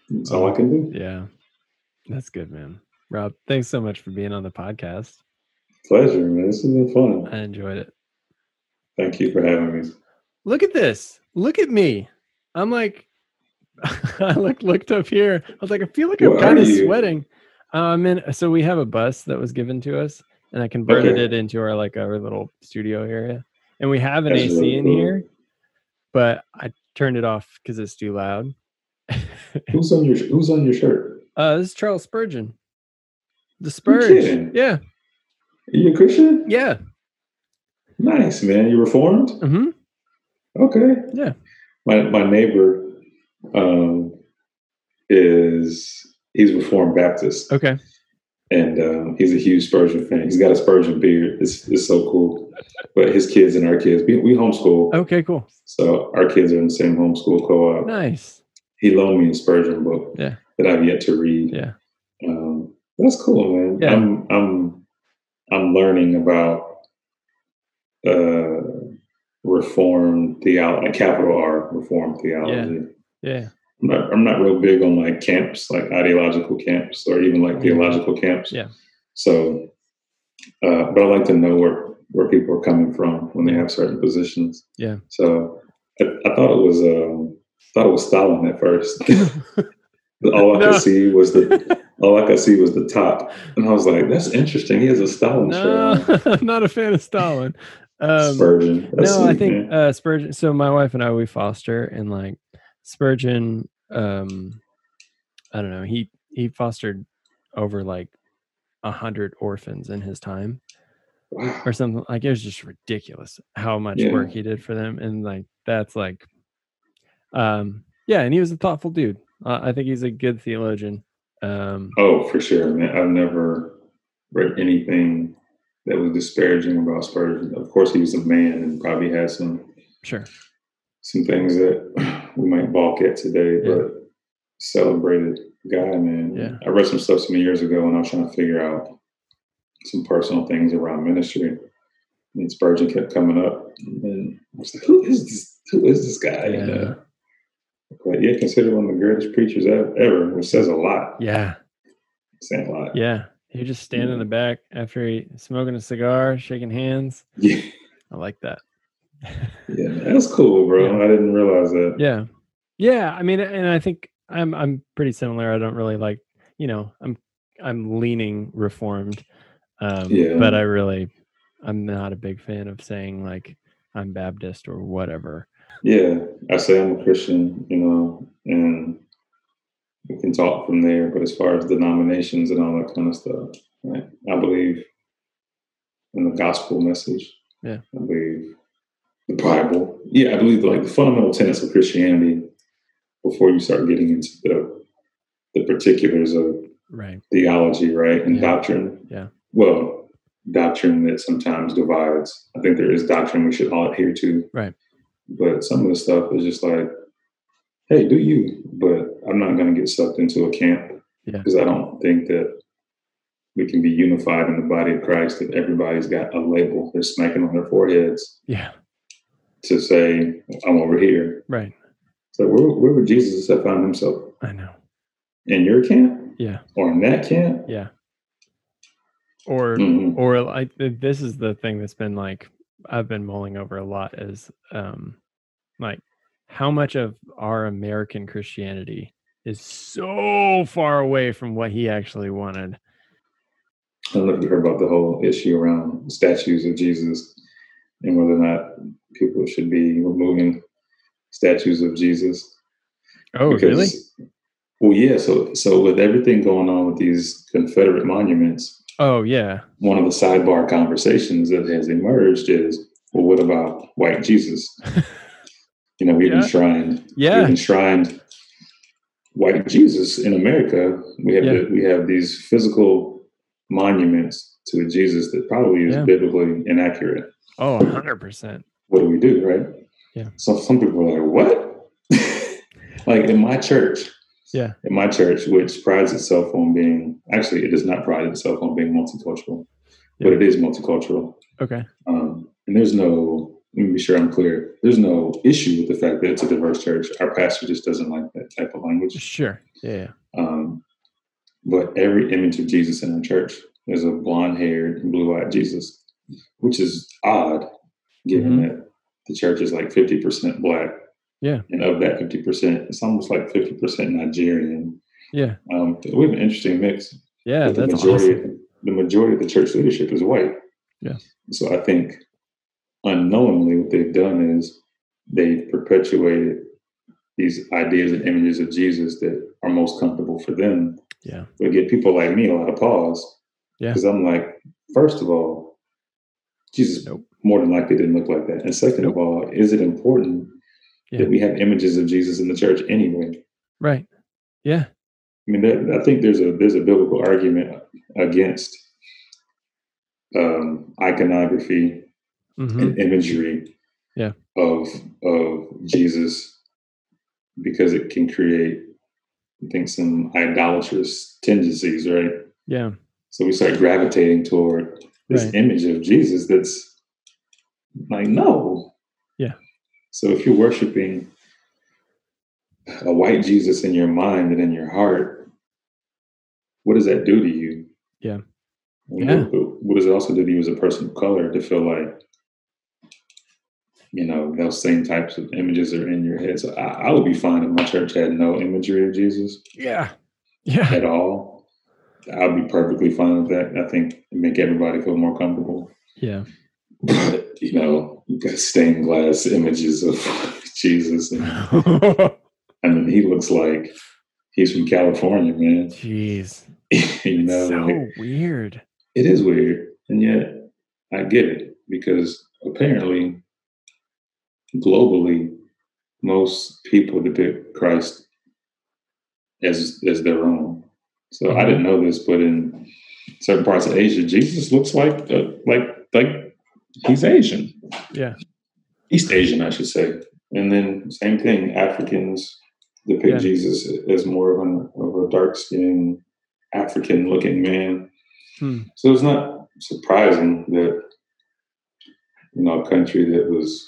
That's all I can do. yeah. That's good, man. Rob, thanks so much for being on the podcast. Pleasure, man. This has been fun. I enjoyed it. Thank you for having me. Look at this. Look at me. I'm like, [laughs] I looked looked up here. I was like, I feel like I'm kind of you? sweating. Um, and so we have a bus that was given to us, and I converted Okay. it into our like our little studio area, and we have an That's AC really in cool. here, but I turned it off because it's too loud. [laughs] Who's on your Who's on your shirt? Uh, this is Charles Spurgeon. The Spurge. Yeah. Are you a Christian? Yeah. Nice, man. You reformed? hmm Okay. Yeah. My my neighbor um, is he's Reformed Baptist, Okay. and um, he's a huge Spurgeon fan. He's got a Spurgeon beard. It's it's so cool. But his kids and our kids, we, we homeschool, Okay. Cool. so our kids are in the same homeschool co-op. Nice. He loaned me a Spurgeon book Yeah. that I've yet to read. Yeah. Um, that's cool, man. Yeah. I'm I'm I'm learning about uh, reformed theology, capital R, reformed theology. Yeah. I'm not, I'm not real big on like camps, like ideological camps, or even like Mhm. theological camps. Yeah. So, uh, but I like to know where where people are coming from when they have certain positions. Yeah. So I, I thought it was um, thought it was Stalin at first. [laughs] [laughs] all I No. could see was the all I could see was the top, and I was like, "That's interesting." He has a Stalin no, I'm [laughs] not a fan of Stalin. Um, Spurgeon. That's no, I think man. uh, Spurgeon. So my wife and I we foster, and like Spurgeon, um, I don't know. He he fostered over like a hundred orphans in his time, wow. or something. Like it was just ridiculous how much Yeah. work he did for them, and like that's like, um, yeah. And he was a thoughtful dude. Uh, I think he's a good theologian. Um, Oh, for sure, man. I've never read anything that was disparaging about Spurgeon. Of course, he was a man and probably had some sure. some things that we might balk at today, Yeah. but celebrated guy, man. Yeah. I read some stuff some years ago when I was trying to figure out some personal things around ministry. And Spurgeon kept coming up, and I was like, "Who is this? Who is this guy?" And, Yeah. uh, but yeah, considered one of the greatest preachers ev- ever, which says a lot. Yeah. Saying a lot. Yeah. He just stand in the back after he smoking a cigar, shaking hands. Yeah. I like that. Yeah, that's cool, bro. Yeah. I didn't realize that. yeah. Yeah. I mean, and I think I'm I'm pretty similar. I don't really like, you know, I'm I'm leaning reformed. Um Yeah. but I really I'm not a big fan of saying like I'm Baptist or whatever. Yeah, I say I'm a Christian, you know, and we can talk from there. But as far as denominations and all that kind of stuff, right, I believe in the gospel message. Yeah. I believe the Bible. Yeah, I believe like the fundamental tenets of Christianity before you start getting into the the particulars of Right. theology, right, and Yeah. doctrine. Yeah. Well, doctrine that sometimes divides. I think there is doctrine we should all adhere to. Right. But some of the stuff is just like, hey, do you? But I'm not going to get sucked into a camp Yeah. because I don't think that we can be unified in the body of Christ if everybody's got a label they're smacking on their foreheads Yeah. To say, I'm over here. Right. So where, where would Jesus have found himself? I know. In your camp Yeah. or in that camp? Yeah. Or Mhm. or like this is the thing that's been like I've been mulling over a lot is um like how much of our American Christianity is so far away from what he actually wanted. I don't know if you heard about the whole issue around statues of Jesus and whether or not people should be removing statues of Jesus. Oh, really? Well, yeah. So, so with everything going on with these Confederate monuments, Oh, yeah. one of the sidebar conversations that has emerged is, well, what about white Jesus? [laughs] you know, we've Yeah. enshrined, Yeah. we've enshrined white Jesus in America. We have Yeah. we have these physical monuments to a Jesus that probably is Yeah. biblically inaccurate. Oh, 100%. What do we do, right? Yeah. So some people are like, "What?" [laughs] like in my church, Yeah. In my church, which prides itself on being actually, it does not pride itself on being multicultural, but it is multicultural. Okay. Um, and there's no, let me be sure I'm clear. There's no issue with the fact that it's a diverse church. Our pastor just doesn't like that type of language. Sure. Yeah. yeah. Um, but every image of Jesus in our church is a blonde haired and blue eyed Jesus, which is odd given Mhm. that the church is like 50% black. Yeah. And of that 50%, it's almost like 50% Nigerian. Yeah. Um, we have an interesting mix. Yeah. but the That's majority, awesome. the majority of the church leadership is white. Yeah. So I think unknowingly what they've done is they've perpetuated these ideas and images of Jesus that are most comfortable for them. Yeah. But give people like me a lot of pause. Yeah. Because I'm like, first of all, Jesus Nope. More than likely didn't look like that. And second of all, is it important Yeah. that we have images of Jesus in the church anyway? Right. Yeah. I mean, that, I think there's a there's a biblical argument against um, iconography hmm and imagery Yeah. of of Jesus because it can create, I think, some idolatrous tendencies, right? Yeah. So we start gravitating toward this Right. image of Jesus that's like, no. Yeah. So if you're worshiping a white Jesus in your mind and in your heart, what does that do to you? Yeah. Yeah. What, what does it also do to you as a person of color to feel like, you know, those same types of images are in your head? So I, I would be fine if my church had no imagery of Jesus Yeah. Yeah. at all. I'd be perfectly fine with that. I think it make everybody feel more comfortable. Yeah. But you know, stained glass images of [laughs] Jesus, and [laughs] I mean, he looks like he's from California, man. Jeez. [laughs] you know, so like, weird. it is weird, and yet I get it because apparently, globally, most people depict Christ as as their own. So I didn't know this, but in certain parts of Asia, Jesus looks like uh, like like he's Asian, Yeah. East Asian, I should say. And then same thing, Africans depict Yeah. Jesus as more of an of a dark skinned African looking man. Hmm. So it's not surprising that you know a country that was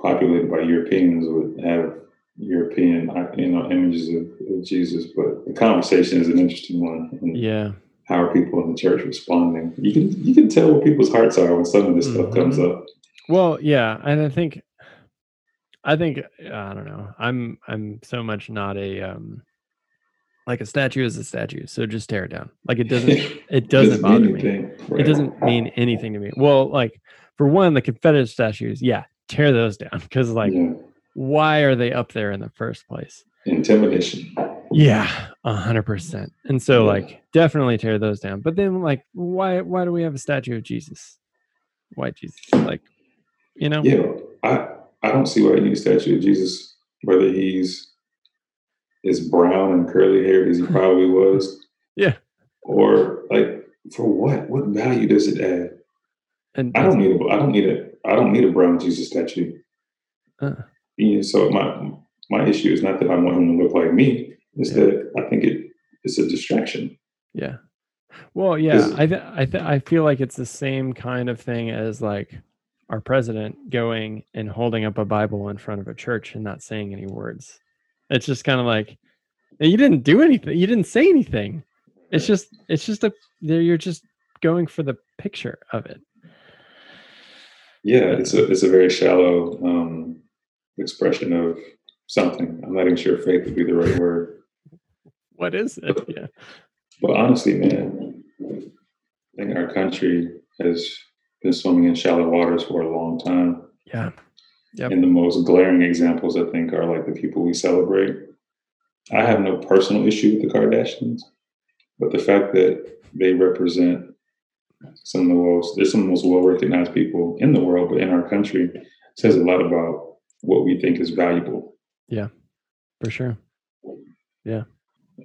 populated by Europeans would have European you know images of, of Jesus. But the conversation is an interesting one. And Yeah. How are people in the church responding? You can you can tell what people's hearts are when some of this stuff comes Mhm. up. Well, yeah, and I think, I think I don't know. I'm I'm so much not a um, like a statue is a statue. So just tear it down. Like it doesn't [laughs] it doesn't bother mean me. anything, It doesn't mean anything to me. Well, like for one, the Confederate statues, yeah, tear those down because like Yeah. why are they up there in the first place? intimidation. Yeah, a hundred percent. And so like definitely tear those down. But then like why why do we have a statue of Jesus? Why Jesus? Like, you know? Yeah, I I don't see why you need a statue of Jesus, whether he's is brown and curly haired as he [laughs] probably was. Yeah. Or like for what? What value does it add? And I don't need a I don't need a I don't need a brown Jesus statue. Uh. Yeah, so my my issue is not that I want him to look like me. It's Yeah. that I think it's a distraction. Yeah. Well, yeah, I th- I th- I feel like it's the same kind of thing as like our president going and holding up a Bible in front of a church and not saying any words. It's just kind of like you didn't do anything. You didn't say anything. It's just it's just a there you're just going for the picture of it. Yeah, it's a it's a very shallow um, expression of something. I'm not even sure faith would be the right word. What is it? Yeah. But honestly, man, I think our country has been swimming in shallow waters for a long time. Yeah. Yep. And the most glaring examples, I think, are like the people we celebrate. I have no personal issue with the Kardashians, but the fact that they represent some of the most, they're some of the most well recognized people in the world, but in our country, says a lot about what we think is valuable. Yeah, for sure.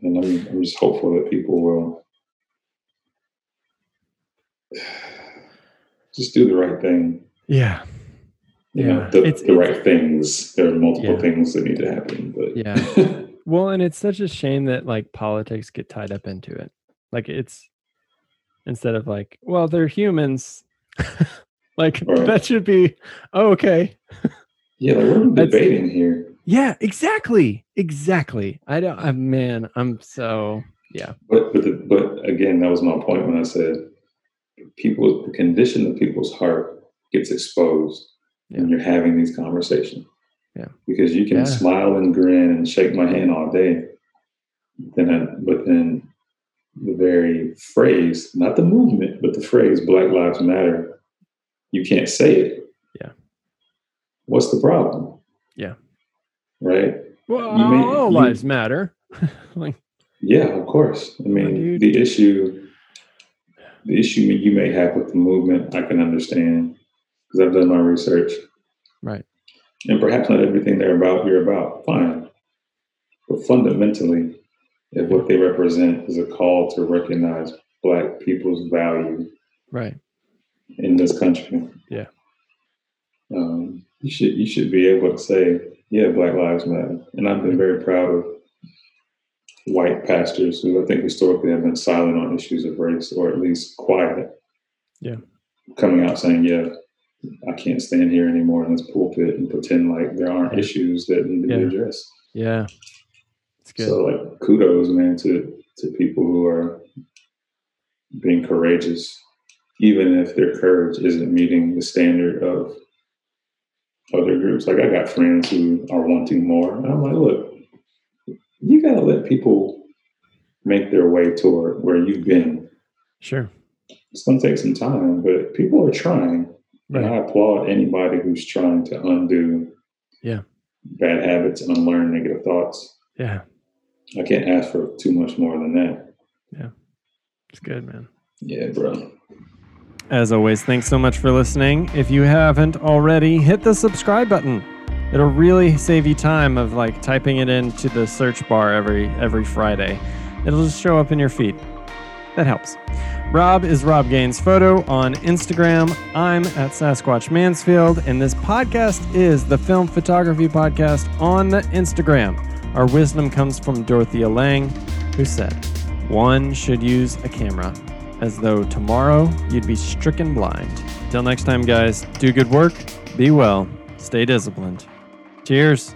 And I'm, I'm just hopeful that people will just do the right thing. Yeah. you know, Yeah, the, it's- the it's- right things. There are multiple Yeah. things that need to happen, but Yeah. [laughs] Well, and it's such a shame that like politics get tied up into it. Like it's instead of like, well, they're humans. [laughs] like Right. that should be oh, okay. yeah, like we're [laughs] debating here. Yeah, exactly. Exactly. I don't I, man, I'm so yeah. But but, the, but again, that was my point when I said people the condition of people's heart gets exposed when you're having these conversations. Yeah. Because you can Yeah. smile and grin and shake my hand all day. Then I, but then the very phrase, not the movement, but the phrase Black Lives Matter, you can't say it. Yeah. What's the problem? Yeah. Right? Well, may- all you- lives matter. [laughs] like Yeah, of course. I mean, dude. the issue, the issue you may have with the movement, I can understand because I've done my research, right. and perhaps not everything they're about you're about. Fine, but fundamentally, if what they represent is a call to recognize Black people's value Right. in this country, Yeah. um, you should you should be able to say, yeah, Black Lives Matter. And I've been very proud of white pastors who I think historically have been silent on issues of race, or at least quiet. Yeah. coming out saying, yeah. I can't stand here anymore in this pulpit and pretend like there aren't issues that need to Yeah. be addressed. Yeah. It's good. So, like, kudos, man, to to people who are being courageous, even if their courage isn't meeting the standard of other groups. Like, I got friends who are wanting more, and I'm like, look, you got to let people make their way toward where you've been. sure. It's going to take some time, but people are trying. And I applaud anybody who's trying to undo Yeah. bad habits and unlearn negative thoughts. Yeah. I can't ask for too much more than that. Yeah. It's good, man. Yeah, bro. As always, thanks so much for listening. If you haven't already, hit the subscribe button. It'll really save you time of like typing it into the search bar every every Friday. It'll just show up in your feed. That helps. Rob is Rob Gaines Photo on Instagram. I'm at Sasquatch Mansfield, and this podcast is the Film Photography Podcast on the Instagram. Our wisdom comes from Dorothea Lange, who said, One should use a camera as though tomorrow you'd be stricken blind. Till next time, guys, do good work, be well, stay disciplined. Cheers.